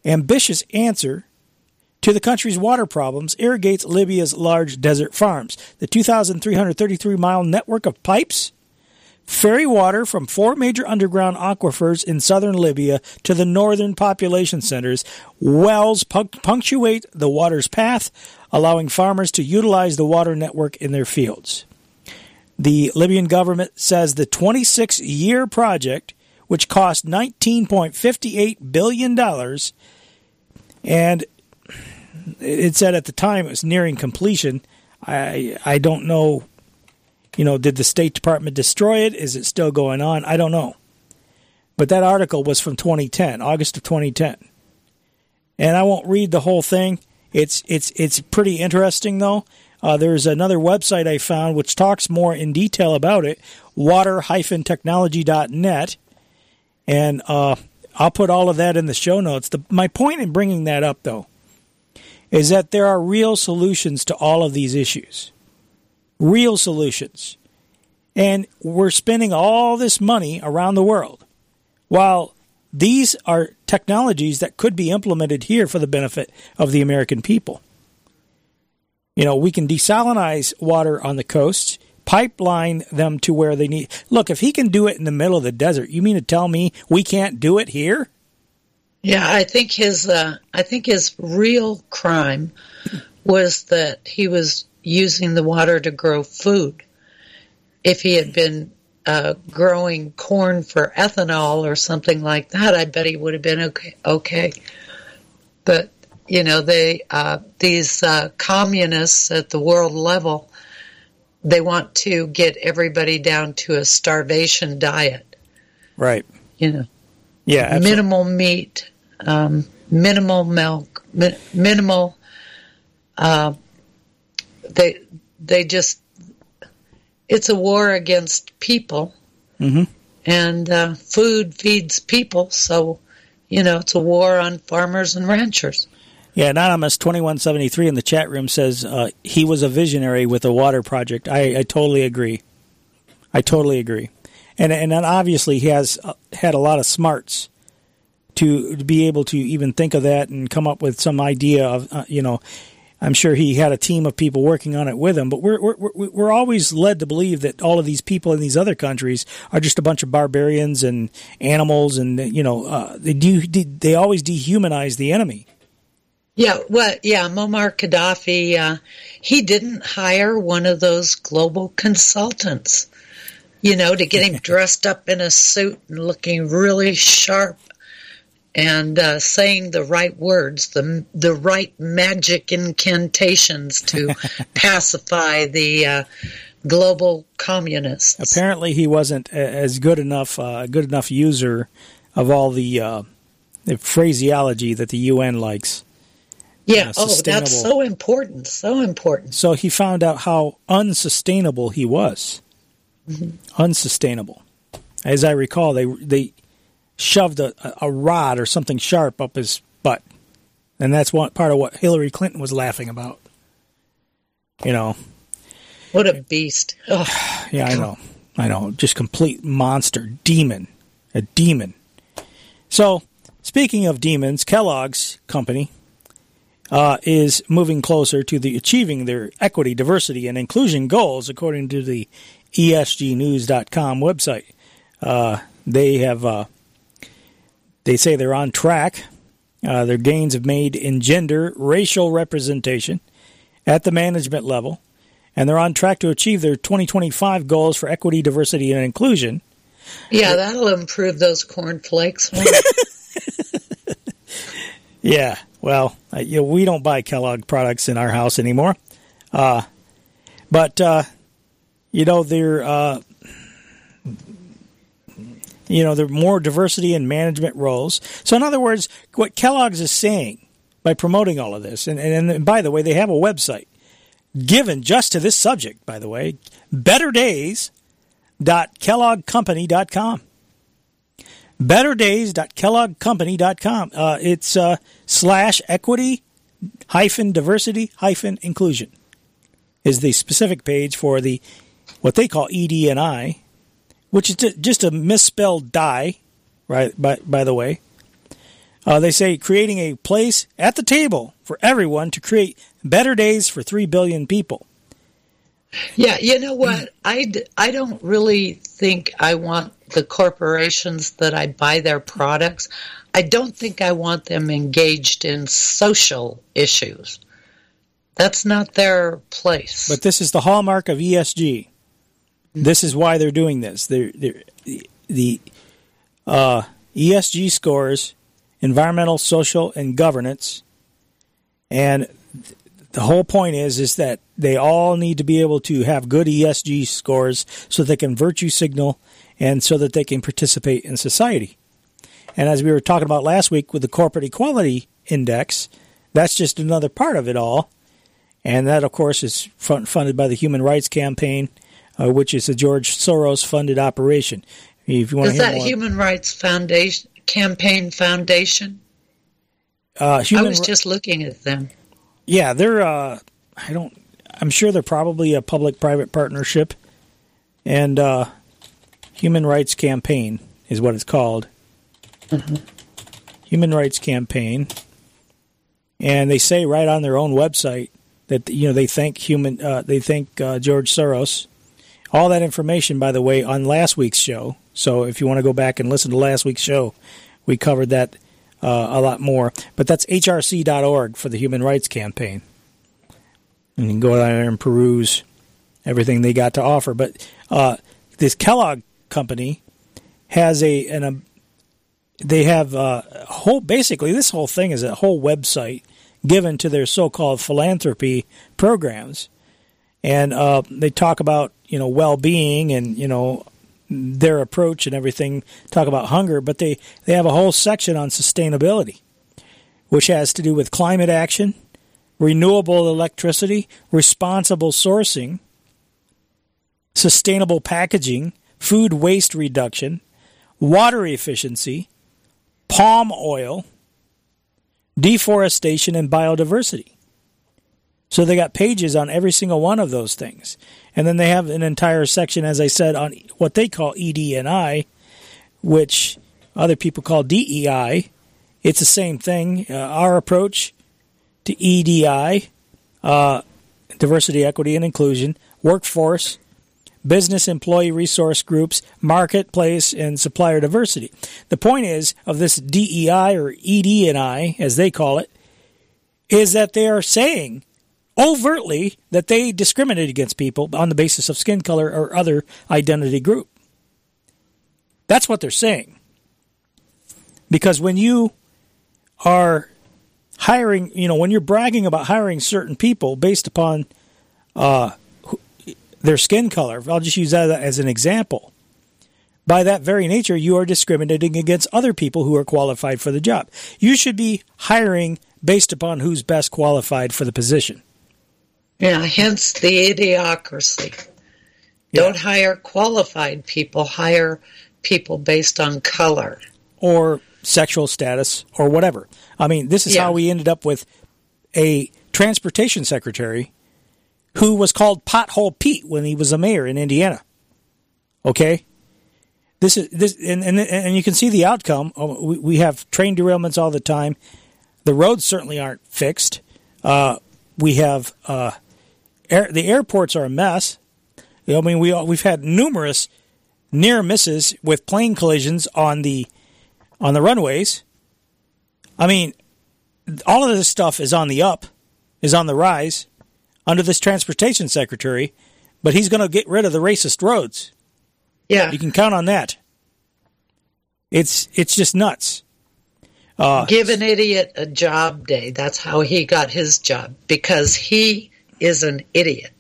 ambitious answer to the country's water problems irrigates Libya's large desert farms. The 2,333 mile network of pipes ferry water from four major underground aquifers in southern Libya to the northern population centers. Wells punctuate the water's path, allowing farmers to utilize the water network in their fields. The Libyan government says the 26 year project, which cost $19.58 billion, and it said at the time it was nearing completion. I I don't know you know, did the State Department destroy it? Is it still going on? I don't know. But that article was from 2010, August of 2010. And I won't read the whole thing. It's it's it's pretty interesting though. Uh, there's another website I found which talks more in detail about it, water-technology.net, and uh, I'll put all of that in the show notes. The, my point in bringing that up though is that there are real solutions to all of these issues real solutions. And we're spending all this money around the world while these are technologies that could be implemented here for the benefit of the American people. You know, we can desalinize water on the coasts, pipeline them to where they need. Look, if he can do it in the middle of the desert, you mean to tell me we can't do it here? Yeah, I think his uh, I think his real crime was that he was using the water to grow food. If he had been uh, growing corn for ethanol or something like that, I bet he would have been okay. Okay, but you know, they uh, these uh, communists at the world level, they want to get everybody down to a starvation diet. Right. You know. Yeah. Absolutely. Minimal meat, um, minimal milk, mi- minimal uh, they they just it's a war against people, mm-hmm. and uh, food feeds people. So, you know, it's a war on farmers and ranchers. Yeah, anonymous twenty one seventy three in the chat room says uh, he was a visionary with a water project. I, I totally agree. I totally agree, and and obviously he has uh, had a lot of smarts to, to be able to even think of that and come up with some idea of uh, you know I'm sure he had a team of people working on it with him, but we're, we're, we're always led to believe that all of these people in these other countries are just a bunch of barbarians and animals, and you know uh, they do they always dehumanize the enemy. Yeah, well, yeah, Muammar Gaddafi, uh, he didn't hire one of those global consultants, you know, to get him dressed up in a suit and looking really sharp and uh, saying the right words, the the right magic incantations to pacify the uh, global communists. Apparently, he wasn't as good enough uh, good enough user of all the, uh, the phraseology that the UN likes. Yeah, oh, that's so important, so important. So he found out how unsustainable he was. Mm-hmm. Unsustainable. As I recall, they they shoved a, a rod or something sharp up his butt. And that's one part of what Hillary Clinton was laughing about. You know. What a beast. Ugh. Yeah, I know. I know. Just complete monster. Demon. A demon. So, speaking of demons, Kellogg's company uh, is moving closer to the achieving their equity, diversity, and inclusion goals, according to the ESGNews.com website. Uh, they have uh, they say they're on track. Uh, their gains have made in gender, racial representation at the management level, and they're on track to achieve their 2025 goals for equity, diversity, and inclusion. Yeah, that'll improve those cornflakes. Yeah, well, uh, you know, we don't buy Kellogg products in our house anymore. Uh, but, uh, you know, they're, uh, you know, there more diversity in management roles. So, in other words, what Kellogg's is saying by promoting all of this, and, and, and by the way, they have a website given just to this subject, by the way, betterdays.kelloggcompany.com. Betterdays.kelloggcompany.com. Uh, it's uh, slash equity hyphen diversity hyphen inclusion is the specific page for the what they call ED&I, which is just a misspelled die, right? By by the way, uh, they say creating a place at the table for everyone to create better days for three billion people. Yeah, you know what? I, I don't really think I want the corporations that I buy their products, I don't think I want them engaged in social issues. That's not their place. But this is the hallmark of ESG. This is why they're doing this. They're, they're, the uh, ESG scores environmental, social, and governance. And the whole point is is that they all need to be able to have good ESG scores so they can virtue signal and so that they can participate in society. And as we were talking about last week with the corporate equality index, that's just another part of it all. And that, of course, is funded by the Human Rights Campaign, uh, which is a George Soros funded operation. If you want is that more, Human Rights Foundation Campaign Foundation? Uh, I was just looking at them. Yeah, they're. Uh, I don't. I'm sure they're probably a public-private partnership, and uh, Human Rights Campaign is what it's called. Mm-hmm. Human Rights Campaign, and they say right on their own website that you know they thank human. Uh, they thank uh, George Soros. All that information, by the way, on last week's show. So if you want to go back and listen to last week's show, we covered that uh, a lot more. But that's hrc.org for the Human Rights Campaign. And you can go there and peruse everything they got to offer. But uh, this Kellogg company has a an a, they have a whole basically this whole thing is a whole website given to their so-called philanthropy programs, and uh, they talk about you know well-being and you know their approach and everything talk about hunger, but they, they have a whole section on sustainability, which has to do with climate action, renewable electricity, responsible sourcing, sustainable packaging, food waste reduction, water efficiency, palm oil, deforestation, and biodiversity. So they got pages on every single one of those things. And then they have an entire section, as I said, on what they call ED&I, which other people call DEI. It's the same thing. Uh, our approach to EDI, uh, diversity, equity, and inclusion, workforce, business employee resource groups, marketplace, and supplier diversity. The point is of this DEI or ED&I, as they call it, is that they are saying overtly that they discriminate against people on the basis of skin color or other identity group. That's what they're saying. Because when you are hiring, you know, when you're bragging about hiring certain people based upon uh, their skin color, I'll just use that as an example. By that very nature, you are discriminating against other people who are qualified for the job. You should be hiring based upon who's best qualified for the position. Yeah, hence the idiocracy. Yeah. Don't hire qualified people, hire people based on color. Or sexual status or whatever. I mean, this is yeah. how we ended up with a transportation secretary who was called Pothole Pete when he was a mayor in Indiana. Okay? This is this and and, and you can see the outcome. Oh, we, we have train derailments all the time. The roads certainly aren't fixed. Uh, we have uh, air, the airports are a mess. I mean, we we've had numerous near misses with plane collisions on the on the runways. I mean, all of this stuff is on the up, is on the rise under this transportation secretary, but he's going to get rid of the racist roads. Yeah, you can count on that. It's it's just nuts. Uh, Give an idiot a job day. That's how he got his job because he is an idiot.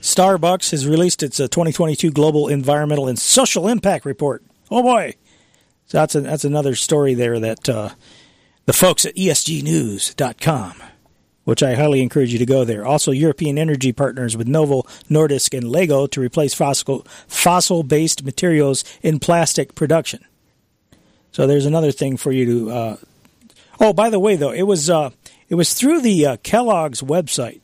Starbucks has released its uh, 2022 Global Environmental and Social Impact Report. Oh boy, so that's a, that's another story there that uh, the folks at ESGNews.com, which I highly encourage you to go there. Also, European energy partners with Novo Nordisk and Lego to replace fossil fossil based materials in plastic production. So there's another thing for you to. Uh, oh, by the way, though, it was uh, it was through the uh, Kellogg's website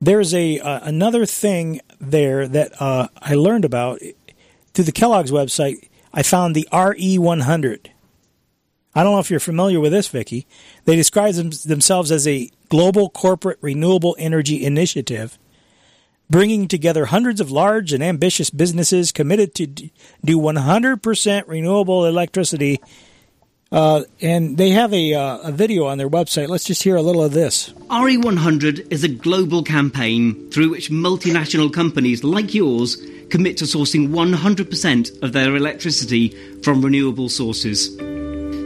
there's a uh, another thing there that uh, I learned about through the Kellogg's website. I found the RE100. I don't know if you're familiar with this, Vicky. They describe them, themselves as a global corporate renewable energy initiative, bringing together hundreds of large and ambitious businesses committed to do 100% renewable electricity uh, and they have a, uh, a video on their website. Let's just hear a little of this. RE100 is a global campaign through which multinational companies like yours commit to sourcing 100% of their electricity from renewable sources.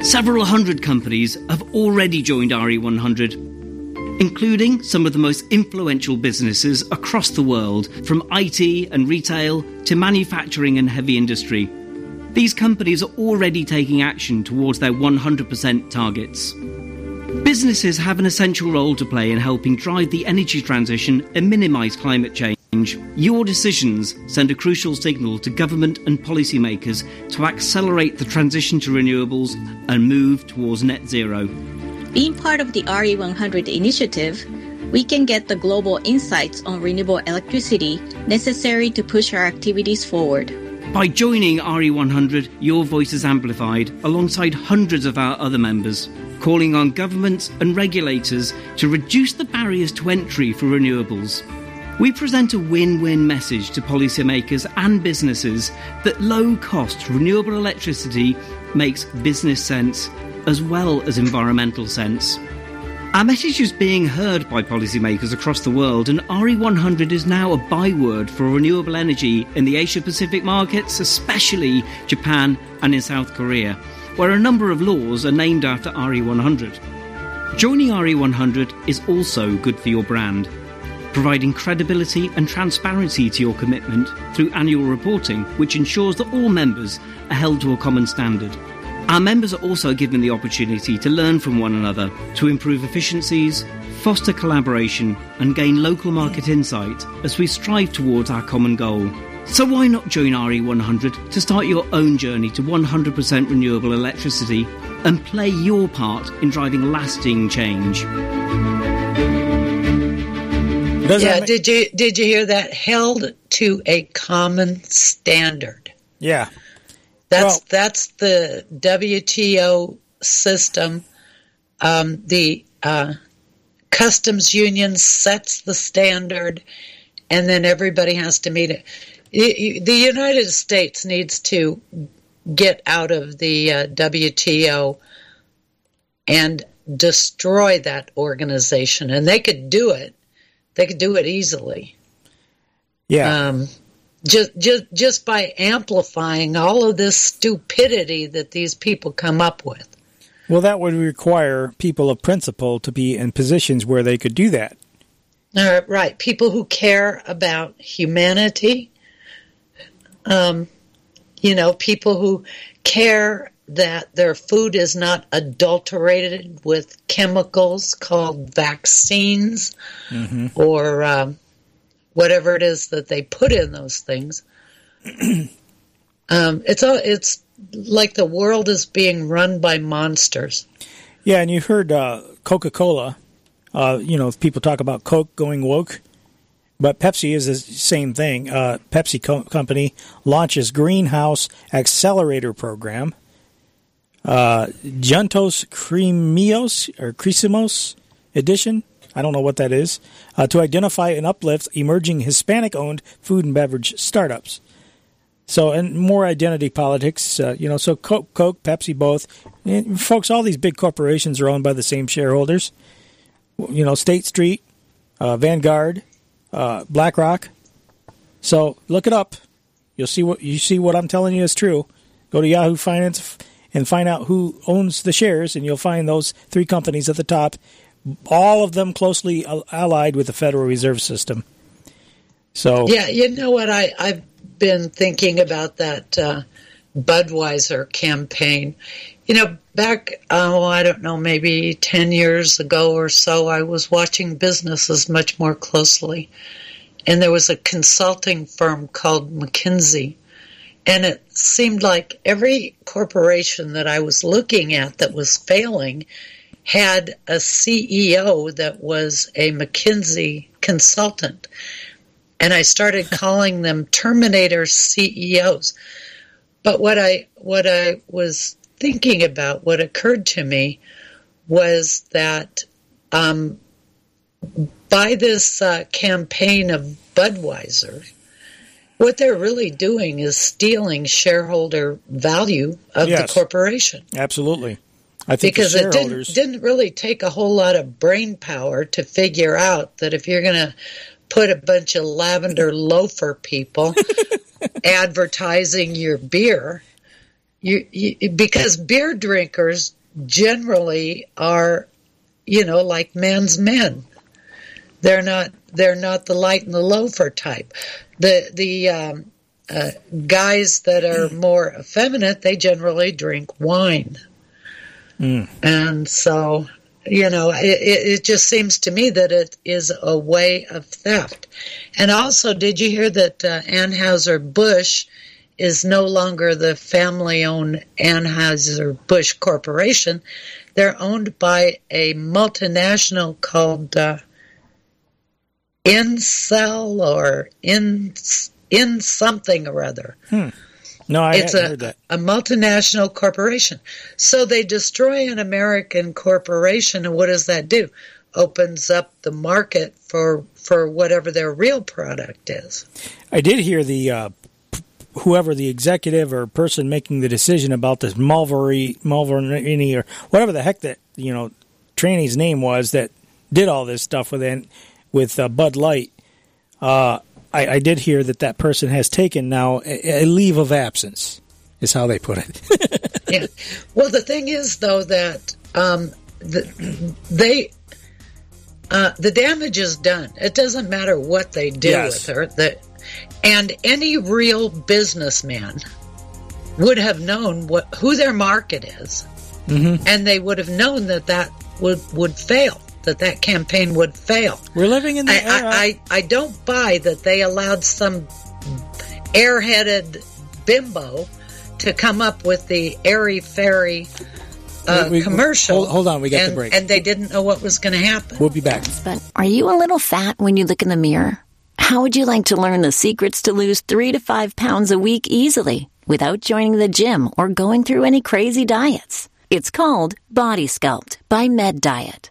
Several hundred companies have already joined RE100, including some of the most influential businesses across the world, from IT and retail to manufacturing and heavy industry. These companies are already taking action towards their 100% targets. Businesses have an essential role to play in helping drive the energy transition and minimise climate change. Your decisions send a crucial signal to government and policymakers to accelerate the transition to renewables and move towards net zero. Being part of the RE100 initiative, we can get the global insights on renewable electricity necessary to push our activities forward. By joining RE100, your voice is amplified alongside hundreds of our other members, calling on governments and regulators to reduce the barriers to entry for renewables. We present a win win message to policymakers and businesses that low cost renewable electricity makes business sense as well as environmental sense. Our message is being heard by policymakers across the world, and RE100 is now a byword for renewable energy in the Asia Pacific markets, especially Japan and in South Korea, where a number of laws are named after RE100. Joining RE100 is also good for your brand, providing credibility and transparency to your commitment through annual reporting, which ensures that all members are held to a common standard. Our members are also given the opportunity to learn from one another to improve efficiencies, foster collaboration, and gain local market insight as we strive towards our common goal. So why not join RE100 to start your own journey to 100% renewable electricity and play your part in driving lasting change? yeah, did you did you hear that? Held to a common standard. Yeah. That's Well- that's the WTO system. Um, the uh, customs union sets the standard, and then everybody has to meet it. The United States needs to get out of the uh, WTO and destroy that organization, and they could do it. They could do it easily Yeah. um, just just just by amplifying all of this stupidity that these people come up with. well, that would require people of principle to be in positions where they could do that. Uh, right, people who care about humanity, um, you know, people who care that their food is not adulterated with chemicals called vaccines or um, whatever it is that they put in those things. um, it's all, it's like the world is being run by monsters. Yeah, and you've heard uh, Coca Cola. Uh, you know, people talk about Coke going woke, but Pepsi is the same thing. Uh, Pepsi co- company launches greenhouse accelerator program. Uh, Juntos Cremios or Crisimos edition. I don't know what that is. Uh, to identify and uplift emerging Hispanic-owned food and beverage startups. So, and more identity politics, uh, you know, so Coke, Coke, Pepsi, both. And folks, all these big corporations are owned by the same shareholders. You know, State Street, uh, Vanguard, uh, BlackRock. So look it up. You'll see what you see what I'm telling you is true. Go to Yahoo Finance and find out who owns the shares, and you'll find those three companies at the top, all of them closely allied with the Federal Reserve System. So yeah, you know what? I I've been thinking about that uh, Budweiser campaign. You know, back oh I don't know maybe ten years ago or so, I was watching businesses much more closely, and there was a consulting firm called McKinsey. And it seemed like every corporation that I was looking at that was failing had a CEO that was a McKinsey consultant and I started calling them Terminator CEOs. But what I what I was thinking about, what occurred to me, was that um, by this uh, campaign of Budweiser, what they're really doing is stealing shareholder value of Yes. the corporation. absolutely, I think because it didn't, didn't really take a whole lot of brain power to figure out that if you're going to put a bunch of lavender loafer people advertising your beer, you, you because beer drinkers generally are, you know, like men's men. They're not. They're not the light and the loafer type. The the um, uh, guys that are more effeminate, they generally drink wine. Mm. And so, you know, it, it just seems to me that it is a way of theft. And also, did you hear that uh, Anheuser-Busch is no longer the family-owned Anheuser-Busch Corporation? They're owned by a multinational called uh, Incel or In In something or other Hmm. No, I it's a, heard that. a multinational corporation. So they destroy an American corporation, and what does that do? Opens up the market for for whatever their real product is. I did hear the uh, whoever the executive or person making the decision about this Mulvery Mulverini or whatever the heck that you know trainee's name was that did all this stuff with with uh, Bud Light. Uh, I, I did hear that that person has taken now a, a leave of absence, is how they put it. yeah. Well, the thing is, though, that um, the, they uh, the damage is done. It doesn't matter what they do Yes. with her. That and any real businessman would have known what who their market is, mm-hmm. and they would have known that that would would fail. That that campaign would fail. We're living in the I, era. I, I, I don't buy that they allowed some airheaded bimbo to come up with the airy fairy uh, We- we- commercial. hold- hold on, we got the break. And they didn't know what was going to happen. We'll be back. But are you a little fat when you look in the mirror? How would you like to learn the secrets to lose three to five pounds a week easily without joining the gym or going through any crazy diets? It's called Body Sculpt by Med Diet.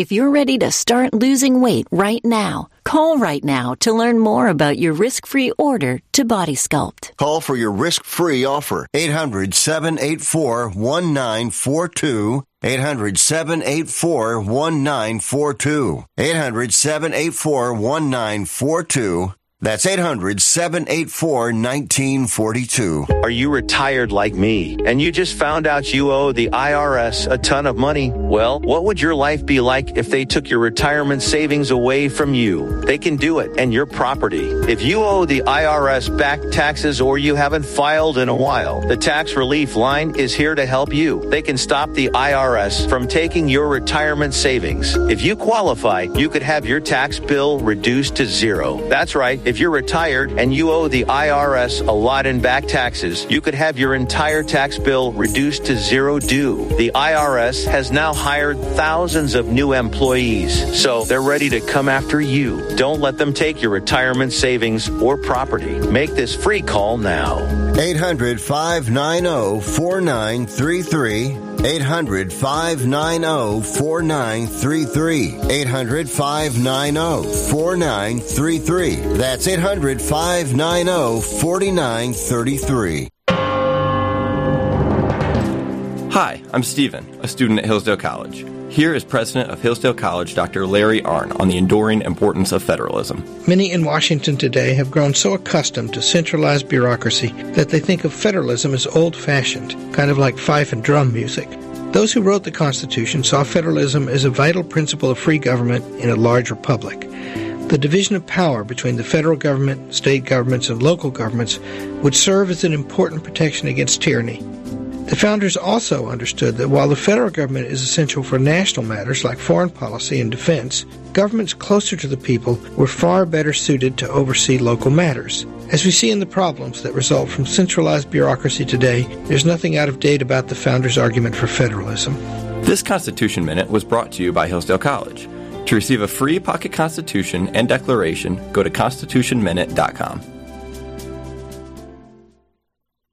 If you're ready to start losing weight right now, call right now to learn more about your risk free order to Body Sculpt. Call for your risk free offer. 800 784 1942. 800 784 1942. 800 784 1942. That's 800 784 1942. Are you retired like me and you just found out you owe the IRS a ton of money? Well, what would your life be like if they took your retirement savings away from you? They can do it and your property. If you owe the IRS back taxes or you haven't filed in a while, the tax relief line is here to help you. They can stop the IRS from taking your retirement savings. If you qualify, you could have your tax bill reduced to zero. That's right. If you're retired and you owe the IRS a lot in back taxes, you could have your entire tax bill reduced to zero due. The IRS has now hired thousands of new employees, so they're ready to come after you. Don't let them take your retirement savings or property. Make this free call now. 800 590 4933. 800 590 4933. 800 590 4933. That's 800 590 4933. Hi, I'm Stephen, a student at Hillsdale College. Here is President of Hillsdale College, Dr. Larry Arnn, on the enduring importance of federalism. Many in Washington today have grown so accustomed to centralized bureaucracy that they think of federalism as old fashioned, kind of like fife and drum music. Those who wrote the Constitution saw federalism as a vital principle of free government in a large republic. The division of power between the federal government, state governments, and local governments would serve as an important protection against tyranny. The founders also understood that while the federal government is essential for national matters like foreign policy and defense, governments closer to the people were far better suited to oversee local matters. As we see in the problems that result from centralized bureaucracy today, there's nothing out of date about the founders' argument for federalism. This Constitution Minute was brought to you by Hillsdale College. To receive a free pocket constitution and declaration, go to constitutionminute.com.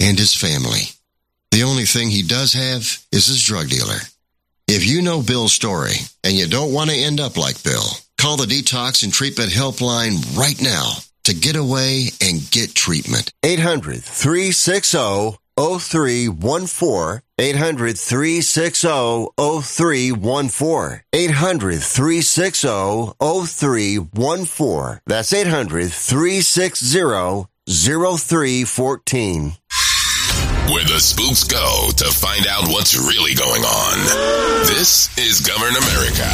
and his family. The only thing he does have is his drug dealer. If you know Bill's story and you don't want to end up like Bill, call the Detox and Treatment Helpline right now to get away and get treatment. 800 360 0314. 800 360 0314. 800 360 0314. That's 800 360 0314. Where the spooks go to find out what's really going on. This is Govern America.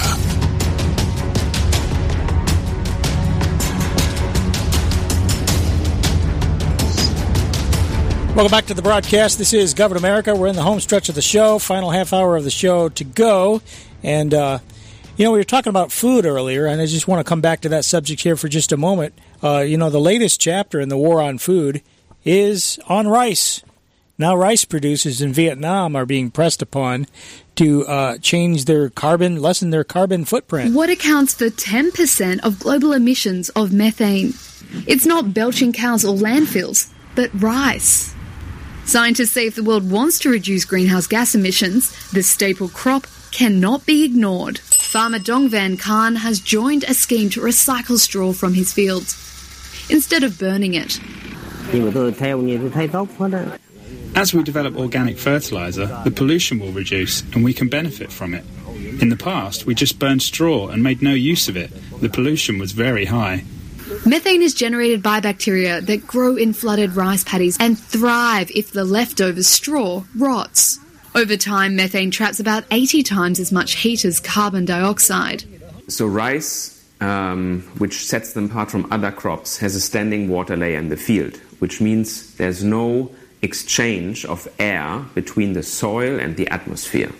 Welcome back to the broadcast. This is Govern America. We're in the home stretch of the show, final half hour of the show to go. And, uh, you know, we were talking about food earlier, and I just want to come back to that subject here for just a moment. Uh, you know, the latest chapter in the war on food is on rice. Now, rice producers in Vietnam are being pressed upon to uh, change their carbon, lessen their carbon footprint. What accounts for 10% of global emissions of methane? It's not belching cows or landfills, but rice. Scientists say if the world wants to reduce greenhouse gas emissions, this staple crop cannot be ignored. Farmer Dong Van Khan has joined a scheme to recycle straw from his fields instead of burning it. As we develop organic fertilizer, the pollution will reduce and we can benefit from it. In the past, we just burned straw and made no use of it. The pollution was very high. Methane is generated by bacteria that grow in flooded rice paddies and thrive if the leftover straw rots. Over time, methane traps about 80 times as much heat as carbon dioxide. So, rice, um, which sets them apart from other crops, has a standing water layer in the field, which means there's no exchange of air between the soil and the atmosphere.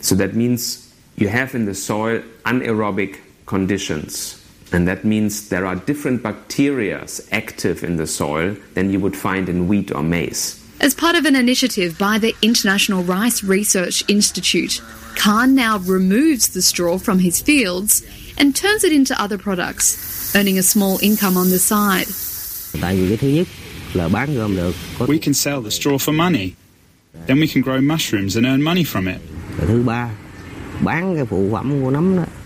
So, that means you have in the soil anaerobic conditions and that means there are different bacteria active in the soil than you would find in wheat or maize. As part of an initiative by the International Rice Research Institute, Khan now removes the straw from his fields and turns it into other products, earning a small income on the side. We can sell the straw for money. Then we can grow mushrooms and earn money from it.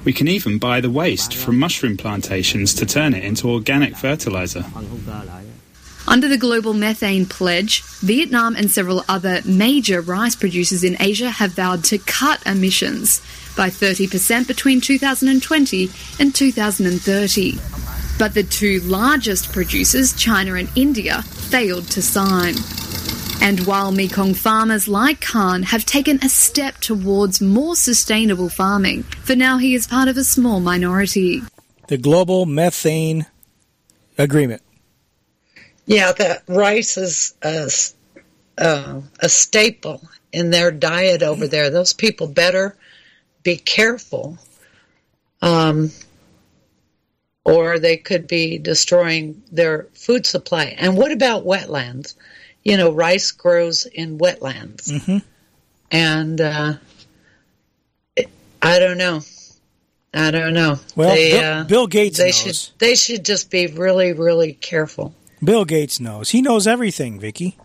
We can even buy the waste from mushroom plantations to turn it into organic fertilizer. Under the Global Methane Pledge, Vietnam and several other major rice producers in Asia have vowed to cut emissions by 30% between 2020 and 2030. But the two largest producers, China and India, failed to sign. And while Mekong farmers like Khan have taken a step towards more sustainable farming, for now he is part of a small minority. The Global Methane Agreement. Yeah, that rice is a uh, a staple in their diet over there. Those people better be careful, um, or they could be destroying their food supply. And what about wetlands? You know, rice grows in wetlands, Mm-hmm. and uh, I don't know. I don't know. Well, they, Bill- uh, Bill Gates They knows. should. They should just be really, really careful. Bill Gates knows. He knows everything, Vicky.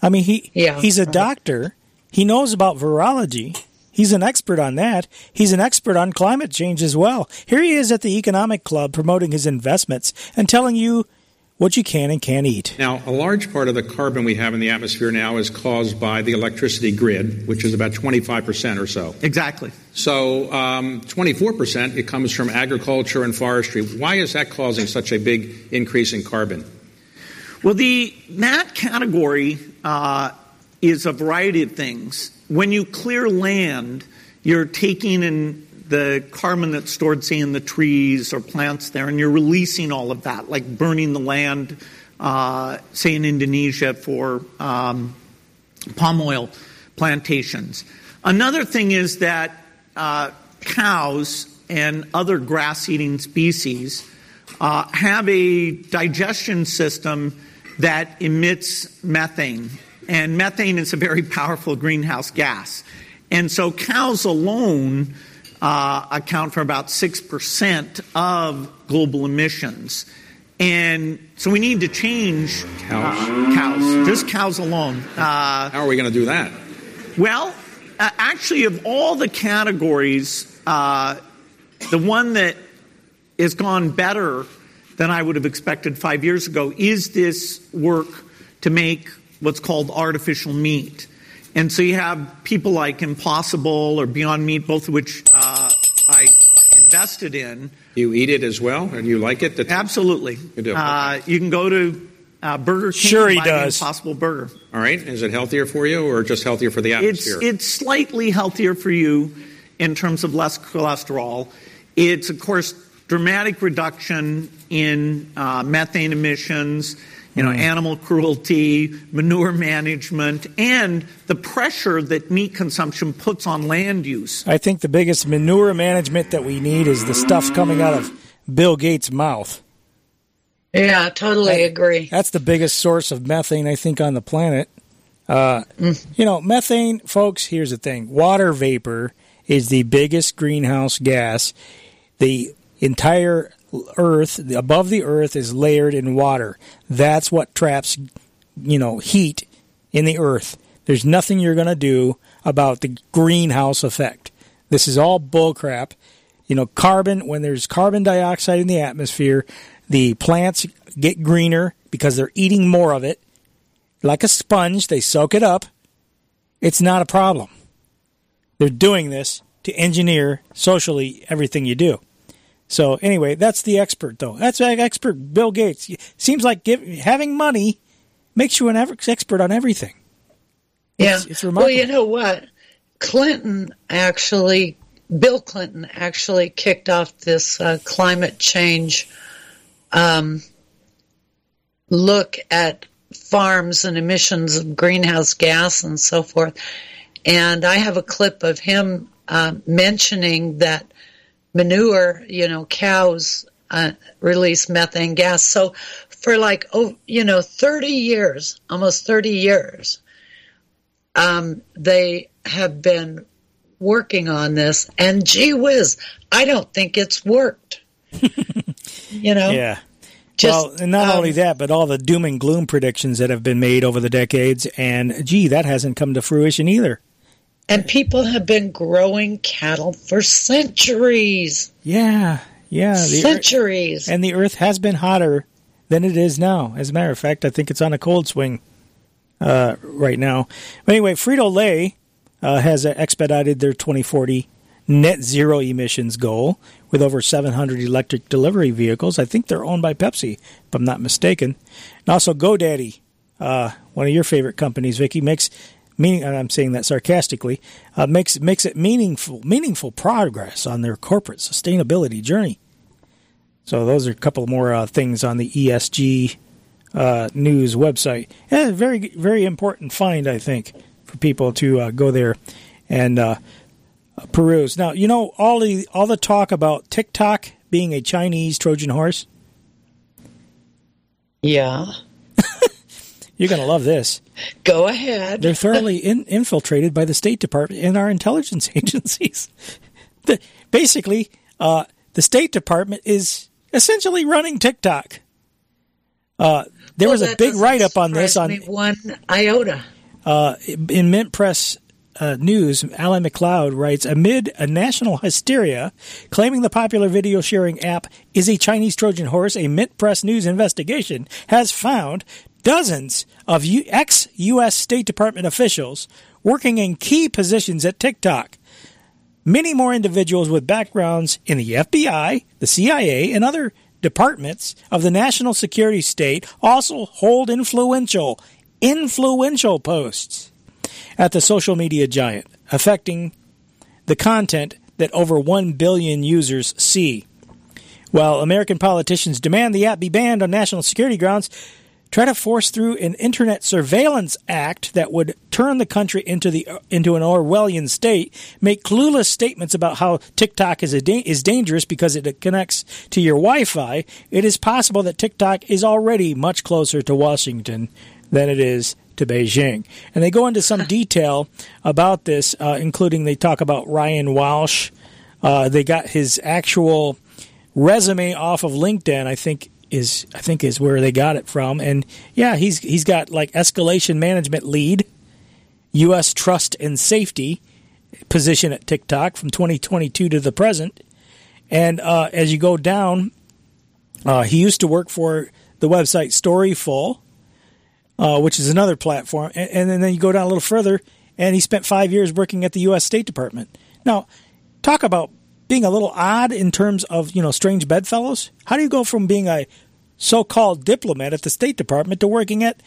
I mean, he Yeah, he's a right. doctor. He knows about virology. He's an expert on that. He's an expert on climate change as well. Here he is at the Economic Club promoting his investments and telling you what you can and can't eat. Now, a large part of the carbon we have in the atmosphere now is caused by the electricity grid, which is about 25% or so. Exactly. So, um, 24% it comes from agriculture and forestry. Why is that causing such a big increase in carbon? Well, the that category uh, is a variety of things. When you clear land, you're taking in the carbon that's stored, say, in the trees or plants there, and you're releasing all of that, like burning the land, uh, say, in Indonesia for um, palm oil plantations. Another thing is that uh, cows and other grass eating species uh, have a digestion system that emits methane. And methane is a very powerful greenhouse gas. And so cows alone uh, account for about 6% of global emissions. And so we need to change Cows? uh, cows, just cows alone. Uh, How are we going to do that? well, uh, actually, of all the categories, uh, the one that has gone better than I would have expected five years ago is this work to make what's called artificial meat. And so you have people like Impossible or Beyond Meat, both of which uh, I invested in. You eat it as well, and you like it? Absolutely. You do. Uh, you can go to uh, Burger King Sure and he buy the does. Impossible Burger. All right. Is it healthier for you, or just healthier for the It's atmosphere? it's slightly healthier for you in terms of less cholesterol. It's of course dramatic reduction in uh, methane emissions, you know, animal cruelty, manure management, and the pressure that meat consumption puts on land use. I think the biggest manure management that we need is the stuff coming out of Bill Gates' mouth. Yeah, totally agree. That's the biggest source of methane, I think, on the planet. Uh, You know, methane, folks, here's the thing water vapor is the biggest greenhouse gas. The entire earth, above the earth, is layered in water. That's what traps, you know, heat in the earth. There's nothing you're going to do about the greenhouse effect. This is all bullcrap. You know, carbon, when there's carbon dioxide in the atmosphere, the plants get greener because they're eating more of it. Like a sponge, they soak it up. It's not a problem. They're doing this to engineer socially everything you do. So anyway, that's the expert though. That's the expert Bill Gates. Seems like give, having money makes you an expert on everything. Yeah. It's, it's well, you know what? Clinton actually, Bill Clinton actually kicked off this uh, climate change um, look at farms and emissions of greenhouse gas and so forth. And I have a clip of him uh, mentioning that manure, you know, cows uh, release methane gas. So for like, oh, you know, 30 years, almost 30 years, um, they have been working on this, and gee whiz, I don't think it's worked. you know, Yeah. Just, well, and not um, only that, but all the doom and gloom predictions that have been made over the decades, and gee, that hasn't come to fruition either. And people have been growing cattle for centuries. Yeah, yeah, Centuries. and the Earth has been hotter than it is now. As a matter of fact, I think it's on a cold swing uh, right now. But anyway, Frito Lay uh, has expedited their 2040 net zero emissions goal with over 700 electric delivery vehicles. I think they're owned by Pepsi, if I'm not mistaken. And also GoDaddy, uh, one of your favorite companies, Vicky, makes meaning. and I'm saying that sarcastically. Uh, makes makes it meaningful meaningful progress on their corporate sustainability journey. So those are a couple more uh, things on the ESG uh, news website. And a very, very important find, I think, for people to uh, go there and uh, peruse. Now, you know all the all the talk about TikTok being a Chinese Trojan horse. Yeah. You're going to love this. Go ahead. They're thoroughly in, infiltrated by the State Department and our intelligence agencies. the, basically, uh, the State Department is essentially running TikTok. Uh, there Well, was a big write up on this on me one iota. uh, in Mint Press uh, News, Alan MacLeod writes Amid a national hysteria claiming the popular video sharing app is a Chinese Trojan horse, a Mint Press News investigation has found dozens of ex U.S. State Department officials working in key positions at TikTok. Many more individuals with backgrounds in the FBI, the CIA, and other departments of the national security state also hold influential, influential posts at the social media giant, affecting the content that over 1 billion users see. While American politicians demand the app be banned on national security grounds, try to force through an internet surveillance act that would turn the country into the into an Orwellian state, make clueless statements about how TikTok is a da- is dangerous because it connects to your Wi-Fi, it is possible that TikTok is already much closer to Washington than it is to Beijing. And they go into some detail about this, uh, including they talk about Ryan Walsh. Uh, they got his actual resume off of LinkedIn. I think is I think is where they got it from. And yeah, he's he's got like escalation management lead, U.S. trust and safety position at TikTok from 2022 to the present. And uh, as you go down, uh, he used to work for the website Storyful, uh, which is another platform. And, and then you go down a little further, and he spent five years working at the U.S. State Department. Now, talk about being a little odd in terms of you know strange bedfellows. How do you go from being a so-called diplomat at the State Department to working at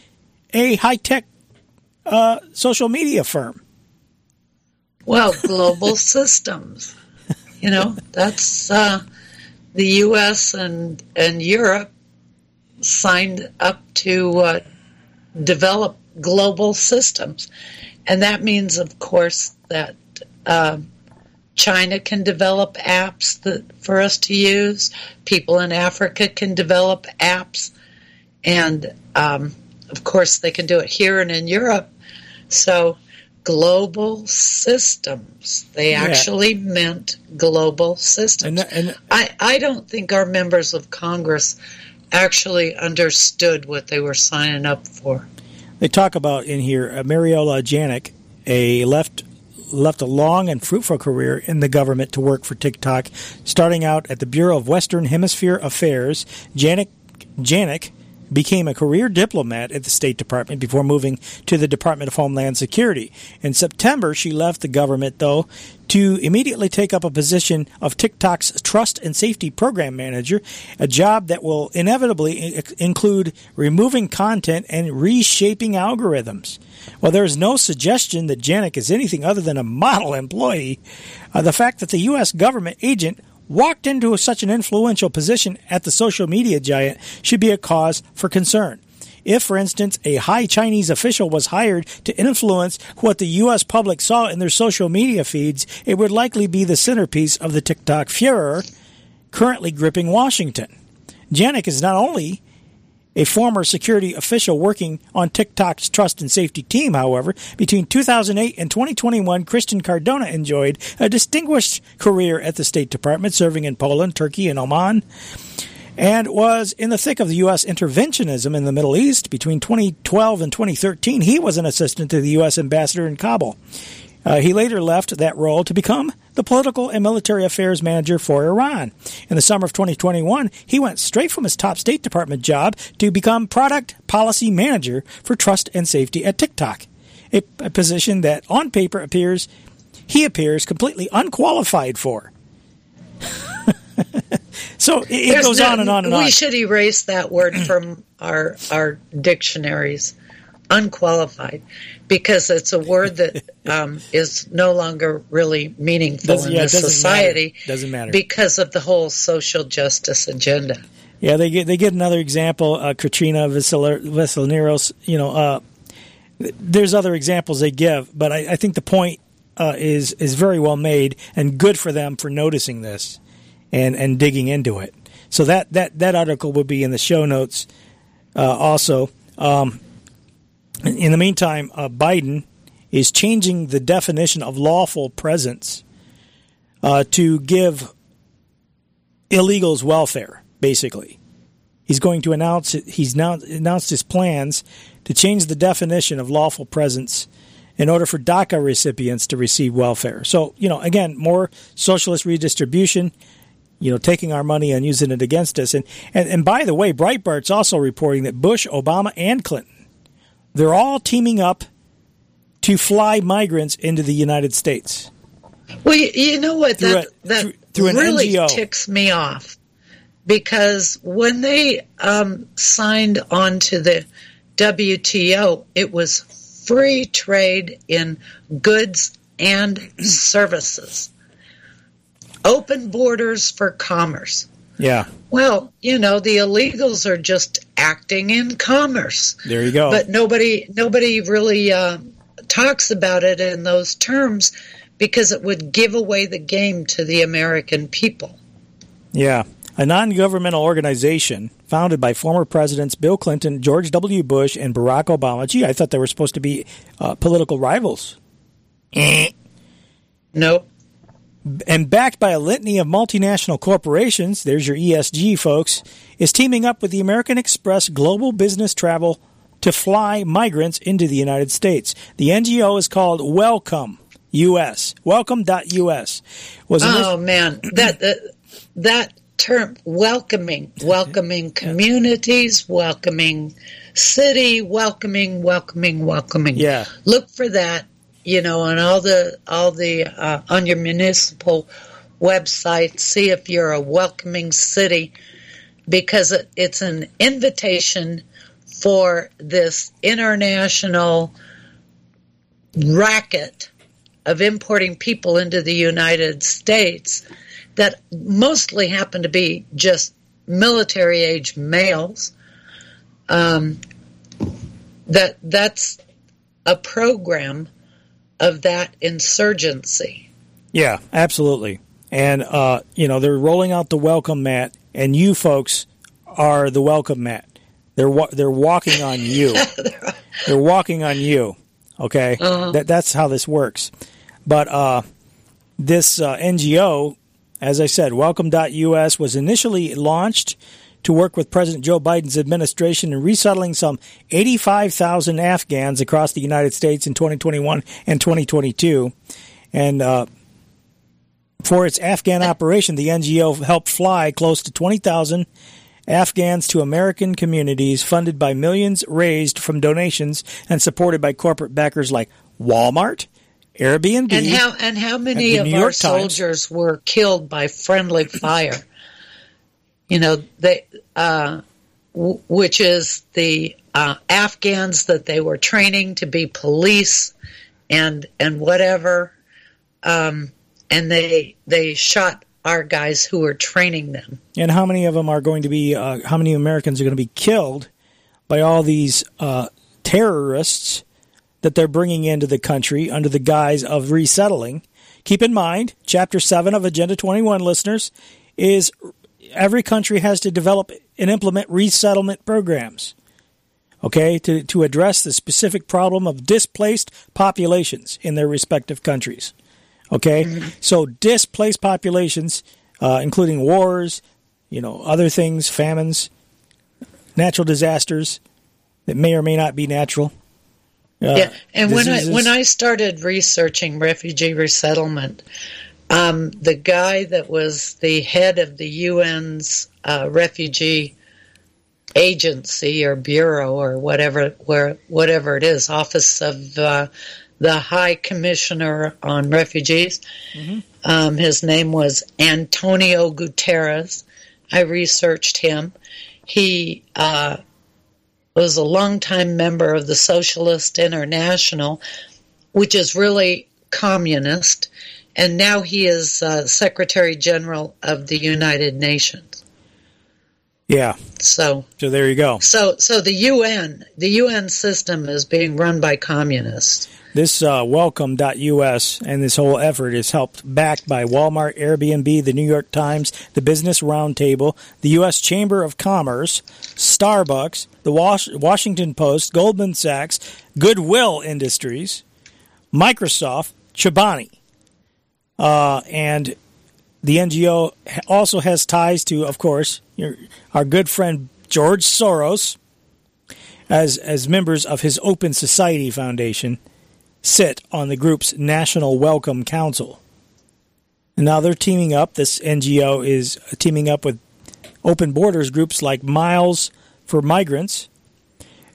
a high-tech uh, social media firm? Well, global systems. You know, that's uh, the U.S. and and Europe signed up to uh, develop global systems, and that means, of course, that uh, China can develop apps that for us to use. People in Africa can develop apps, and um, of course, they can do it here and in Europe. So global systems. They Yeah. actually meant global systems. I, I don't think our members of Congress actually understood what they were signing up for. They talk about in here uh, Mariola Janik, a left left a long and fruitful career in the government to work for TikTok, starting out at the Bureau of Western Hemisphere Affairs. Janik Janik became a career diplomat at the State Department before moving to the Department of Homeland Security. In September, she left the government, though, to immediately take up a position of TikTok's Trust and Safety Program Manager, a job that will inevitably include removing content and reshaping algorithms. While there is no suggestion that Janik is anything other than a model employee, uh, the fact that the U.S. government agent walked into such an influential position at the social media giant should be a cause for concern. If, for instance, a high Chinese official was hired to influence what the U.S. public saw in their social media feeds, it would likely be the centerpiece of the TikTok furor currently gripping Washington. Janik is not only a former security official working on TikTok's trust and safety team, however, between 2008 and 2021, Christian Cardona enjoyed a distinguished career at the State Department, serving in Poland, Turkey, and Oman, and was in the thick of the U.S. interventionism in the Middle East. Between 2012 and 2013, he was an assistant to the U.S. ambassador in Kabul. Uh, he later left that role to become the political and military affairs manager for Iran. In the summer of 2021, he went straight from his top State Department job to become product policy manager for trust and safety at TikTok, a, a position that on paper appears he appears completely unqualified for. so it, There's goes no- on and on and we on. We should erase that word from our our dictionaries, unqualified, because it's a word that um, is no longer really meaningful Doesn't- in yeah, this doesn't society. matter. Doesn't matter. because of the whole social justice agenda. Yeah, they get they get another example. Uh, Katrina Veselineros. You know, uh, there's other examples they give, but I, I think the point uh, is is very well made and good for them for noticing this and and digging into it. So that that that article will be in the show notes. Uh, also, um, in the meantime, uh, Biden is changing the definition of lawful presence uh, to give illegals welfare. Basically, he's going to announce he's now announced his plans to change the definition of lawful presence in order for DACA recipients to receive welfare. So, you know, again, more socialist redistribution, you know, taking our money and using it against us. And, and, and by the way, Breitbart's also reporting that Bush, Obama, and Clinton, they're all teaming up to fly migrants into the United States. Well, you know what? That, a, that through, through really NGO. ticks me off because when they um, signed on to the WTO, it was free trade in goods and services, open borders for commerce. Yeah. Well, you know, the illegals are just acting in commerce. There you go. But nobody nobody really uh, talks about it in those terms because it would give away the game to the American people. Yeah a non governmental organization founded by former presidents Bill Clinton, George W. Bush, and Barack Obama. Gee, I thought they were supposed to be uh, political rivals. nope. And backed by a litany of multinational corporations, there's your ESG folks, is teaming up with the American Express Global Business Travel to fly migrants into the United States. The NGO is called Welcome US. Welcome.us. Was oh man, that that, that term welcoming, welcoming communities, welcoming city, welcoming, welcoming, welcoming. Yeah. Look for that, you know, on all the all the uh, on your municipal website. See if you're a welcoming city, because it, it's an invitation for this international racket of importing people into the United States that mostly happen to be just military age males. Um, that that's a program of that insurgency. Yeah, absolutely. And uh, you know they're rolling out the welcome mat, and you folks are the welcome mat. They're wa- they're walking on you. they're walking on you. Okay, uh-huh. that that's how this works. But uh, this uh, NGO as I said, Welcome.us was initially launched to work with President Joe Biden's administration in resettling some 85,000 Afghans across the United States in 2021 and 2022. And uh, for its Afghan operation, the NGO helped fly close to 20,000 Afghans to American communities, funded by millions raised from donations and supported by corporate backers like Walmart, Airbnb. And how and how many of our soldiers were killed by friendly fire? You know, they uh, w- which is the uh, Afghans that they were training to be police and and whatever, um, and they they shot our guys who were training them. And how many of them are going to be? Uh, how many Americans are going to be killed by all these uh, terrorists? that they're bringing into the country under the guise of resettling. Keep in mind, Chapter 7 of Agenda 21, listeners, is every country has to develop and implement resettlement programs, okay, to, to address the specific problem of displaced populations in their respective countries. Okay? Mm-hmm. So, displaced populations, uh, including wars, you know, other things, famines, natural disasters that may or may not be natural uh, yeah, and when I when I started researching refugee resettlement, um, the guy that was the head of the UN's uh, refugee agency or bureau or whatever where whatever it is, Office of uh, the High Commissioner on Refugees. Mm-hmm. Um, his name was Antonio Guterres. I researched him. He uh, was a longtime member of the Socialist International, which is really communist, and now he is uh, Secretary General of the United Nations. Yeah. So So there you go. so so the UN the UN system is being run by communists. This uh, welcome.us and this whole effort is helped backed by Walmart, Airbnb, the New York Times, the Business Roundtable, the U.S. Chamber of Commerce, Starbucks, the Was- Washington Post, Goldman Sachs, Goodwill Industries, Microsoft, Chobani. Uh, and the NGO also has ties to, of course, your, our good friend George Soros, as as members of his Open Society Foundation sit on the group's National Welcome Council. And now they're teaming up. This NGO is teaming up with open borders groups like Miles for Migrants,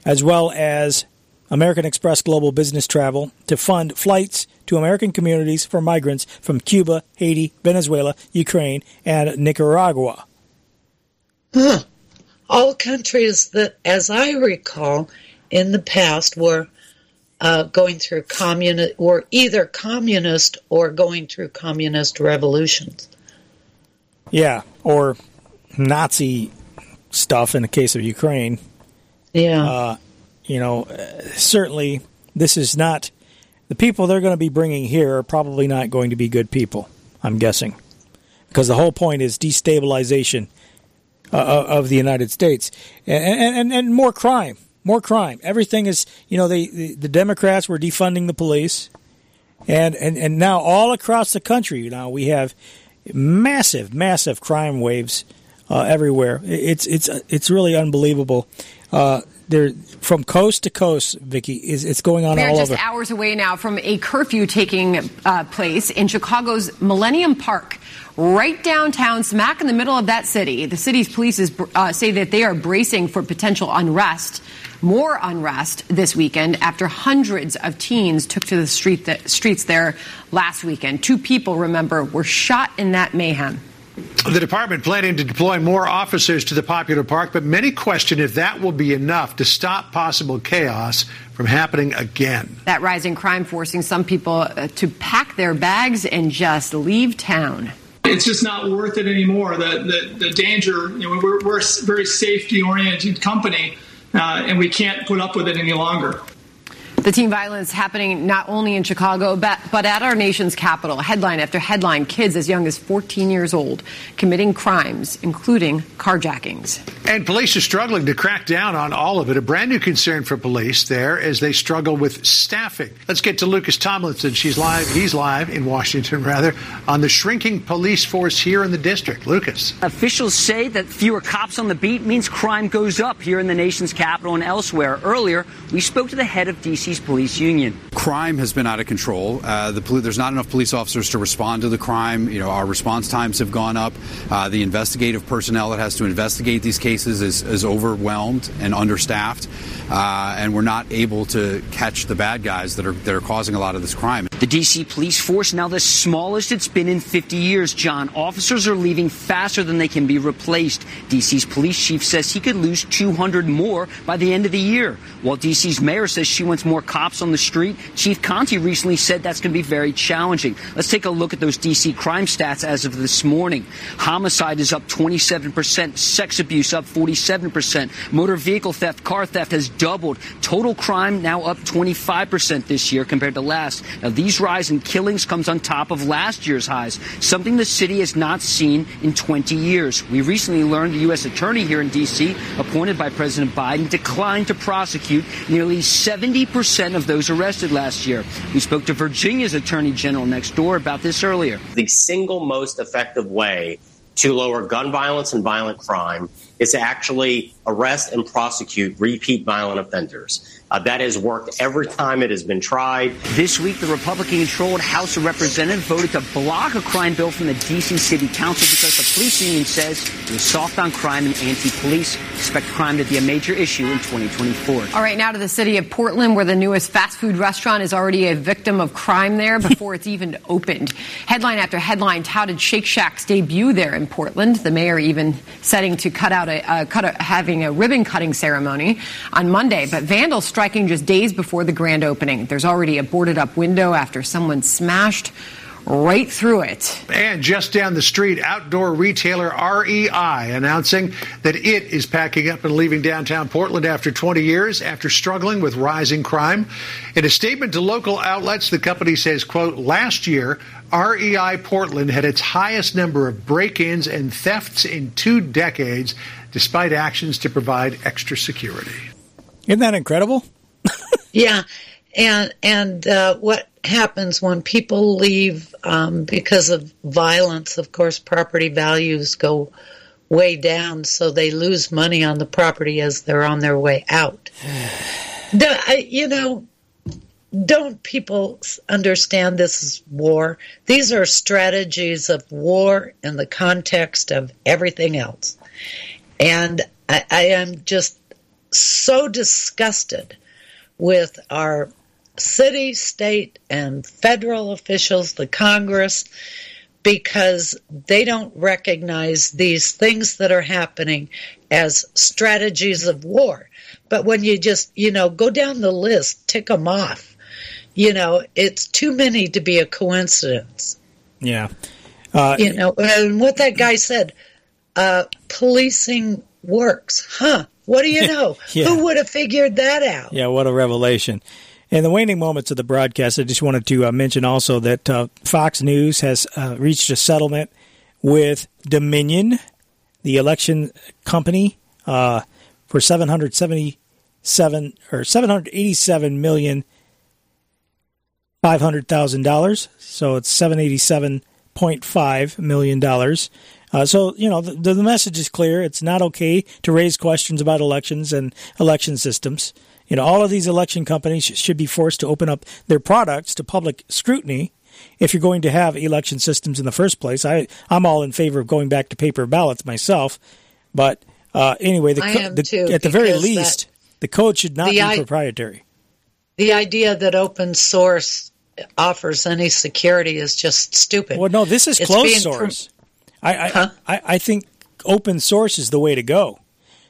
as well as American Express Global Business Travel to fund flights to American communities for migrants from Cuba, Haiti, Venezuela, Ukraine, and Nicaragua. Huh. All countries that, as I recall, in the past were uh, going through communist, were either communist or going through communist revolutions. Yeah, or Nazi stuff in the case of Ukraine. Yeah. Uh, you know, uh, certainly this is not the people they're going to be bringing here are probably not going to be good people. I'm guessing because the whole point is destabilization uh, of the United States and, and and more crime, more crime. Everything is you know they, the the Democrats were defunding the police, and and and now all across the country now we have massive massive crime waves uh, everywhere. It's it's it's really unbelievable. Uh, there from coast to coast, Vicky, is it's going on We're all just over. hours away now from a curfew taking uh, place in Chicago's Millennium Park, right downtown, smack in the middle of that city. The city's police is, uh, say that they are bracing for potential unrest, more unrest this weekend after hundreds of teens took to the street th- streets there last weekend. Two people, remember, were shot in that mayhem. The department planning to deploy more officers to the popular park, but many question if that will be enough to stop possible chaos from happening again. That rising crime forcing some people uh, to pack their bags and just leave town. It's just not worth it anymore. The the, the danger. You know, we're, we're a very safety oriented company, uh, and we can't put up with it any longer. The teen violence happening not only in Chicago, but, but at our nation's capital. Headline after headline, kids as young as 14 years old committing crimes, including carjackings. And police are struggling to crack down on all of it. A brand new concern for police there as they struggle with staffing. Let's get to Lucas Tomlinson. She's live. He's live in Washington, rather, on the shrinking police force here in the district. Lucas. Officials say that fewer cops on the beat means crime goes up here in the nation's capital and elsewhere. Earlier, we spoke to the head of Police union. Crime has been out of control. Uh, the poli- there's not enough police officers to respond to the crime. You know, our response times have gone up. Uh, the investigative personnel that has to investigate these cases is, is overwhelmed and understaffed, uh, and we're not able to catch the bad guys that are that are causing a lot of this crime. The DC police force now the smallest it's been in 50 years. John, officers are leaving faster than they can be replaced. DC's police chief says he could lose 200 more by the end of the year. While DC's mayor says she wants more cops on the street, Chief Contee recently said that's going to be very challenging. Let's take a look at those DC crime stats as of this morning. Homicide is up 27%, sex abuse up 47%, motor vehicle theft, car theft has doubled. Total crime now up 25% this year compared to last. Now these rise in killings comes on top of last year's highs, something the city has not seen in 20 years. We recently learned the U.S. attorney here in D.C., appointed by President Biden, declined to prosecute nearly 70% of those arrested last year. We spoke to Virginia's attorney general next door about this earlier. The single most effective way to lower gun violence and violent crime is to actually arrest and prosecute repeat violent offenders. Uh, that has worked every time it has been tried. This week, the Republican controlled House of Representatives voted to block a crime bill from the D.C. City Council because the police union says it was soft on crime and anti police. Expect crime to be a major issue in 2024. All right, now to the city of Portland, where the newest fast food restaurant is already a victim of crime there before it's even opened. Headline after headline touted Shake Shack's debut there in Portland. The mayor even setting to cut out a, uh, cut a having a ribbon cutting ceremony on Monday, but vandals striking just days before the grand opening. There's already a boarded up window after someone smashed right through it. And just down the street, outdoor retailer REI announcing that it is packing up and leaving downtown Portland after 20 years after struggling with rising crime. In a statement to local outlets, the company says, quote, last year, REI Portland had its highest number of break-ins and thefts in two decades, despite actions to provide extra security. Isn't that incredible? yeah, and and uh, what happens when people leave um, because of violence? Of course, property values go way down, so they lose money on the property as they're on their way out. you know, don't people understand this is war? These are strategies of war in the context of everything else. And I, I am just so disgusted with our city, state, and federal officials, the Congress, because they don't recognize these things that are happening as strategies of war. But when you just, you know, go down the list, tick them off, you know, it's too many to be a coincidence. Yeah. Uh, you know, and what that guy said, uh, policing works. Huh. What do you know? yeah. Who would have figured that out? Yeah, what a revelation. In the waning moments of the broadcast, I just wanted to uh, mention also that uh, Fox News has uh, reached a settlement with Dominion, the election company, uh, for seven hundred seventy-seven or seven hundred eighty-seven million five hundred thousand dollars. So it's seven eighty-seven point five million dollars. Uh, so, you know, the, the message is clear. It's not okay to raise questions about elections and election systems. You know, all of these election companies should be forced to open up their products to public scrutiny if you're going to have election systems in the first place. I, I'm all in favor of going back to paper ballots myself. But uh, anyway, the, co- the too, at the very least, the code should not be I- proprietary. The idea that open source offers any security is just stupid. Well, no, this is It's closed source. I, I, I, I think open source is the way to go,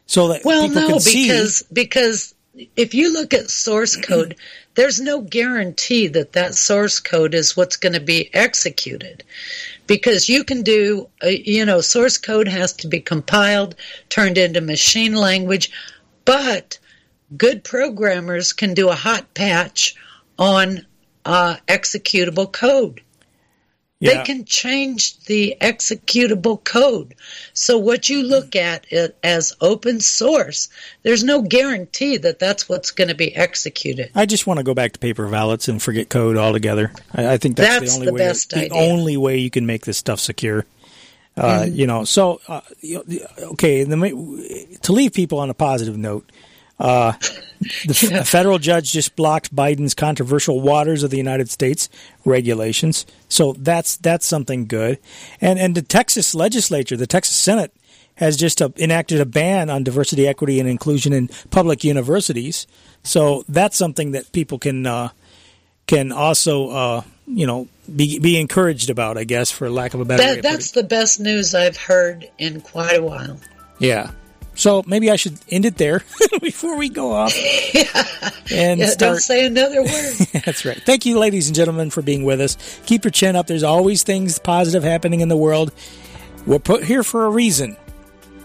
so that Well, people no, can see. because because if you look at source code, there's no guarantee that that source code is what's going to be executed. Because you can do, uh, you know, source code has to be compiled, turned into machine language, but good programmers can do a hot patch on uh, executable code. Yeah. They can change the executable code. So what you look at it as open source, there's no guarantee that that's what's going to be executed. I just want to go back to paper ballots and forget code altogether. I, I think that's, That's the only the way. best the idea. only way you can make this stuff secure. Uh, Mhm. You know, so uh, okay. The, to leave people on a positive note, uh, the f- a federal judge just blocked Biden's controversial waters of the United States regulations. So that's that's something good. And and the Texas legislature, the Texas Senate, has just uh, enacted a ban on diversity, equity, and inclusion in public universities. So that's something that people can uh, can also uh, you know be be encouraged about, I guess, for lack of a better. That, that's the best news I've heard in quite a while. Yeah. So maybe I should end it there before we go off. And Yeah, start. don't say another word. That's right. Thank you, ladies and gentlemen, for being with us. Keep your chin up. There's always things positive happening in the world. We're put here for a reason.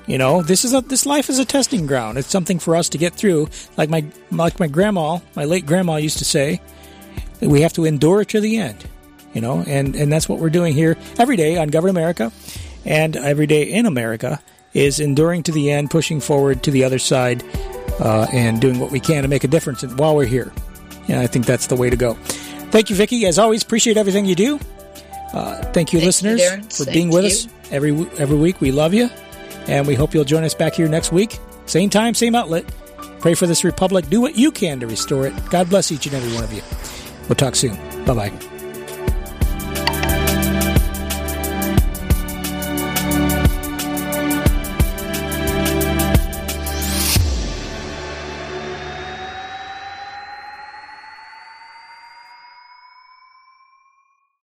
You know, this is a this life is a testing ground. It's something for us to get through. Like my like my grandma, my late grandma used to say, we have to endure it to the end. You know, and and that's what we're doing here every day on Govern America, and every day in America is enduring to the end, pushing forward to the other side, uh, and doing what we can to make a difference while we're here. And I think that's the way to go. Thank you, Vicky. As always, appreciate everything you do. Uh, thank you, Thank listeners, Darren. for Thank being with you. us every every week. We love you, and we hope you'll join us back here next week. Same time, same outlet. Pray for this republic. Do what you can to restore it. God bless each and every one of you. We'll talk soon. Bye bye.